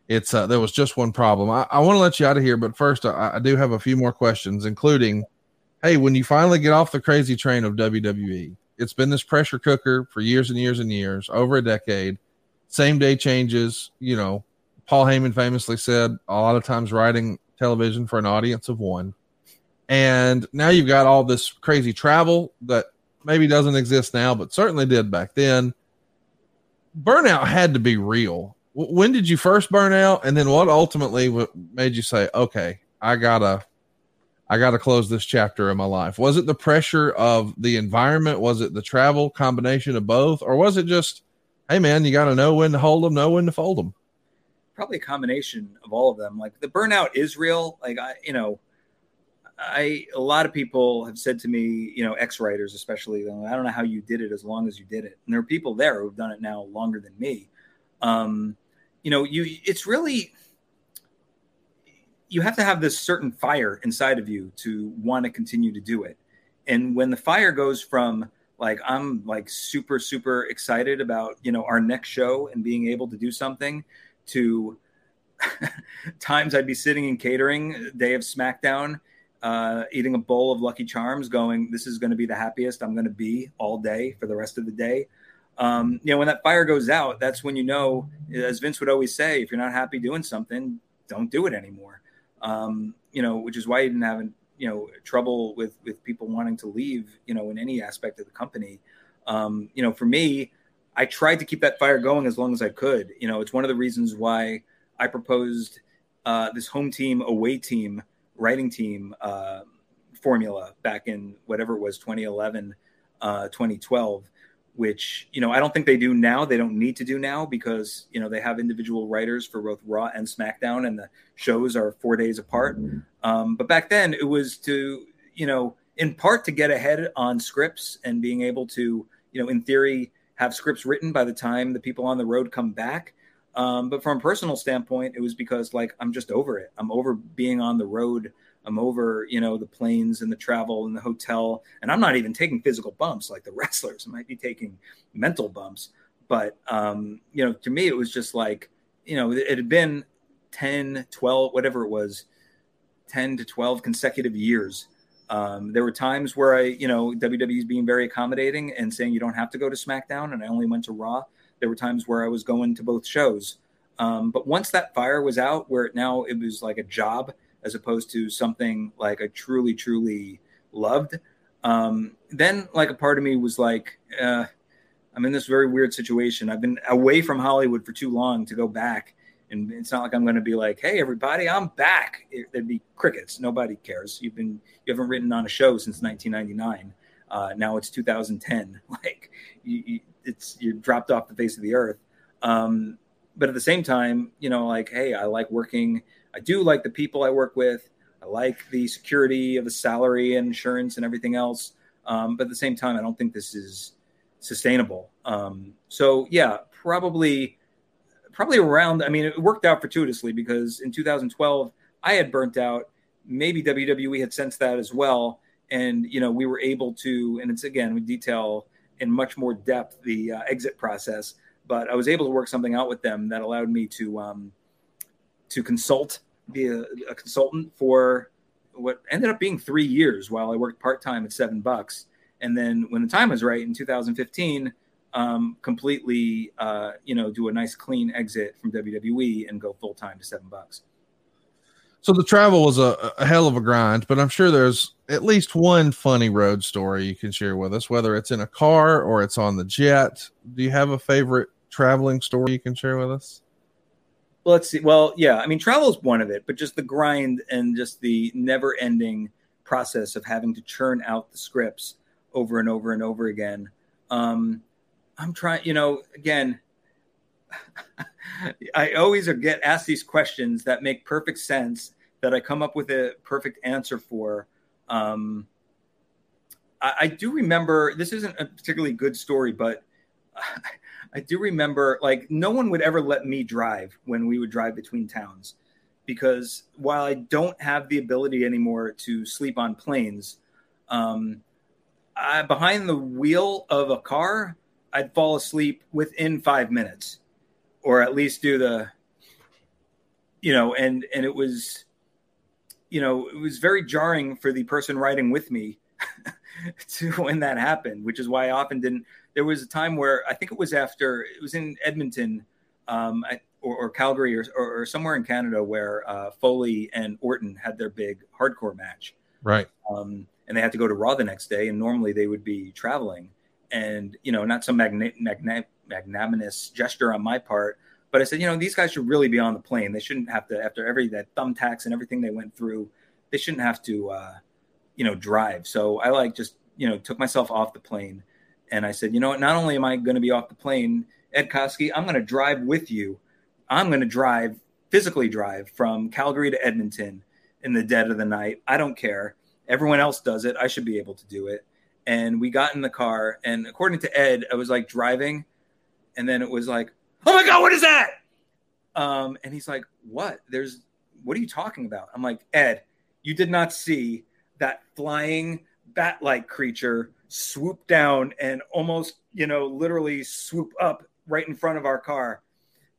it's uh, there was just one problem. I, I want to let you out of here, but first I, I do have a few more questions, including, hey, when you finally get off the crazy train of WWE, it's been this pressure cooker for years and years and years, over a decade. Same day changes. You know, Paul Heyman famously said a lot of times writing television for an audience of one. And now you've got all this crazy travel that maybe doesn't exist now, but certainly did back then. Burnout had to be real. When did you first burn out, and then what ultimately made you say, "Okay, I gotta, I gotta close this chapter in my life"? Was it the pressure of the environment? Was it the travel combination of both, or was it just, "Hey, man, you got to know when to hold them, know when to fold them"? Probably a combination of all of them. Like the burnout is real. Like I, you know, I a lot of people have said to me, you know, ex writers especially, I don't know how you did it as long as you did it. And there are people there who've done it now longer than me. Um, you know, you it's really you have to have this certain fire inside of you to want to continue to do it. And when the fire goes from like I'm like super super excited about you know our next show and being able to do something to times I'd be sitting in catering day of SmackDown uh, eating a bowl of Lucky Charms, going, "This is going to be the happiest I'm going to be all day for the rest of the day." Um, you know, when that fire goes out, that's when you know, as Vince would always say, if you're not happy doing something, don't do it anymore. Um, you know, which is why he didn't have, you know, trouble with with people wanting to leave. You know, in any aspect of the company. Um, you know, for me, I tried to keep that fire going as long as I could. You know, it's one of the reasons why I proposed uh, this home team away team writing team uh, formula back in whatever it was 2011 uh, 2012 which you know i don't think they do now they don't need to do now because you know they have individual writers for both raw and smackdown and the shows are four days apart um, but back then it was to you know in part to get ahead on scripts and being able to you know in theory have scripts written by the time the people on the road come back um, but from a personal standpoint, it was because like I'm just over it. I'm over being on the road. I'm over, you know, the planes and the travel and the hotel. And I'm not even taking physical bumps like the wrestlers. I might be taking mental bumps. But um, you know, to me it was just like, you know, it had been 10, 12, whatever it was, 10 to 12 consecutive years. Um, there were times where I, you know, WWE's being very accommodating and saying you don't have to go to SmackDown, and I only went to Raw there were times where I was going to both shows. Um, but once that fire was out, where it now it was like a job as opposed to something like I truly, truly loved, um, then like a part of me was like, uh, I'm in this very weird situation. I've been away from Hollywood for too long to go back. And it's not like I'm going to be like, "Hey, everybody, I'm back." There'd be crickets. Nobody cares. You've been you haven't written on a show since 1999. Uh, now it's 2010. Like you, you, it's you're dropped off the face of the earth. Um, but at the same time, you know, like, hey, I like working. I do like the people I work with. I like the security of the salary and insurance and everything else. Um, but at the same time, I don't think this is sustainable. Um, so yeah, probably, probably around. I mean, it worked out fortuitously because in 2012 I had burnt out. Maybe WWE had sensed that as well, and you know we were able to. And it's again we detail in much more depth the uh, exit process. But I was able to work something out with them that allowed me to um, to consult, be a, a consultant for what ended up being three years while I worked part time at seven bucks. And then when the time was right in 2015, um, completely, uh, you know, do a nice clean exit from WWE and go full time to seven bucks. So the travel was a, a hell of a grind, but I'm sure there's at least one funny road story you can share with us, whether it's in a car or it's on the jet. Do you have a favorite traveling story you can share with us? Let's see. Well, yeah, I mean, travel is one of it, but just the grind and just the never ending process of having to churn out the scripts over and over and over again. Um, I'm trying, you know, again, I always get asked these questions that make perfect sense that I come up with a perfect answer for. Um, I, I, do remember this isn't a particularly good story, but I do remember like no one would ever let me drive when we would drive between towns because while I don't have the ability anymore to sleep on planes, um, I, behind the wheel of a car, I'd fall asleep within five minutes or at least do the you know, and and it was, you know, it was very jarring for the person riding with me to when that happened, which is why I often didn't. There was a time where I think it was after it was in Edmonton, um, or, or, Calgary, or, or, or, somewhere in Canada, where uh, Foley and Orton had their big hardcore match. Right. Um, and they had to go to Raw the next day, and normally they would be traveling. And you know, not some magna- magna- magnanimous gesture on my part, but I said, you know, these guys should really be on the plane. They shouldn't have to, after every that thumbtacks and everything they went through, they shouldn't have to, uh, you know, drive. So I like just, you know, took myself off the plane, and I said, you know what? Not only am I going to be off the plane, Ed Koskey, I'm going to drive with you. I'm going to drive, physically drive from Calgary to Edmonton in the dead of the night. I don't care Everyone else does it. I should be able to do it. And we got in the car, and according to Ed, I was like driving, and then it was like, "Oh my god, what is that?" Um, and he's like, "What? There's what are you talking about?" I'm like, "Ed, you did not see that flying bat-like creature swoop down and almost, you know, literally swoop up right in front of our car."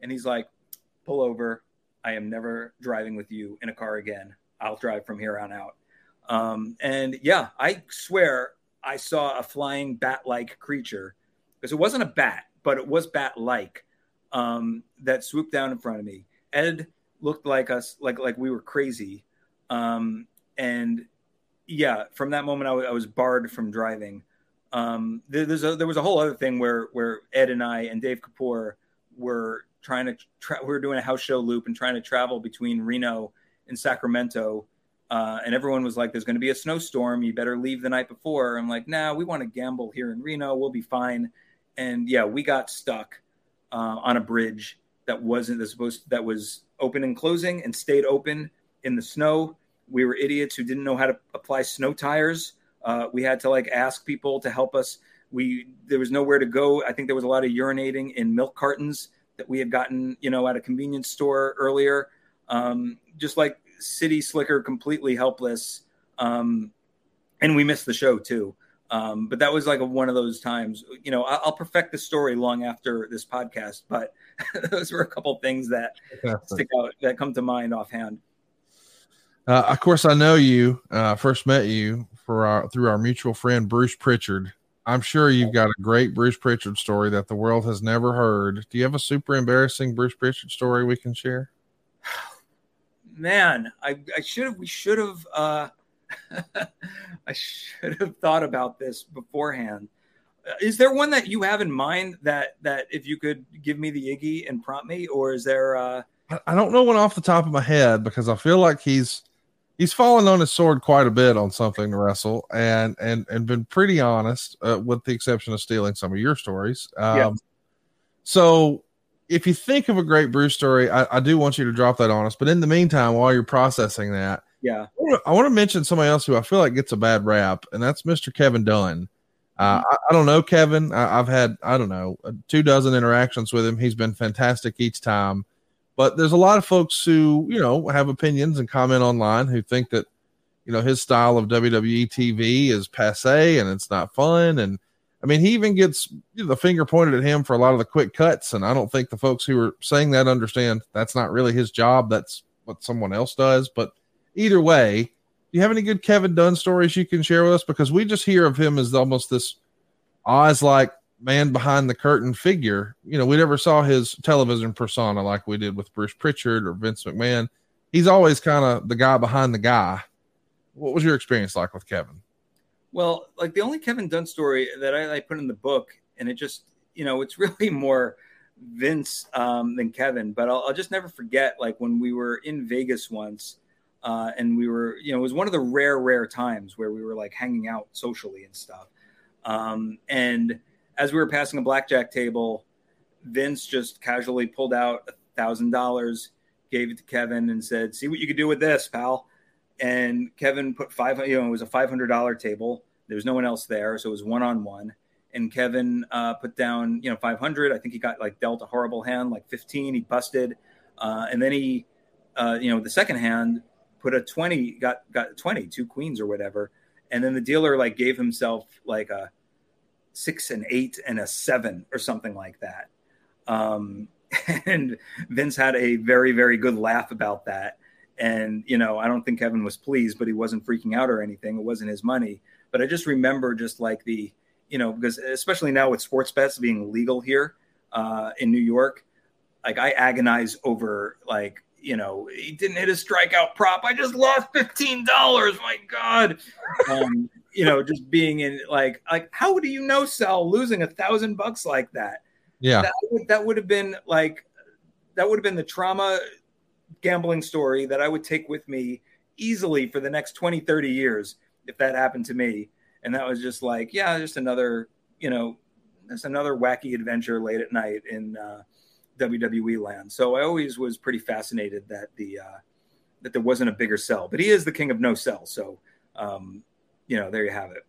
And he's like, "Pull over. I am never driving with you in a car again. I'll drive from here on out." Um, and yeah, I swear I saw a flying bat like creature because it wasn't a bat, but it was bat like um, that swooped down in front of me. Ed looked like us, like like we were crazy. Um, and yeah, from that moment, I, w- I was barred from driving. Um, there, a, there was a whole other thing where where Ed and I and Dave Kapoor were trying to tra- we were doing a house show loop and trying to travel between Reno and Sacramento uh, and everyone was like, "There's going to be a snowstorm. You better leave the night before." I'm like, "Nah, we want to gamble here in Reno. We'll be fine." And yeah, we got stuck uh, on a bridge that wasn't supposed that was open and closing and stayed open in the snow. We were idiots who didn't know how to apply snow tires. Uh, we had to like ask people to help us. We there was nowhere to go. I think there was a lot of urinating in milk cartons that we had gotten, you know, at a convenience store earlier. Um, just like city slicker completely helpless um, and we missed the show too um, but that was like a, one of those times you know I'll, I'll perfect the story long after this podcast but those were a couple things that stick out that come to mind offhand uh, of course i know you uh, first met you for our, through our mutual friend bruce prichard. I'm sure you've got a great bruce prichard story that the world has never heard. Do you have a super embarrassing bruce prichard story we can share? Man, I, I should have, we should have, uh, I should have thought about this beforehand. Uh, is there one that you have in mind that, that if you could give me the Iggy and prompt me, or is there, uh, I don't know one off the top of my head because I feel like he's, he's fallen on his sword quite a bit on something to wrestle and, and, and been pretty honest, uh, with the exception of stealing some of your stories. Um, yeah. so if you think of a great Bruce story, I, I, do want you to drop that on us. But in the meantime, while you're processing that, yeah, I want to mention somebody else who I feel like gets a bad rap, and that's Mr. Kevin Dunn. Uh, mm-hmm. I, I, don't know Kevin. I, have had I don't know two dozen interactions with him. He's been fantastic each time. But there's a lot of folks who you know have opinions and comment online who think that you know his style of WWE TV is passe and it's not fun and I mean, he even gets you know, the finger pointed at him for a lot of the quick cuts, and I don't think the folks who are saying that understand that's not really his job. That's what someone else does. But either way, do you have any good Kevin Dunn stories you can share with us? Because we just hear of him as almost this Oz like man behind the curtain figure. You know, we never saw his television persona like we did with Bruce Prichard or Vince McMahon. He's always kind of the guy behind the guy. What was your experience like with Kevin? Well, like the only Kevin Dunn story that I, I put in the book, and it just, you know, it's really more Vince um, than Kevin, but I'll, I'll, just never forget like when we were in Vegas once, uh, and we were, you know, it was one of the rare, rare times where we were like hanging out socially and stuff. Um, and as we were passing a blackjack table, Vince just casually pulled out a thousand dollars, gave it to Kevin, and said, "See what you could do with this, pal." and Kevin put five. You know, it was a five hundred dollar table. There was no one else there, so it was one on one. And Kevin uh, put down, you know, five hundred. I think he got like dealt a horrible hand, like fifteen. He busted, uh, and then he, uh, you know, the second hand put a twenty, got got twenty, two queens or whatever. And then the dealer like gave himself like a six and eight and a seven or something like that. Um, and Vince had a very very good laugh about that. And you know, I don't think Kevin was pleased, but he wasn't freaking out or anything. It wasn't his money. But I just remember just like the you know because especially now with sports bets being legal here uh, in New York, like I agonize over like you know he didn't hit a strikeout prop. I just lost fifteen dollars. My God. Um, you know, just being in like like how do you know Sal losing a thousand bucks like that? Yeah. That would that would have been like that would have been the trauma gambling story that I would take with me easily for the next 20, 30 years if that happened to me. And that was just like, yeah, just another, you know, just another wacky adventure late at night in uh, WWE land. So I always was pretty fascinated that the uh, that there wasn't a bigger sell, but he is the king of no sell. So um, you know, there you have it.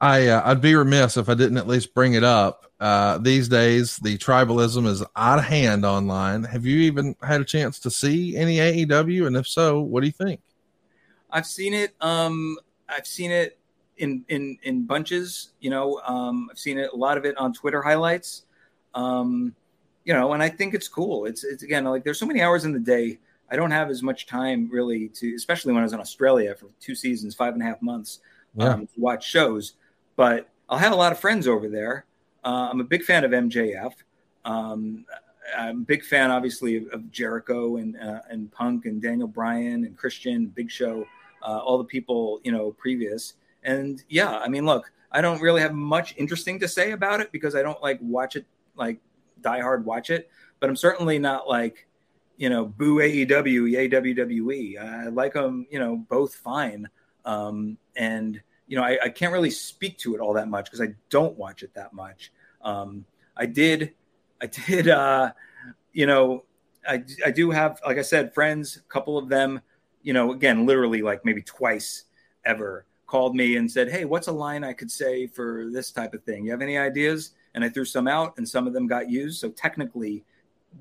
I uh, I'd be remiss if I didn't at least bring it up. Uh, these days, the tribalism is out of hand online. Have you even had a chance to see any AEW? And if so, what do you think? I've seen it. Um, I've seen it in in in bunches. You know, um, I've seen it a lot of it on Twitter highlights. Um, you know, and I think it's cool. It's it's again like there's so many hours in the day. I don't have as much time really to, especially when I was in Australia for two seasons, five and a half months, Yeah. um, to watch shows. But I'll have a lot of friends over there. Uh, I'm a big fan of MJF. Um, I'm a big fan, obviously, of, of Jericho and uh, and Punk and Daniel Bryan and Christian, Big Show, uh, all the people you know previous. And yeah, I mean, look, I don't really have much interesting to say about it because I don't like watch it like die hard watch it. But I'm certainly not like you know boo AEW, yay WWE. I like them, you know, both fine. Um, and you know, I, I can't really speak to it all that much because I don't watch it that much. Um, I did, I did, uh, you know, I, I do have, like I said, friends, a couple of them, you know, again, literally like maybe twice ever called me and said, Hey, what's a line I could say for this type of thing? You have any ideas? And I threw some out and some of them got used. So technically,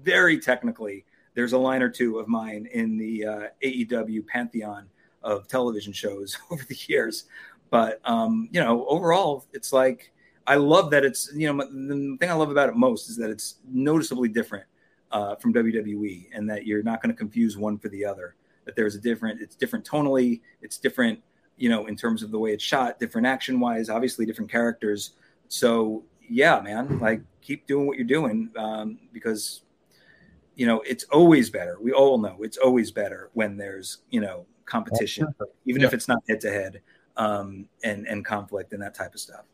very technically, there's a line or two of mine in the uh, AEW pantheon of television shows over the years. But um, you know, overall, it's like I love that it's you know the thing I love about it most is that it's noticeably different uh, from WWE, and that you're not going to confuse one for the other. That there's a different, it's different tonally, it's different, you know, in terms of the way it's shot, different action wise, obviously different characters. So yeah, man, like keep doing what you're doing um, because you know it's always better. We all know it's always better when there's you know competition, even if it's not head to head um, and and conflict and that type of stuff.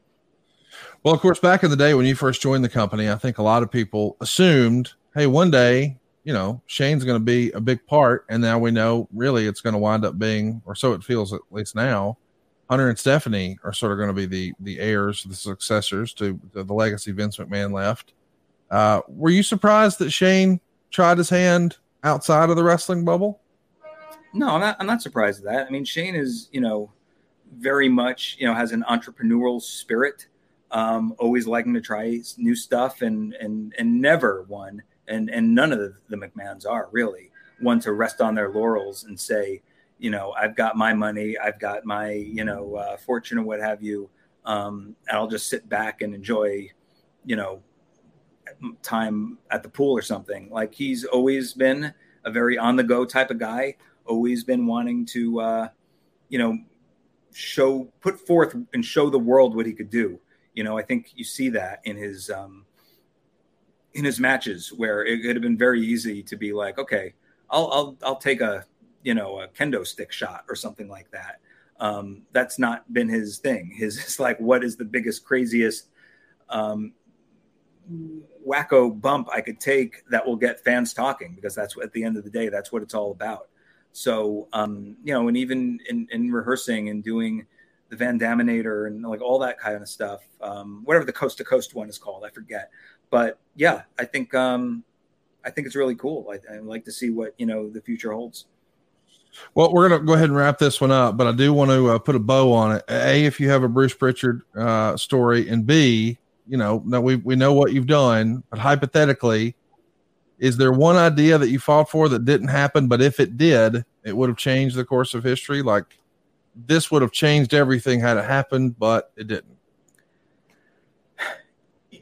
Well, of course, back in the day when you first joined the company, I think a lot of people assumed, hey, one day, you know, Shane's going to be a big part. And now we know really it's going to wind up being, or so it feels at least now, Hunter and Stephanie are sort of going to be the the heirs, the successors to, to the legacy Vince McMahon left. Uh, were you surprised that Shane tried his hand outside of the wrestling bubble? No, I'm not. I'm not surprised at that. I mean, Shane is, you know, very much, you know, has an entrepreneurial spirit. Um, always liking to try new stuff, and and and never one, and and none of the, the McMahon's are really one to rest on their laurels and say, you know, I've got my money, I've got my, you know, uh, fortune or what have you, um, and I'll just sit back and enjoy, you know, time at the pool or something. Like he's always been a very on the go type of guy. Always been wanting to, uh, you know, show, put forth and show the world what he could do. You know, I think you see that in his um, in his matches where it would have been very easy to be like, okay, I'll I'll I'll take a you know a kendo stick shot or something like that. Um, that's not been his thing. His is like, what is the biggest, craziest um, wacko bump I could take that will get fans talking because that's at the end of the day, that's what it's all about. So, um, you know, and even in, in rehearsing and doing the Van Daminator and like all that kind of stuff, um, whatever the coast to coast one is called, I forget. But yeah, I think, um, I think it's really cool. I, I like to see what, you know, the future holds. Well, we're going to go ahead and wrap this one up, but I do want to uh, put a bow on it. A, if you have a Bruce Prichard uh, story, and B, you know, no, we we know what you've done, but hypothetically, is there one idea that you fought for that didn't happen, but if it did, it would have changed the course of history? Like this would have changed everything had it happened, but it didn't.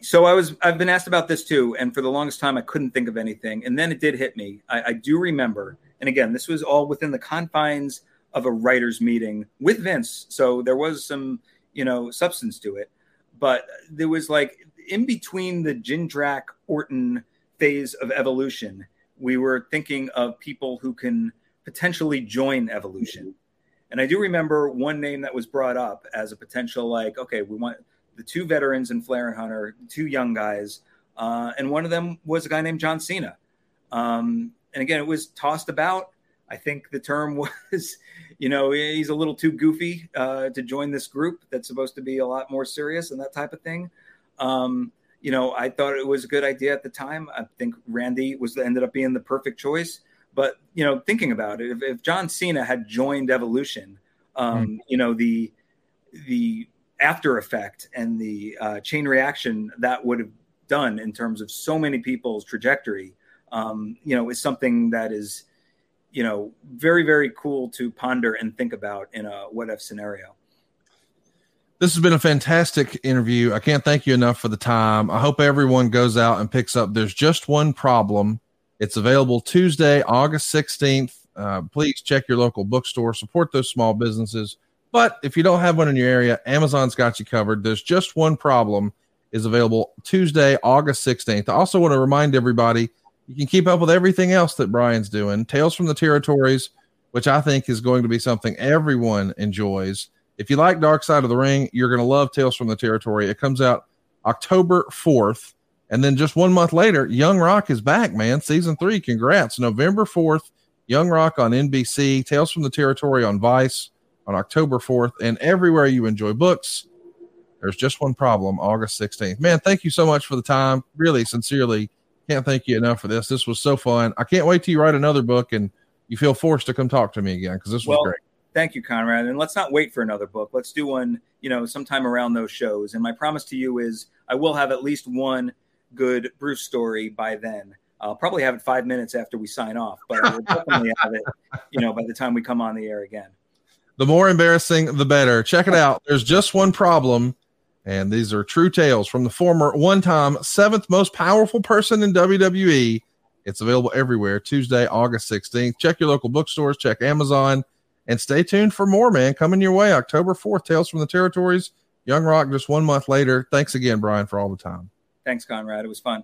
so I was I've been asked about this too, and for the longest time I couldn't think of anything, and then it did hit me. I, I do remember, and again, this was all within the confines of a writers' meeting with Vince, so there was some you know substance to it, but there was like in between the Jindrak Orton phase of evolution, we were thinking of people who can potentially join evolution. And I do remember one name that was brought up as a potential, like, okay, we want the two veterans in Flair and Hunter, two young guys, uh, and one of them was a guy named John Cena. Um, and again, it was tossed about. I think the term was, you know, he's a little too goofy uh, to join this group that's supposed to be a lot more serious and that type of thing. Um, you know, I thought it was a good idea at the time. I think Randy was ended up being the perfect choice. But you know, thinking about it, if, if John Cena had joined Evolution, um, mm. you know the the after effect and the uh, chain reaction that would have done in terms of so many people's trajectory, um, you know, is something that is, you know, very very cool to ponder and think about in a what if scenario. This has been a fantastic interview. I can't thank you enough for the time. I hope everyone goes out and picks up. There's just one problem it's available Tuesday, August 16th. Uh, please check your local bookstore, support those small businesses. But if you don't have one in your area, Amazon's got you covered. There's just one problem is available Tuesday, August 16th. I also want to remind everybody you can keep up with everything else that Brian's doing. Tales from the Territories, which I think is going to be something everyone enjoys. If you like Dark Side of the Ring, you're going to love Tales from the Territory. It comes out October 4th. And then just one month later, Young Rock is back, man. Season three. Congrats. November 4th, Young Rock on NBC, Tales from the Territory on Vice on October 4th, and everywhere you enjoy books. There's just one problem, August 16th. Man, thank you so much for the time. Really, sincerely, can't thank you enough for this. This was so fun. I can't wait till you write another book and you feel forced to come talk to me again because this was well, great. Thank you, Conrad. And let's not wait for another book. Let's do one, you know, sometime around those shows. And my promise to you is I will have at least one good Bruce story by then. I'll probably have it five minutes after we sign off, but we'll definitely have it, you know, by the time we come on the air again. The more embarrassing, the better. Check it out. There's just one problem, and these are true tales from the former one-time seventh most powerful person in WWE. It's available everywhere. Tuesday, August 16th. Check your local bookstores. Check Amazon, and stay tuned for more. Man, coming your way October 4th. Tales from the Territories. Young Rock just one month later. Thanks again, Brian, for all the time. Thanks, Conrad. It was fun.